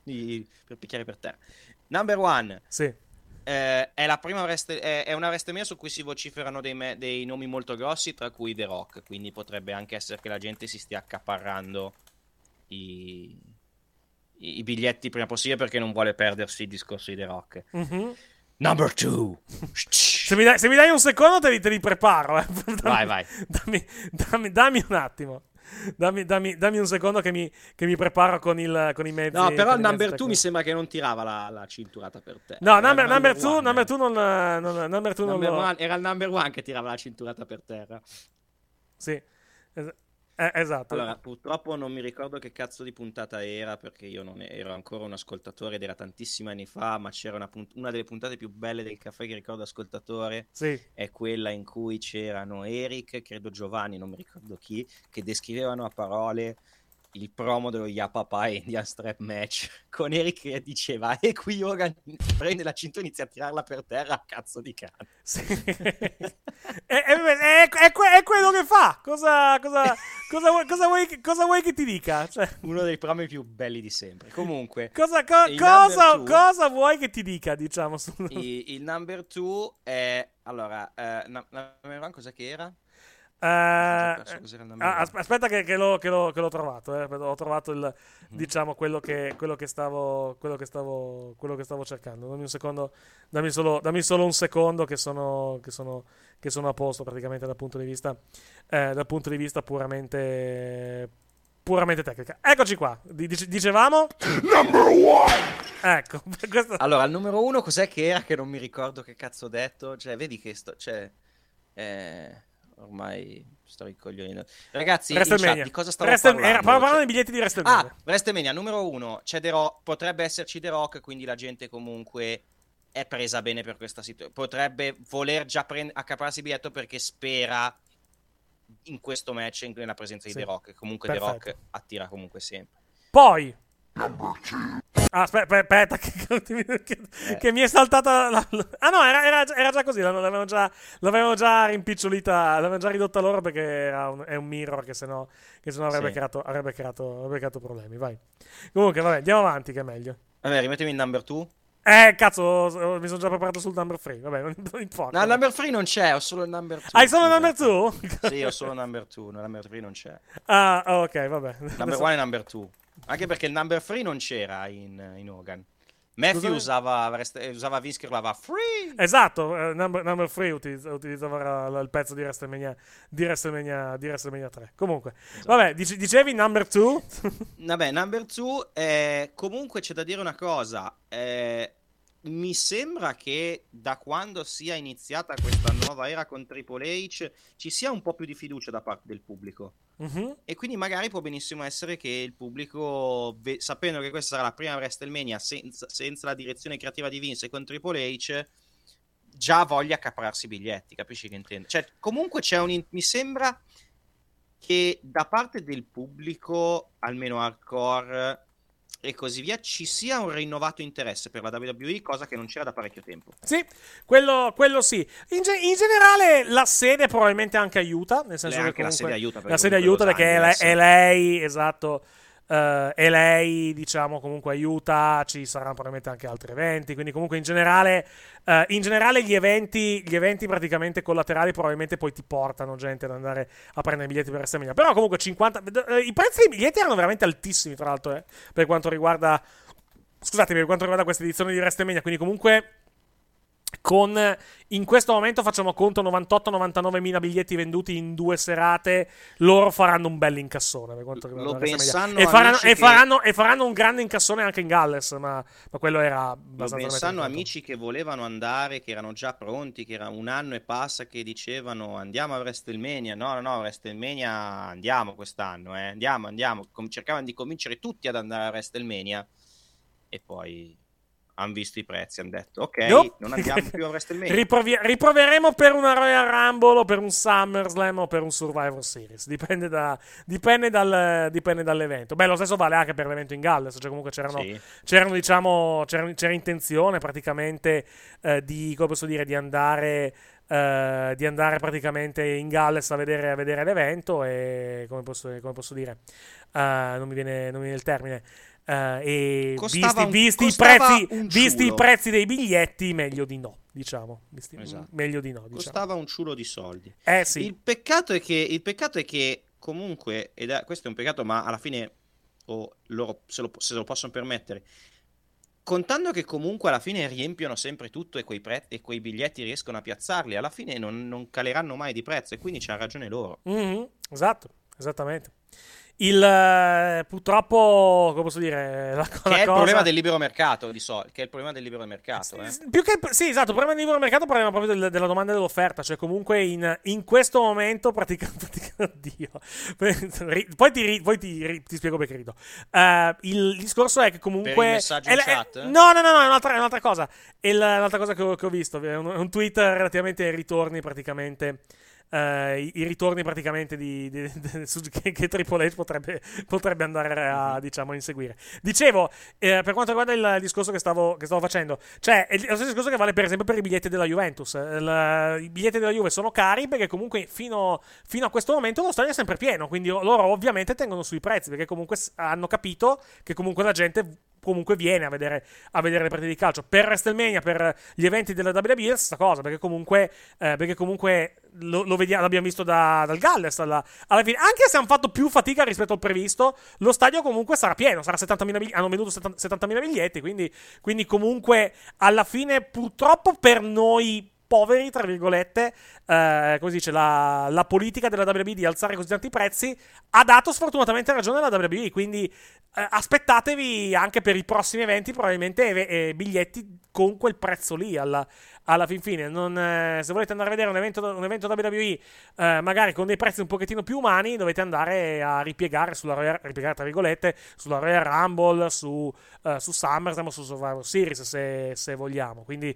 il- per picchiare per terra. Number one. Sì. eh, è, la prima Wrestle- è, è una WrestleMania su cui si vociferano dei, me- dei nomi molto grossi, tra cui The Rock. Quindi potrebbe anche essere che la gente si stia accaparrando i, i- biglietti prima possibile perché non vuole perdersi il discorso di The Rock. Mhm. Number two. *laughs* Se mi, dai, se mi dai un secondo, te li, te li preparo. eh. Dammi- Vai, vai. Dammi, dammi- dammi un attimo. Dammi, dammi- dammi un secondo che mi, che mi preparo con, il, con i mezzi. No, però il number mezzi 2 mi sembra che non tirava la, la cinturata per te. No, number, il number, two, number two non, non, number two non Number lo- one- era il number one che tirava la cinturata per terra. Sì. Eh, esatto. Allora, purtroppo non mi ricordo che cazzo di puntata era perché io non ero ancora un ascoltatore ed era tantissimi anni fa, ma c'era una, punt- una delle puntate più belle del caffè che ricordo ascoltatore. Sì. È quella in cui c'erano Eric, credo Giovanni, non mi ricordo chi, che descrivevano a parole il promo dello Yapapa Indian Strap Match *laughs* con Eric che diceva e qui Hogan prende la cintura e inizia a tirarla per terra a cazzo di cane. Sì. è, è- è- è que- è quello che fa. Cosa, cosa, cosa, vuoi, cosa, vuoi, che- cosa vuoi che ti dica? Cioè, Uno dei promi più belli di sempre. Comunque, cosa, co- il two- cosa vuoi che ti dica? Diciamo. su- I- il number two è allora, eh, na- one cosa che era? Eh, as- aspetta che, che l'ho, che l'ho- che l'ho trovato, eh. ho trovato il, Mhm. diciamo quello che, quello che stavo quello che stavo quello che stavo cercando. Dammi un secondo, dammi solo, dammi solo un secondo che sono, che sono, che sono a posto praticamente dal punto di vista eh, dal punto di vista puramente puramente tecnica. Eccoci qua. Di- dice- dicevamo Number one! Ecco, *laughs* questo Allora, il numero uno cos'è che era che non mi ricordo che cazzo ho detto? Cioè, vedi che sto... Cioè, eh, ormai sto ricoglionendo. Ragazzi, chat, di cosa stavo Wrestle- parlando? era- parlando dei biglietti di WrestleMania. Ah, WrestleMania, numero uno. C'è The Rock, potrebbe esserci The Rock, quindi la gente comunque è presa bene per questa situazione. Potrebbe voler già prend- accaparsi il biglietto perché spera in questo match in- nella presenza di Sì. The Rock. Comunque Perfetto. The Rock attira comunque sempre. Poi. Ah, aspetta, aspetta, che, che- Eh. che mi è saltata. la- la- ah, no, era, era- era già così. L'avevano già, l'avevano già rimpicciolita. L'avevano già ridotta loro perché un, è un mirror che sennò, che sennò avrebbe, Sì. creato, avrebbe, creato, avrebbe creato problemi. Vai. Comunque, vabbè, andiamo avanti, che è meglio. Vabbè, rimettimi il number two. Eh, cazzo, mi sono già preparato sul number free. Vabbè, non, non importa. No, il number three non c'è, ho solo il number two. Hai solo il number two? Sì, ho solo il number two, il number three non c'è. Ah, ok, vabbè. Number Adesso- one e number two. Anche perché il number three non c'era in, in Hogan. Matthew usava, usava Vince che urlava free. Esatto, eh, number, number Free utilizz- utilizzava la- il pezzo di WrestleMania, di WrestleMania, di WrestleMania 3. Comunque, Esatto. vabbè, dice- dicevi number 2? Vabbè, number two, eh, comunque c'è da dire una cosa. eh, mi sembra che da quando sia iniziata questa nuova era con Triple H ci sia un po' più di fiducia da parte del pubblico. Mhm. E quindi magari può benissimo essere che il pubblico, ve- sapendo che questa sarà la prima WrestleMania senza, senza la direzione creativa di Vince e con Triple H, già voglia caprarsi i biglietti, capisci che intendo? Cioè, comunque c'è un... in- mi sembra che da parte del pubblico, almeno hardcore e così via, ci sia un rinnovato interesse per la WWE, cosa che non c'era da parecchio tempo. Sì, quello, quello sì. In, ge- in generale la sede probabilmente anche aiuta, nel senso Beh, che anche la sede aiuta, la sede aiuta perché è, è lei, esatto, eh, è lei, diciamo, comunque aiuta, ci saranno probabilmente anche altri eventi, quindi comunque in generale, eh, in generale gli eventi, gli eventi praticamente collaterali probabilmente poi ti portano gente ad andare a prendere i biglietti per WrestleMania. Però comunque 50... eh, I prezzi dei biglietti erano veramente altissimi, tra l'altro, eh, per quanto riguarda... Scusatemi, per quanto riguarda questa edizione di WrestleMania, quindi comunque con in questo momento facciamo conto 98-99 mila biglietti venduti in due serate loro faranno un bel incassone per quanto riguarda Lo pensano e faranno, e, che- faranno, e faranno un grande incassone anche in Galles ma, ma quello era Lo pensano amici che volevano andare, che erano già pronti, che era un anno e passa che dicevano andiamo a WrestleMania. No, no, no, WrestleMania andiamo quest'anno, eh. Andiamo, andiamo. Cercavano di convincere tutti ad andare a WrestleMania e poi hanno visto i prezzi, hanno detto ok, Nope. non andiamo più a WrestleMania. *laughs* Riprovi- riproveremo per una Royal Rumble o per un SummerSlam o per un Survivor Series. Dipende, da- dipende dal- dipende dall'evento. Beh, lo stesso vale anche per l'evento in Galles. Cioè, comunque c'erano, Sì. c'erano, diciamo, c'era, c'era intenzione praticamente eh, di, come posso dire, di andare. eh, di andare praticamente in Galles a vedere, a vedere l'evento e come posso, come posso dire eh, non, mi viene, non mi viene il termine eh, e Costava visti, un- visti i prezzi, visti i prezzi dei biglietti meglio di no diciamo Visti- Esatto. meglio di no diciamo. Costava un ciulo di soldi. Eh sì. Il peccato è che, il peccato è che comunque, ed è- questo è un peccato, ma alla fine o loro se lo, se lo possono permettere, contando che comunque alla fine riempiono sempre tutto e quei, pre- e quei biglietti riescono a piazzarli, alla fine non, non caleranno mai di prezzo e quindi c'ha ragione loro. Mhm, esatto esattamente il eh, purtroppo come posso dire la, Che la è il cosa- problema del libero mercato, di solito, che è il problema del libero mercato. eh. più che sì esatto il problema del libero mercato parliamo proprio del- della domanda e dell'offerta cioè comunque in, in questo momento praticamente *laughs* oddio *laughs* poi, ti, poi ti, ti spiego perché rido Eh, il discorso è che comunque Per il messaggio è in è- chat? no no no no è un'altra, è un'altra cosa è la- un'altra cosa che ho, che ho visto è un, un tweet relativamente ai ritorni praticamente eh, i, i ritorni praticamente di, di- *laughs* di- su- che, che Triple H potrebbe, potrebbe andare a diciamo inseguire. Dicevo, eh, per quanto riguarda il discorso che stavo, che stavo facendo, cioè è lo stesso discorso che vale per esempio per i biglietti della Juventus. Eh, il- I biglietti della Juve sono cari perché comunque fino, fino a questo momento lo stadio è sempre pieno, quindi loro ovviamente tengono sui prezzi perché comunque hanno capito che comunque la gente comunque viene a vedere, a vedere le partite di calcio. Per WrestleMania, per gli eventi della WWE, è la stessa cosa, perché comunque, eh, perché comunque lo, lo vediamo, l'abbiamo visto da- dal Galles alla, alla fine. Anche se hanno fatto più fatica rispetto al previsto, lo stadio comunque sarà pieno, sarà 70.000 bigli- hanno venduto 70 70.000 biglietti, quindi, quindi comunque alla fine purtroppo per noi poveri, tra virgolette, eh, come si dice, la, la politica della WWE di alzare così tanti prezzi ha dato sfortunatamente ragione alla WWE, quindi eh, aspettatevi anche per i prossimi eventi probabilmente eh, biglietti con quel prezzo lì alla, alla fin fine. Non, eh, se volete andare a vedere un evento, un evento WWE eh, magari con dei prezzi un pochettino più umani, dovete andare a ripiegare sulla Royal, ripiegare tra virgolette, sulla Royal Rumble, su, eh, su SummerSlam su Survivor Series se, se vogliamo. Quindi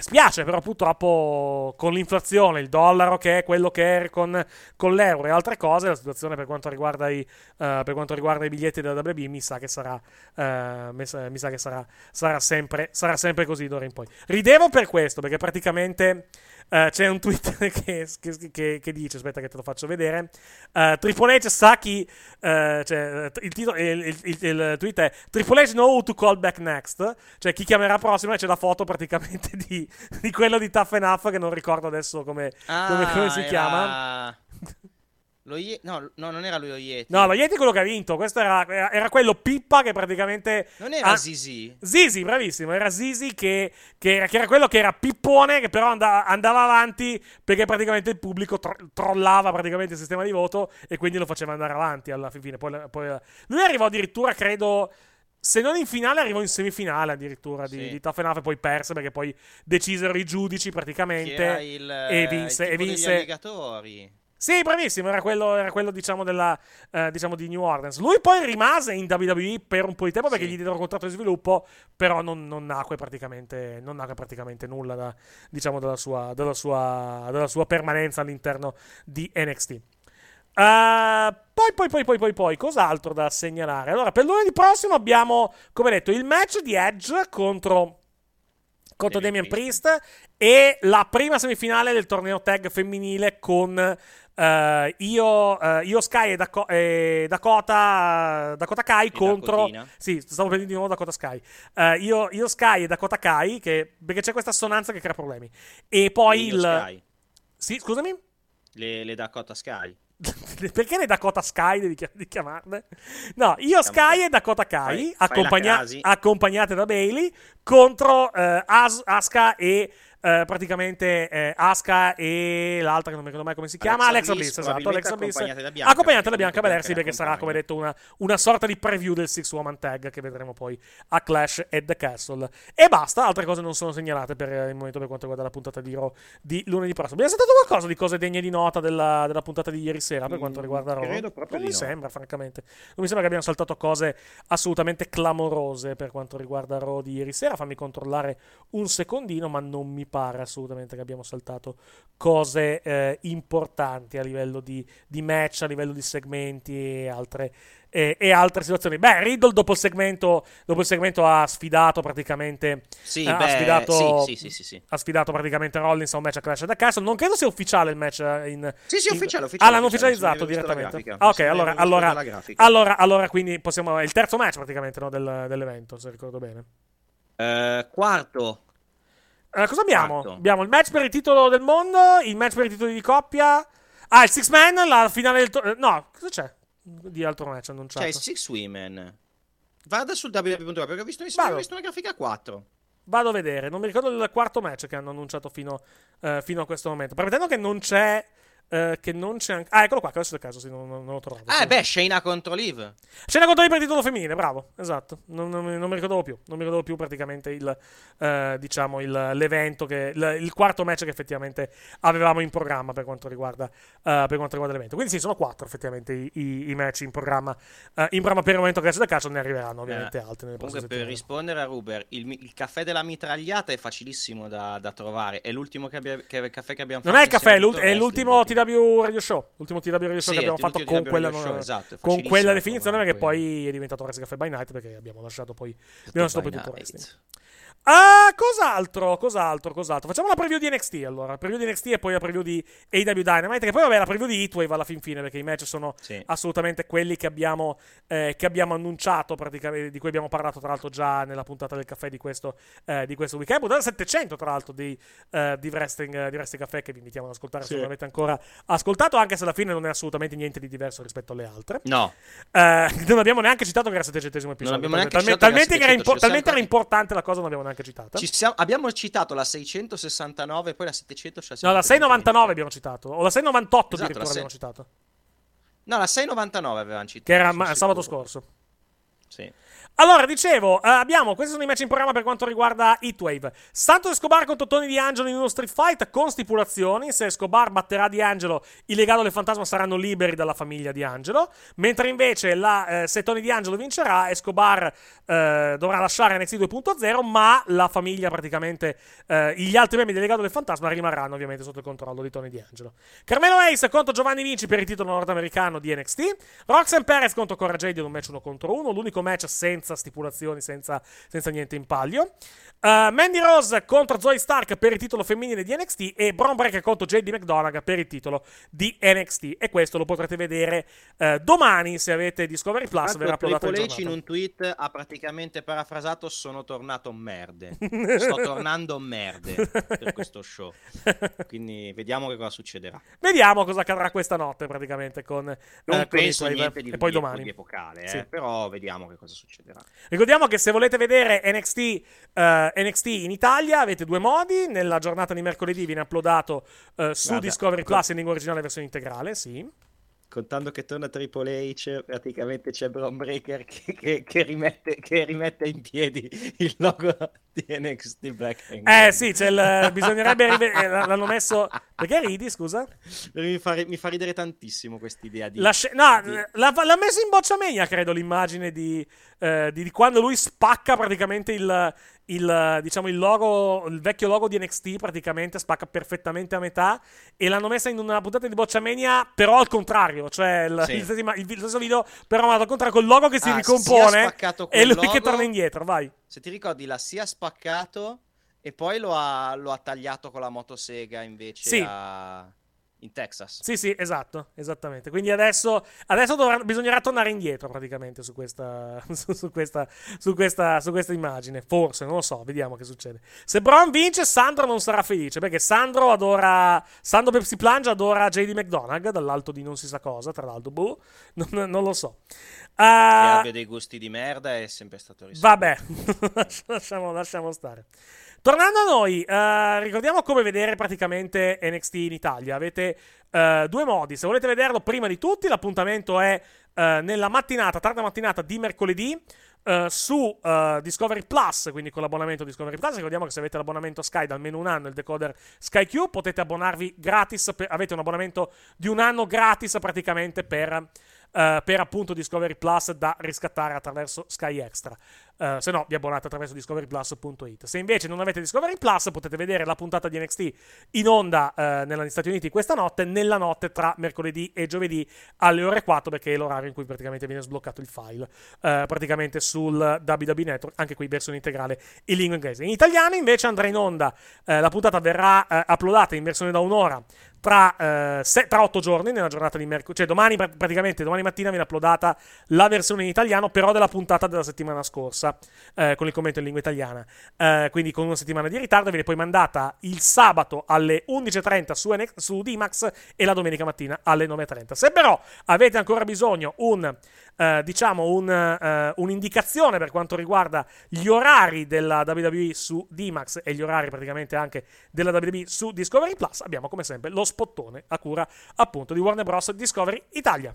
Spiace, però purtroppo con l'inflazione, il dollaro che è quello che è con, con l'euro e altre cose, la situazione per quanto riguarda i, eh, per quanto riguarda i biglietti della WB mi sa che sarà, eh, mi sa, che sarà, sarà, sempre, sarà sempre così d'ora in poi. Ridevo per questo, perché praticamente eh, c'è un tweet *laughs* che, che- che- dice, aspetta che te lo faccio vedere, Triple H sa chi, cioè, il, titolo- il- il- il tweet è Triple H know who to call back next, cioè chi chiamerà prossimo e c'è la foto praticamente di, *laughs* di quello di Tough Enough che non ricordo adesso come, come- come si Ah, era- chiama. Ye- no, no, non era lui lo Yeti. No, lo Yeti è quello che ha vinto. Questo era, era- era quello Pippa che praticamente. Non era ha- Zizi? Zizi, bravissimo. Era Zizi che, che era, che era quello che era Pippone, che però andava, andava avanti perché praticamente il pubblico tro- trollava praticamente il sistema di voto e quindi lo faceva andare avanti alla fine. Poi, poi- lui arrivò addirittura, credo. Se non in finale, arrivò in semifinale addirittura di, Sì. di Tough e poi perse perché poi decisero i giudici praticamente il, e vinse. e vinse sì, bravissimo, era quello, era quello diciamo, della, eh, diciamo di New Orleans. Lui poi rimase in WWE per un po' di tempo perché gli diedero un contratto di sviluppo, però non, non nacque praticamente, non nacque praticamente nulla da, diciamo, della, sua, della, sua, della sua permanenza all'interno di NXT. Uh, poi, poi, poi, poi, poi, poi, cos'altro da segnalare? Allora, per lunedì prossimo abbiamo, come detto, il match di Edge contro contro Damian Priest e la prima semifinale del torneo tag femminile con eh, io, eh, Io Sky e, Daco- e Dakota, Dakota Kai contro Dakotina. sì, stavo prendendo di nuovo Dakota Sky Eh, io, Io Sky e Dakota Kai che, perché c'è questa assonanza che crea problemi e poi Io il Sky. sì, scusami Le, le Dakota Sky. *laughs* perché le Dakota Sky devi chiamarle? No, io Sky e Dakota Kai, accompagna- accompagnate da Bailey, contro eh, As- Asuka e eh, praticamente eh, Asuka e l'altra che non mi ricordo mai come si chiama, Alexa Bliss, esatto, Alexa Bliss, accompagnate da Bianca, accompagnate da perché Bianca sarà, come detto, una, una sorta di preview del Six Woman Tag che vedremo poi a Clash at the Castle. E basta, altre cose non sono segnalate per il momento per quanto riguarda la puntata di Raw di lunedì prossimo. Abbiamo sentito qualcosa di cose degne di nota della, della puntata di ieri sera per quanto riguarda Raw? credo proprio non mi no. sembra, francamente. Non mi sembra che abbiamo saltato cose assolutamente clamorose per quanto riguarda Raw di ieri sera. Fammi controllare un secondino, ma non mi pare assolutamente che abbiamo saltato cose eh, importanti a livello di, di match, a livello di segmenti e altre, e, e altre situazioni. Beh, Riddle dopo il segmento, dopo il segmento ha sfidato praticamente. Sì, eh, ha beh, sfidato, sì, sì, sì, sì, sì. Ha sfidato praticamente Rollins a un match a Clash da Castle. Non credo sia ufficiale il match eh, in. Sì, sì, in- ufficiale, ufficiale, Ah, l'hanno ufficiale, ufficializzato direttamente. Ah, ok, allora, allora, allora, allora, quindi possiamo. È il terzo match praticamente no, del- dell'evento, se ricordo bene. Eh, quarto. Eh, cosa abbiamo? Quarto. Abbiamo il match per il titolo del mondo, il match per i titoli di coppia. Ah, il Six Man, la finale del. to- eh, no, cosa c'è di altro match annunciato? C'è il Six Women. Vada sul www.com perché ho visto, ho visto una grafica 4. Vado a vedere, non mi ricordo il quarto match che hanno annunciato fino, eh, fino a questo momento. Premettendo che non c'è. Eh, che non c'è anche. Ah, eccolo qua, che adesso è caso, sì, non, non- non lo trovo. Ah, beh, Shayna contro Liv. Scena contro per il titolo femminile, bravo, esatto. Non, non mi- non mi ricordavo più. Non mi ricordavo più praticamente il, eh, diciamo, il- l'evento, che, il, il quarto match che effettivamente avevamo in programma per quanto riguarda, eh, per quanto riguarda l'evento. Quindi sì, sono quattro effettivamente i, i- i match in programma, eh, in programma per il momento adesso da calcio ne arriveranno ovviamente Eh, altri nelle Comunque, per settimane. rispondere a Ruber, il, il caffè della mitragliata è facilissimo da, da trovare. È l'ultimo che abbia- che- caffè che abbiamo Non fatto. è il caffè, è, insieme a l'ult- tutto il è l'ultimo TW Radio Show. L'ultimo TW Radio Show Sì, che abbiamo fatto con quella, Show, esatto, con quella definizione che poi è diventato Wrestling Caffè by Night perché abbiamo lasciato poi, abbiamo lasciato poi tutto wrestling. Ah, cos'altro? Cos'altro? Cos'altro? Facciamo la preview di NXT allora. Preview di NXT e poi la preview di AW Dynamite. Che poi, vabbè, la preview di Heatwave alla fin fine. Perché i match sono Sì. assolutamente quelli che abbiamo, eh, che abbiamo annunciato, praticamente, di cui abbiamo parlato, tra l'altro, già nella puntata del caffè di questo, eh, di questo weekend. Puntata 700, tra l'altro, di, eh, di, wrestling, di Wrestling Caffè, che vi invitiamo ad ascoltare Sì. se non l'avete ancora ascoltato. Anche se alla fine non è assolutamente niente di diverso rispetto alle altre. No. Eh, non abbiamo neanche citato che era il 700 episodio. abbiamo neanche talmente, citato talmente, che era 700, impo- talmente era importante la cosa, non l'abbiamo neanche citata. Ci siamo- abbiamo citato la 669 e poi la 700 ce la No, siamo la tenuti. 699 abbiamo citato. O la 698 Esatto, addirittura la abbiamo sei- citato. No, la 699 avevamo citato. Che era ma- sabato scorso. Sì. Allora, dicevo, eh, abbiamo, questi sono i match in programma per quanto riguarda Heatwave. Santos Escobar contro Tony D'Angelo in uno street fight con stipulazioni. Se Escobar batterà D'Angelo, i legati del fantasma saranno liberi dalla famiglia di Angelo. Mentre invece, la, eh, se Tony D'Angelo vincerà, Escobar eh, dovrà lasciare NXT 2.0, ma la famiglia praticamente, eh, gli altri membri del legato del fantasma rimarranno ovviamente sotto il controllo di Tony D'Angelo. Carmelo Ace contro Giovanni Vinci per il titolo nordamericano di NXT. Roxanne Perez contro Cora Jade in un match uno contro uno, l'unico match senza stipulazioni, senza, senza niente in palio. Uh, Mandy Rose contro Zoe Stark per il titolo femminile di NXT e Braun Breaker contro JD McDonagh per il titolo di NXT. E questo lo potrete vedere eh, domani se avete Discovery Plus. Verrà Tra l'altro, uploadato in H in giornata. un tweet ha praticamente parafrasato sono tornato merde. *laughs* Sto tornando merde per questo show. Quindi vediamo che cosa succederà. Vediamo cosa accadrà questa notte praticamente con, eh, Non con penso Heatwave. niente di, e poi domani. di epocale, eh, Sì. però vediamo che cosa succederà. Ricordiamo che se volete vedere NXT, eh, NXT in Italia avete due modi. Nella giornata di mercoledì viene uploadato eh, su Guarda, Discovery co- Plus in lingua originale versione integrale, sì. Contando che torna Triple H, praticamente c'è Braun Breaker che, che- che rimette, che rimette in piedi il logo di NXT Black and Eh sì, c'è il, bisognerebbe rive- eh, l'hanno messo... Perché ridi, scusa? Mi fa, mi fa ridere tantissimo quest'idea di... La sce- no, di- l'ha, l'ha messo in bocciamania, credo, l'immagine di, eh, di- di quando lui spacca praticamente il, il, diciamo, il logo, il vecchio logo di NXT, praticamente spacca perfettamente a metà e l'hanno messa in una puntata di bocciamania, però al contrario, cioè il, Sì. il il- stesso video, però al contrario, col logo che si Ah, ricompone spaccato e lui quel che logo- torna indietro, vai. Se ti ricordi, l'ha sia spaccato e poi lo ha, lo ha tagliato con la motosega invece Sì. a- in Texas. Sì, sì, esatto, esattamente. Quindi adesso, adesso dovrà- bisognerà tornare indietro praticamente su questa, *laughs* su, su questa, su, questa, su questa immagine. Forse, non lo so, vediamo che succede. Se Braun vince, Sandro non sarà felice perché Sandro adora. Sandro Pepsi Plunge adora JD McDonagh dall'alto di non si sa cosa, tra l'altro, boh, *laughs* non, non lo so. Che Ah, abbia dei gusti di merda è sempre stato risolto. Vabbè, *laughs* lasciamo, lasciamo stare. Tornando a noi, eh, ricordiamo come vedere praticamente NXT in Italia. Avete eh, due modi. Se volete vederlo prima di tutti, l'appuntamento è eh, nella mattinata, tarda mattinata di mercoledì. eh, su eh, Discovery Plus, quindi con l'abbonamento Discovery Plus. Ricordiamo che se avete l'abbonamento Sky da almeno un anno, il decoder Sky Q, potete abbonarvi gratis. per- avete un abbonamento di un anno gratis praticamente per, eh, per appunto Discovery Plus da riscattare attraverso Sky Extra. Eh, se no, vi abbonate attraverso discoveryplus.it. Se invece non avete Discovery Plus, potete vedere la puntata di NXT in onda eh, negli Stati Uniti questa notte, nella notte tra mercoledì e giovedì alle ore 4, perché è l'orario in cui praticamente viene sbloccato il file. eh, praticamente sul WWE Network, anche qui versione integrale in lingua inglese. In italiano invece andrà in onda, eh, la puntata verrà uploadata in versione da un'ora tra, eh, se- tra otto giorni, nella giornata di mercoledì, cioè domani pra- praticamente, domani mattina viene uploadata la versione in italiano, però della puntata della settimana scorsa, eh, con il commento in lingua italiana, Eh, quindi con una settimana di ritardo, viene poi mandata il sabato alle 11.30 su, NX su D-Max e la domenica mattina alle 9.30. Se però avete ancora bisogno un, eh, diciamo, un, eh, un'indicazione per quanto riguarda gli orari della WWE su D-Max e gli orari praticamente anche della WWE su Discovery Plus, abbiamo come sempre lo spottone a cura appunto di Warner Bros. Discovery Italia.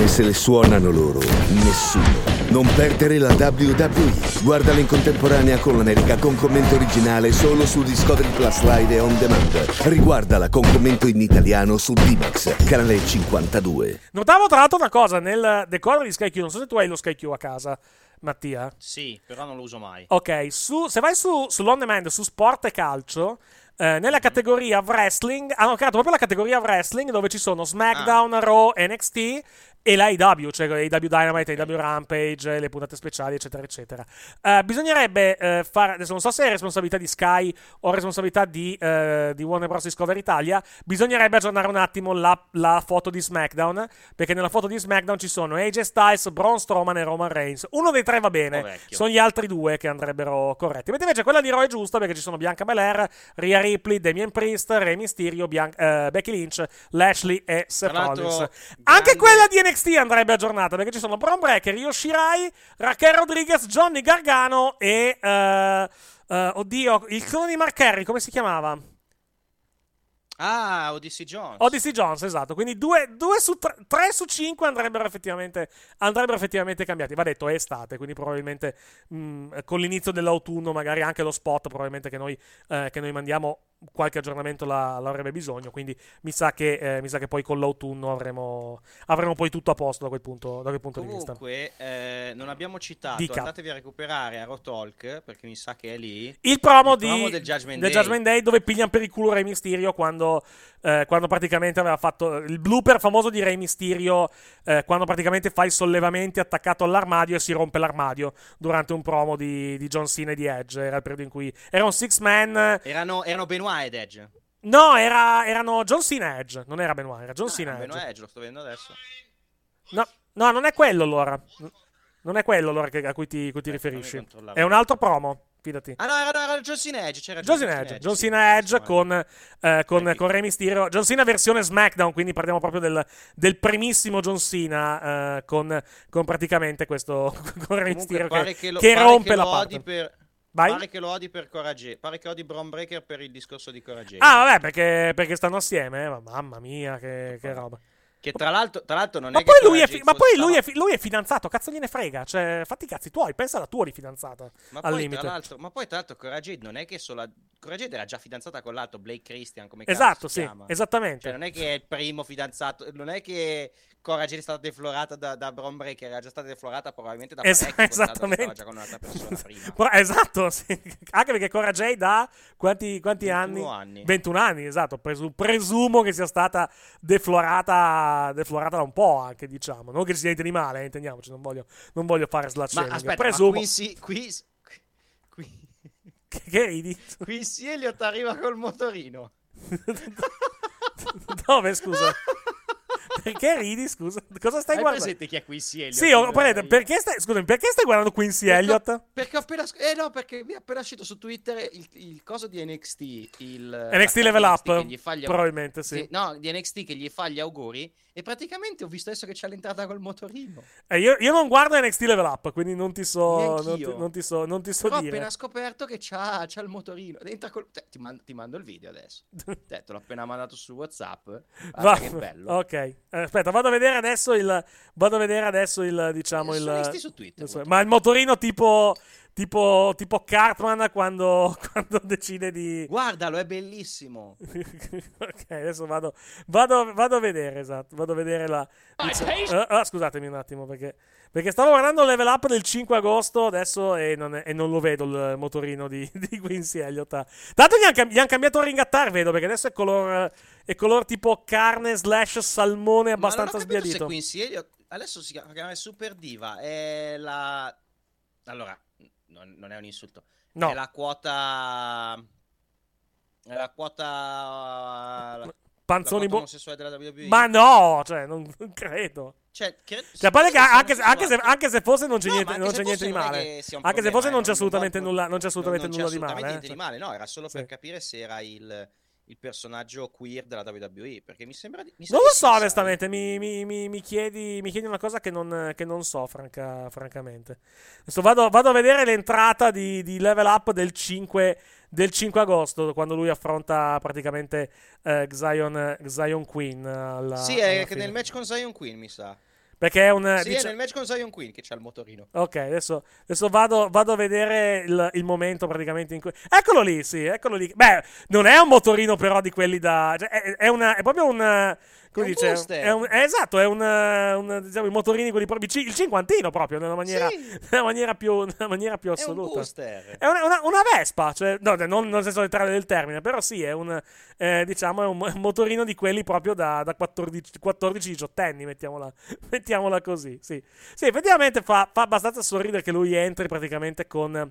Come se le suonano loro, nessuno. Non perdere la WWE. Guardala in contemporanea con l'America con commento originale solo su Discovery Plus Live e On Demand. Riguardala con commento in italiano su D-Max, canale 52. Notavo tra l'altro una cosa nel decoder di SkyQ, non so se tu hai lo SkyQ a casa, Mattia? Sì, però non lo uso mai. Ok, su- se vai su, sull'on demand, su sport e calcio, eh, nella categoria wrestling, hanno creato proprio la categoria wrestling dove ci sono SmackDown, Raw, NXT e la AEW, cioè AEW Dynamite, AEW Rampage, le puntate speciali, eccetera, eccetera. Eh, bisognerebbe eh, fare, adesso non so se è responsabilità di Sky o responsabilità di, eh, di Warner Bros. Discovery Italia, bisognerebbe aggiornare un attimo la, la foto di SmackDown, perché nella foto di SmackDown ci sono AJ Styles, Braun Strowman e Roman Reigns. Uno dei tre va bene, vecchio. sono gli altri due che andrebbero corretti. Mentre invece quella di Raw è giusta perché ci sono Bianca Belair, Rhea Ripley, Damien Priest, Rey Mysterio, Bian- Becky Lynch, Lashley e Seth Anche quella di NXT andrebbe aggiornata perché ci sono Braun Breaker, Io Shirai, Raquel Rodriguez, Johnny Gargano e... eh, eh, oddio, il clone di Mark Henry, come si chiamava? Ah, Odyssey Jones. Odyssey Jones, esatto. Quindi 2 su 3 su 5 andrebbero effettivamente, andrebbero effettivamente cambiati. Va detto, è estate, quindi probabilmente mh, con l'inizio dell'autunno, magari anche lo spot, probabilmente che noi, eh, che noi mandiamo qualche aggiornamento la, l'avrebbe bisogno. Quindi mi sa che, eh, mi sa che poi con l'autunno avremo, avremo poi tutto a posto da quel punto, da quel punto di vista. Comunque, eh, non abbiamo citato, Dica. andatevi a recuperare Arrow Talk, perché mi sa che è lì. Il promo, Il di, promo del Judgment del Day. Judgment Day dove pigliano per il culo Rey Mysterio quando, eh, quando praticamente aveva fatto il blooper famoso di Rey Mysterio eh, quando praticamente fa i sollevamenti attaccato all'armadio e si rompe l'armadio durante un promo di, di John Cena e di Edge. Era il periodo in cui era un six man. Erano, erano Benoit ed Edge. No, era- erano John Cena e Edge. Non era Benoit, era John Ah, Cena e Benoit Edge. e Edge, lo sto vedendo adesso. No, no, non è quello allora. Non è quello allora che- a cui ti, cui ti riferisci. controllare. È un altro promo. Fidati. Ah no, era, era John Cena Edge, c'era John Cena Edge, John Cena Edge con, eh, con, con Rey Mysterio. John Cena versione SmackDown, quindi parliamo proprio del, del primissimo John Cena eh, con, con praticamente questo *laughs* con Rey Mysterio che, che, che rompe che la parte. per... Vai? Pare che lo odi per Coragge. Pare che odi Braun Breaker per il discorso di Coragge. Ah, vabbè, perché, perché stanno assieme. eh, ma mamma mia, che, che roba. Che tra l'altro, tra l'altro non Ma è poi, che lui è, fi- ma poi lui, è fi- lui è fidanzato, cazzo gliene frega. Cioè, fatti i cazzi tuoi, pensa alla tua di fidanzata. Ma al poi, limite. tra l'altro, ma poi tra l'altro Coragge non è che solo... Coragge era già fidanzata con l'altro, Blake Christian, come Esatto, si sì, chiama. esattamente. Cioè non è che è il primo fidanzato, non è che Coragge è stata deflorata da, da Braun Breaker, era già stata deflorata probabilmente da Es- parecchio, esattamente. già con un'altra persona *laughs* prima. Esatto, sì. anche perché Cora J da quanti, quanti 21 anni? anni. 21 anni, esatto. Presu- presumo che sia stata deflorata, deflorata da un po' anche, diciamo. Non che sia niente di male, eh, intendiamoci, non voglio, non voglio fare slut Ma aspetta, presumo ma qui si... Qui, qui, *laughs* che, che ridi? qui si Elliot arriva col motorino. *laughs* Dove, scusa? *laughs* perché ridi, scusa? Cosa stai Hai guardando? presente chi è Quincy Elliot? Sì, ho, poi, perché stai, scusami, perché stai guardando Quincy Elliott? Perché ho appena... Eh no, perché mi è appena uscito su Twitter il, il coso di NXT. Il, NXT Level NXT Up? Probabilmente sì. No, di NXT che gli fa gli auguri. E praticamente ho visto adesso che c'è l'entrata col motorino. Eh, io, io non guardo NXT Level Up, quindi non ti so, non ti, non ti so, non ti so Però ho dire. appena scoperto che c'ha, c'ha il motorino. Col... Te- ti, mando, ti mando il video adesso. *laughs* Te, te l'ho appena mandato su WhatsApp. Guarda Va- che bello. Ok, Eh, aspetta, vado a vedere adesso il. Vado a vedere adesso il. Diciamo il. Su Twitter, il- ma il motorino tipo. Tipo, tipo Cartman quando, *laughs* quando decide di. Guardalo, è bellissimo. *laughs* ok, adesso vado, vado, vado a vedere, esatto. Vado a vedere la. Eh, ah, scusatemi un attimo perché. Perché stavo guardando il level up del 5 agosto adesso e non, è- e non lo vedo il motorino di, *laughs* di Quincy Elliott. Tanto gli hanno han cambiato il ringattar, vedo, perché adesso è color, è color tipo carne slash salmone abbastanza Ma non ho capito se sbiadito. Quincy Elliott adesso si chiama Super Diva. È la. Allora, non, non è un insulto. No. È la quota. È la quota. la- Panzoni WWE. Ma no, cioè, non, non *laughs* credo. Cioè, cre- Cioè, che anche, sì, anche se, anche se fosse non c'è No, niente, ma non c'è se niente di fosse non male. che Anche se problema, fosse eh, non c'è non- assolutamente non- nulla, non c'è assolutamente non nulla c'è di male. assolutamente eh, niente di male. No, era solo per Sì. capire se era il, il personaggio queer della WWE. Perché mi sembra di. mi sa Non lo so, sai. onestamente. Mi, mi- mi- mi chiedi, mi chiedi una cosa che non, che non so, franca- francamente. Adesso vado, vado a vedere l'entrata di, di level up del 5, del 5 agosto, quando lui affronta praticamente eh, Zion, Zion Queen. Alla, Sì, è alla che fine. nel match con Zion Queen, mi sa. Perché è un... Sì, dice- è nel match con Zion Queen che c'ha il motorino. Ok, adesso, adesso vado, vado a vedere il, il momento praticamente in cui... Eccolo lì, sì, eccolo lì. Beh, non è un motorino però di quelli da... cioè, è, è una, è proprio un... Come È un dice? È un- è esatto, è un, un, diciamo, i motorini quelli proprio... Il cinquantino proprio, nella maniera, *laughs* nella maniera, più, nella maniera più È un assoluta. booster. È una, una- una Vespa, cioè, no, non nel senso letterale del termine, però sì, è un, eh, diciamo, è un mo- motorino di quelli proprio da, da 14 14-18 anni, mettiamola, *laughs* mettiamola così, sì. Sì, effettivamente fa, fa abbastanza sorridere che lui entri praticamente con,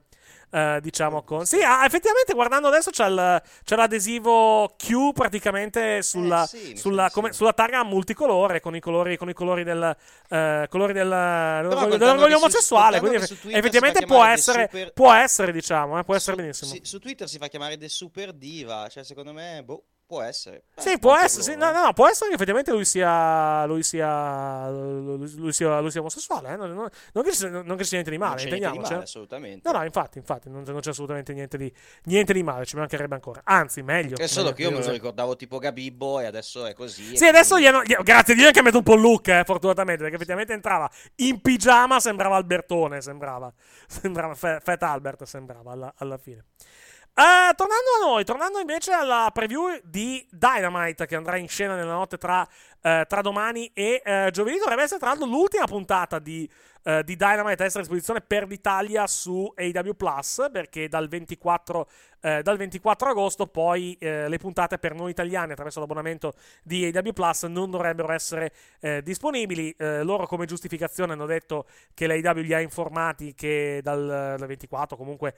eh, diciamo, con... Sì, ah, effettivamente guardando adesso c'è, il- c'è l'adesivo Q praticamente sulla, Eh, sì, sulla, come- sulla targa multicolore, con i colori, con i colori del... eh, colori del, dell'orgoglio, su- omosessuale, quindi effettivamente può essere, Super- può essere, diciamo, eh, può essere Su- benissimo. sì, su Twitter si fa chiamare The Super Diva, cioè secondo me, boh, può essere. Eh, Sì, può essere, sì, no, no, può essere che effettivamente lui sia, lui sia, lui, sia, lui sia omosessuale, eh, non, non- non che non che ci sia niente di male, intendiamoci. male, eh. assolutamente. No, no, infatti, infatti, non, c'è assolutamente niente di, niente di male, ci mancherebbe ancora. Anzi, meglio. È solo meglio, che io me lo ricordavo tipo Gabibbo e adesso è così. Sì, adesso quindi- gli hanno, gli- grazie a Dio, gli hanno cambiato un po' il look, eh, fortunatamente, perché effettivamente entrava in pigiama, sembrava Albertone, sembrava, sembrava Fat Albert, sembrava alla, alla fine. Eh, tornando a noi, tornando invece alla preview di Dynamite che andrà in scena nella notte tra, eh, tra domani e eh, giovedì, dovrebbe essere tra l'altro l'ultima puntata di, eh, di Dynamite a essere a disposizione per l'Italia su AW Plus perché dal 24, eh, dal 24 agosto poi eh, le puntate per noi italiani attraverso l'abbonamento di AW Plus non dovrebbero essere eh, disponibili. Loro come giustificazione hanno detto che l'AW li ha informati che dal, dal 24 comunque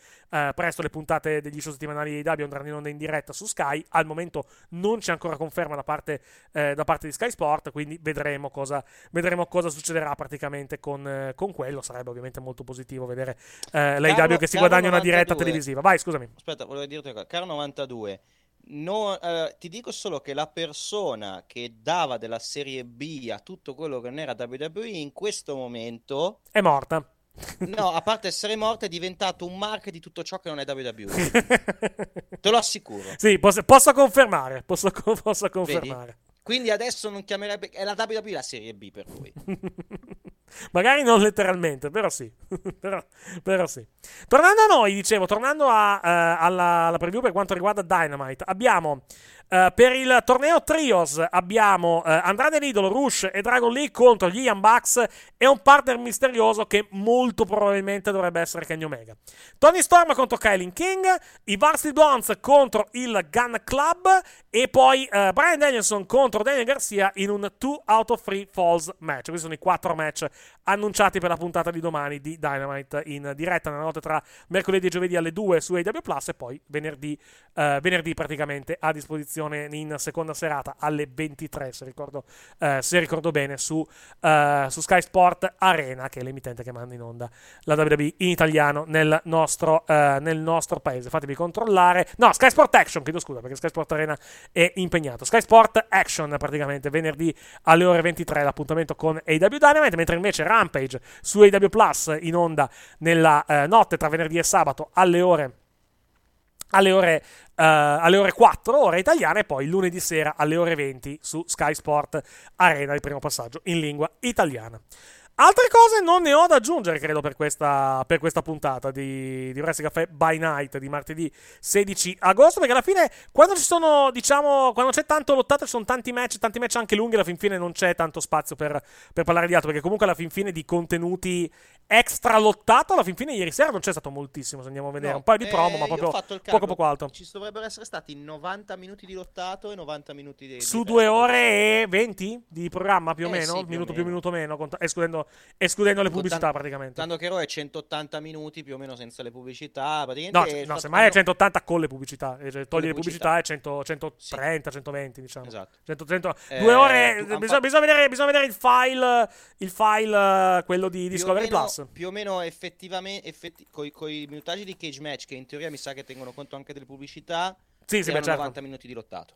presto le puntate degli show settimanali di AW andranno in onda in diretta su Sky. Al momento non c'è ancora conferma da parte, da parte di Sky Sport, quindi vedremo cosa, vedremo cosa succederà praticamente con, eh, con quello. Sarebbe ovviamente molto positivo vedere eh, l'AW Carlo- che si guadagna una diretta 92. televisiva. Vai, scusami. Aspetta, volevo dirti una cosa. Caro 92, no, eh, ti dico solo che la persona che dava della serie B a tutto quello che non era WWE in questo momento, È morta. no, a parte essere morta, è diventato un mark di tutto ciò che non è WWE. *laughs* Te lo assicuro. Sì, posso, posso confermare. Posso, posso confermare. Quindi adesso non chiamerebbe. È la WWE la serie B per lui. *laughs* Magari non letteralmente, però sì. *laughs* però, però sì. Tornando a noi, dicevo, tornando a, eh, alla, alla preview per quanto riguarda Dynamite, abbiamo eh, per il torneo Trios abbiamo eh, Andrade Lidolo, Rush e Dragon Lee contro gli Young Bucks e un partner misterioso che molto probabilmente dovrebbe essere Kenny Omega. Tony Storm contro Kylie King, i Varsity Blondes contro il Gun Club e poi eh, Brian Danielson contro Daniel Garcia in un 2 out of 3 falls match. Questi sono i quattro match annunciati per la puntata di domani di Dynamite in diretta nella notte tra mercoledì e giovedì alle 2 su AW Plus e poi venerdì, eh, venerdì praticamente a disposizione in seconda serata alle 23 se ricordo, eh, se ricordo bene su, eh, su Sky Sport Arena che è l'emittente che manda in onda la WWE in italiano nel nostro, eh, nel nostro paese. Fatevi controllare. No Sky Sport Action chiedo scusa perché Sky Sport Arena è impegnato. Sky Sport Action praticamente venerdì alle ore 23 l'appuntamento con AW Dynamite mentre invece Rampage su AW Plus in onda nella eh, notte tra venerdì e sabato alle ore alle ore, eh, alle ore 4 ore italiane e poi lunedì sera alle ore 20 su Sky Sport Arena il primo passaggio in lingua italiana altre cose non ne ho da aggiungere, credo, per questa, per questa puntata di, di Wrestling Caffè by Night di martedì 16 agosto. Perché alla fine, quando ci sono, diciamo, quando c'è tanto lottato, ci sono tanti match, tanti match anche lunghi, alla fin fine non c'è tanto spazio per, per parlare di altro. Perché comunque alla fin fine di contenuti extra lottato, alla fin fine ieri sera non c'è stato moltissimo. Se andiamo a vedere No, un paio di eh, promo, ma io ho proprio poco poco altro. Ci dovrebbero essere stati 90 minuti di lottato e 90 minuti di. Su di due ore e 20 di programma più o Eh, meno, sì, più o minuto più meno. minuto meno, cont- escludendo, escludendo le pubblicità Contan- praticamente. Tanto che Raw è 180 minuti più o meno senza le pubblicità. No, c- no semmai è hanno- 180 con le pubblicità, e cioè, togli le pubblicità è 100 130, 120, diciamo. Esatto. 100, 100 Eh, due ore, bisogna, bisogna vedere, bisogna vedere il file, il file, eh, quello di più o Discovery meno- Più o meno effettivamente, effetti, coi, coi minutaggi di cage match, che in teoria mi sa che tengono conto anche delle pubblicità, Sì, sì, beh, erano certo. 90 minuti di lottato.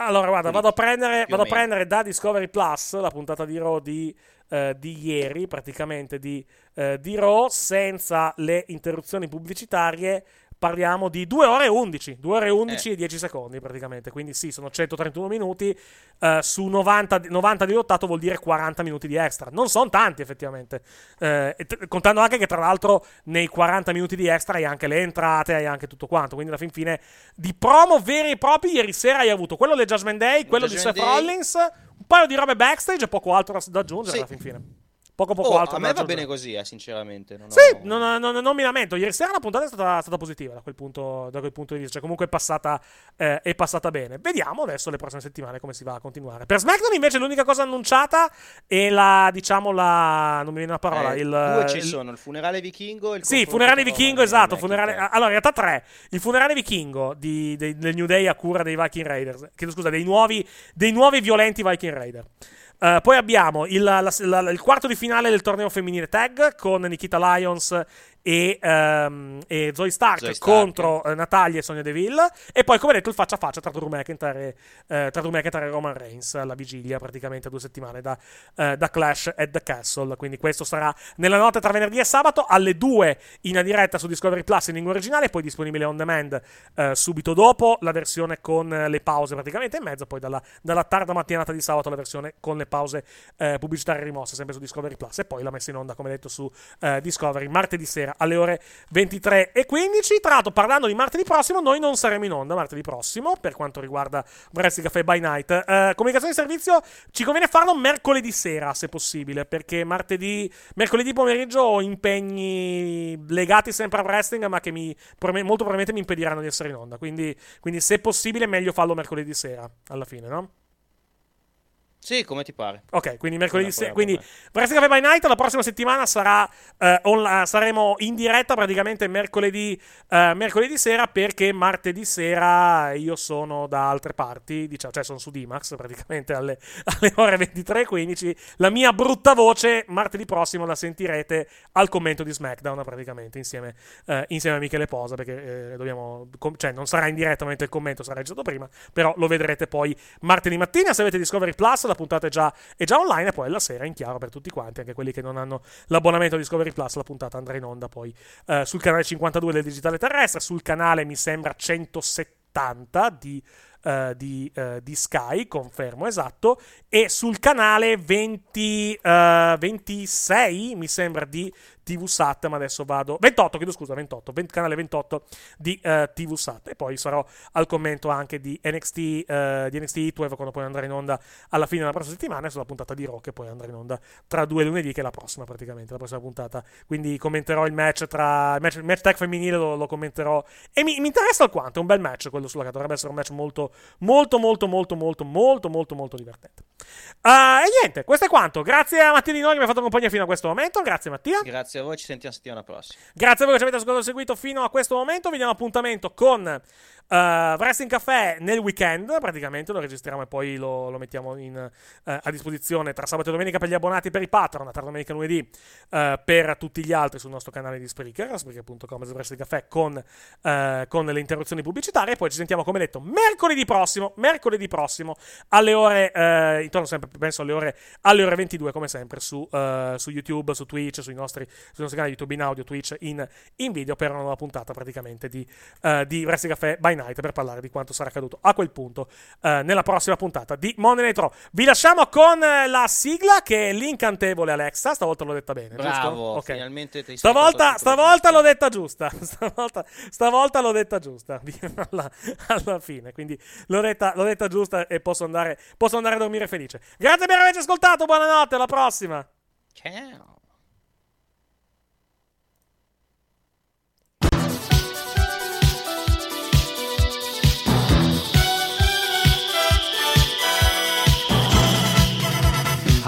Allora, guarda, vado a prendere, vado a prendere da Discovery Plus la puntata di Raw di, eh, di ieri, praticamente di, eh, di Raw, senza le interruzioni pubblicitarie, parliamo di 2 ore e 11, 2 ore e 11 e 10 secondi praticamente, quindi sì, sono 131 minuti, eh, su 90, 90 di lottato vuol dire 40 minuti di extra, non sono tanti effettivamente, Eh, t- contando anche che tra l'altro nei 40 minuti di extra hai anche le entrate, hai anche tutto quanto, quindi alla fin fine di promo veri e propri ieri sera hai avuto quello del Judgment Day, quello Judgment di Seth Day. Rollins, un paio di robe backstage e poco altro da, da aggiungere Sì. alla fin fine. Poco poco Oh, altro a me va bene così, eh, sinceramente. non ho- Sì, non, non- non mi lamento. Ieri sera la puntata è stata, stata positiva da quel, punto, da quel punto di vista. Cioè, comunque è passata, eh, è passata bene. Vediamo adesso le prossime settimane come si va a continuare. Per SmackDown, invece, l'unica cosa annunciata è la, diciamo, la. Non mi viene la parola. Eh, il, due ci il- sono, il funerale vichingo e il Sì, funerale vichingo, esatto. Funerale, allora, in realtà tre. Il funerale vichingo di- dei- del New Day a cura dei Viking Raiders. Chiedo scusa, dei nuovi, dei nuovi violenti Viking Raider. Eh, poi abbiamo il, la- la- il quarto di finale del torneo femminile tag con Nikita Lyons e, ehm, e Zoe Stark, Zoe Stark. contro eh, Natalia e Sonia Deville. E poi, come detto, il faccia a faccia tra Drew McIntyre, e- eh, tra Drew McIntyre e Roman Reigns alla vigilia, praticamente a due settimane da, eh, da Clash at the Castle. Quindi questo sarà nella notte tra venerdì e sabato alle 2 in diretta su Discovery Plus in lingua originale, poi disponibile on demand eh, subito dopo la versione con eh, le pause praticamente in mezzo, poi dalla, dalla tarda mattinata di sabato la versione con le pause pubblicitarie rimosse sempre su Discovery Plus e poi la messa in onda come detto su Discovery martedì sera alle ore 23 e 15. Tra l'altro parlando di martedì prossimo noi non saremo in onda martedì prossimo per quanto riguarda Wrestling Cafe by Night. Eh, comunicazione di servizio ci conviene farlo mercoledì sera se possibile perché martedì, mercoledì pomeriggio ho impegni legati sempre al wrestling ma che mi, molto probabilmente mi impediranno di essere in onda. Quindi, quindi se possibile meglio farlo mercoledì sera alla fine, no? Sì, come ti pare. Ok, quindi mercoledì Una se- prova, quindi Wrestling Cafe by Night la prossima settimana sarà eh, on- saremo in diretta praticamente mercoledì, eh, mercoledì sera perché martedì sera io sono da altre parti, diciamo, cioè sono su Dimax praticamente alle, *laughs* alle ore 23.15. La mia brutta voce martedì prossimo la sentirete al commento di SmackDown praticamente insieme, eh, insieme a Michele Posa perché eh, dobbiamo, com- cioè non sarà in diretta mentre il commento sarà registrato prima, però lo vedrete poi martedì mattina se avete Discovery Plus la puntata è già, è già online e poi la sera in chiaro per tutti quanti, anche quelli che non hanno l'abbonamento a Discovery Plus, la puntata andrà in onda poi eh, sul canale 52 del Digitale Terrestre, sul canale mi sembra 170 di, eh, di, eh, di Sky, confermo esatto, e sul canale 20, eh, 26 mi sembra di TV Sat, ma adesso vado 28, chiedo scusa, 28, 20 canale 28 di eh, TV Sat e poi sarò al commento anche di NXT eh, di NXT Heatwave quando poi andrà in onda alla fine della prossima settimana e sulla puntata di Raw che poi andrà in onda tra due lunedì che è la prossima praticamente, la prossima puntata. Quindi commenterò il match tra il match, il match tag femminile lo, lo commenterò e mi, mi interessa alquanto, è un bel match quello sulla che dovrebbe essere un match molto molto molto molto molto molto molto molto divertente. Ah, e niente, questo è quanto. Grazie a Mattia Di Noi che mi ha fatto compagnia fino a questo momento. Grazie Mattia. Grazie a voi, ci sentiamo settimana prossima. Grazie a voi che ci avete ascoltato e seguito fino a questo momento. Vi diamo appuntamento con uh, Wrestling Café nel weekend. Praticamente lo registriamo e poi lo, lo mettiamo in, eh, a disposizione tra sabato e domenica per gli abbonati e per i patron, tra domenica e lunedì eh, per tutti gli altri sul nostro canale di Spreaker, spreaker.com Wrestling Café con, eh, con le interruzioni pubblicitarie. Poi ci sentiamo, come detto, mercoledì prossimo, mercoledì prossimo alle ore, eh, intorno sempre, penso alle ore, alle ore 22 come sempre su, eh, su YouTube, su Twitch, sui nostri, sui nostri canali YouTube in audio, Twitch in, in video per una nuova puntata praticamente di, eh, di Wrestling Café by Night per parlare di quanto sarà accaduto a quel punto eh, nella prossima puntata di Monday Night Raw. Vi lasciamo con eh, la sigla che è l'incantevole Alexa, stavolta l'ho detta bene, giusto? Bravo, Ok. finalmente ti *laughs* Stavolta, stavolta l'ho detta giusta. Stavolta, stavolta l'ho detta giusta. alla, alla fine. Quindi l'ho detta, l'ho detta giusta e posso andare, posso andare a dormire felice. Grazie per averci ascoltato. Buonanotte. Alla prossima. Ciao.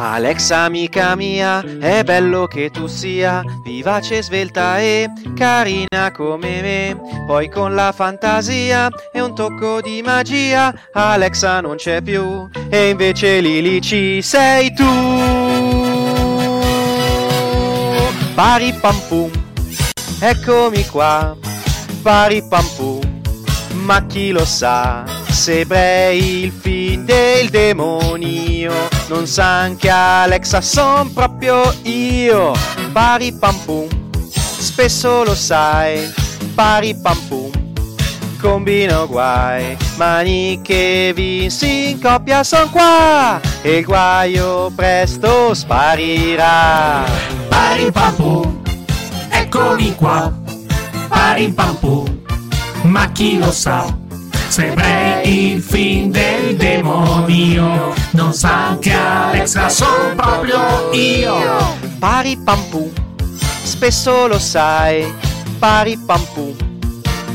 Alexa amica mia, è bello che tu sia vivace, svelta e carina come me. Poi con la fantasia e un tocco di magia, Alexa non c'è più e invece Lili ci sei tu. Pari pam pum, eccomi qua, pari pam pum, ma chi lo sa se Bray il film del demonio non sa anche Alexa son proprio io, pari pam pum, spesso lo sai, pari pam pum, combino guai, mani che vinsi in coppia son qua, e il guaio presto sparirà. Pari pam pum, eccomi qua. Pari pam pum, ma chi lo sa? Sembrei il film del demonio, non sa che Alexa son proprio io. Pari pam pum, spesso lo sai, pari pam pum,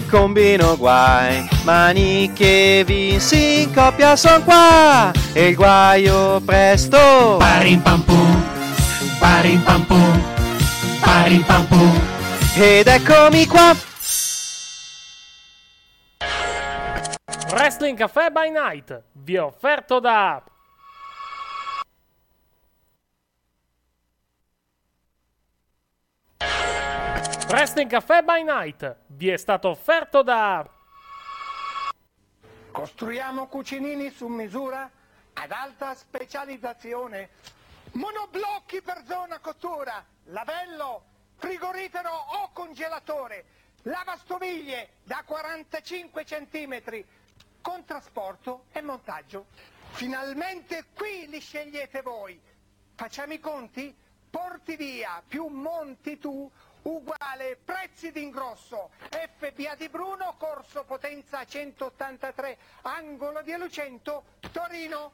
combino guai, mani che vinsi in coppia son qua, e il guaio presto. Pari pam pum, pari pam pum, pari pam pum. Ed eccomi qua. Wrestling Café by Night. Vi è offerto da Wrestling Café by Night. Vi è stato offerto da Costruiamo cucinini su misura ad alta specializzazione. Monoblocchi per zona cottura, lavello, frigorifero o congelatore, lavastoviglie da 45 cm con trasporto e montaggio. Finalmente qui li scegliete voi. Facciamo i conti? Porti via più monti tu uguale prezzi d'ingrosso FBA di Bruno, corso potenza 183, angolo di Lucento, Torino.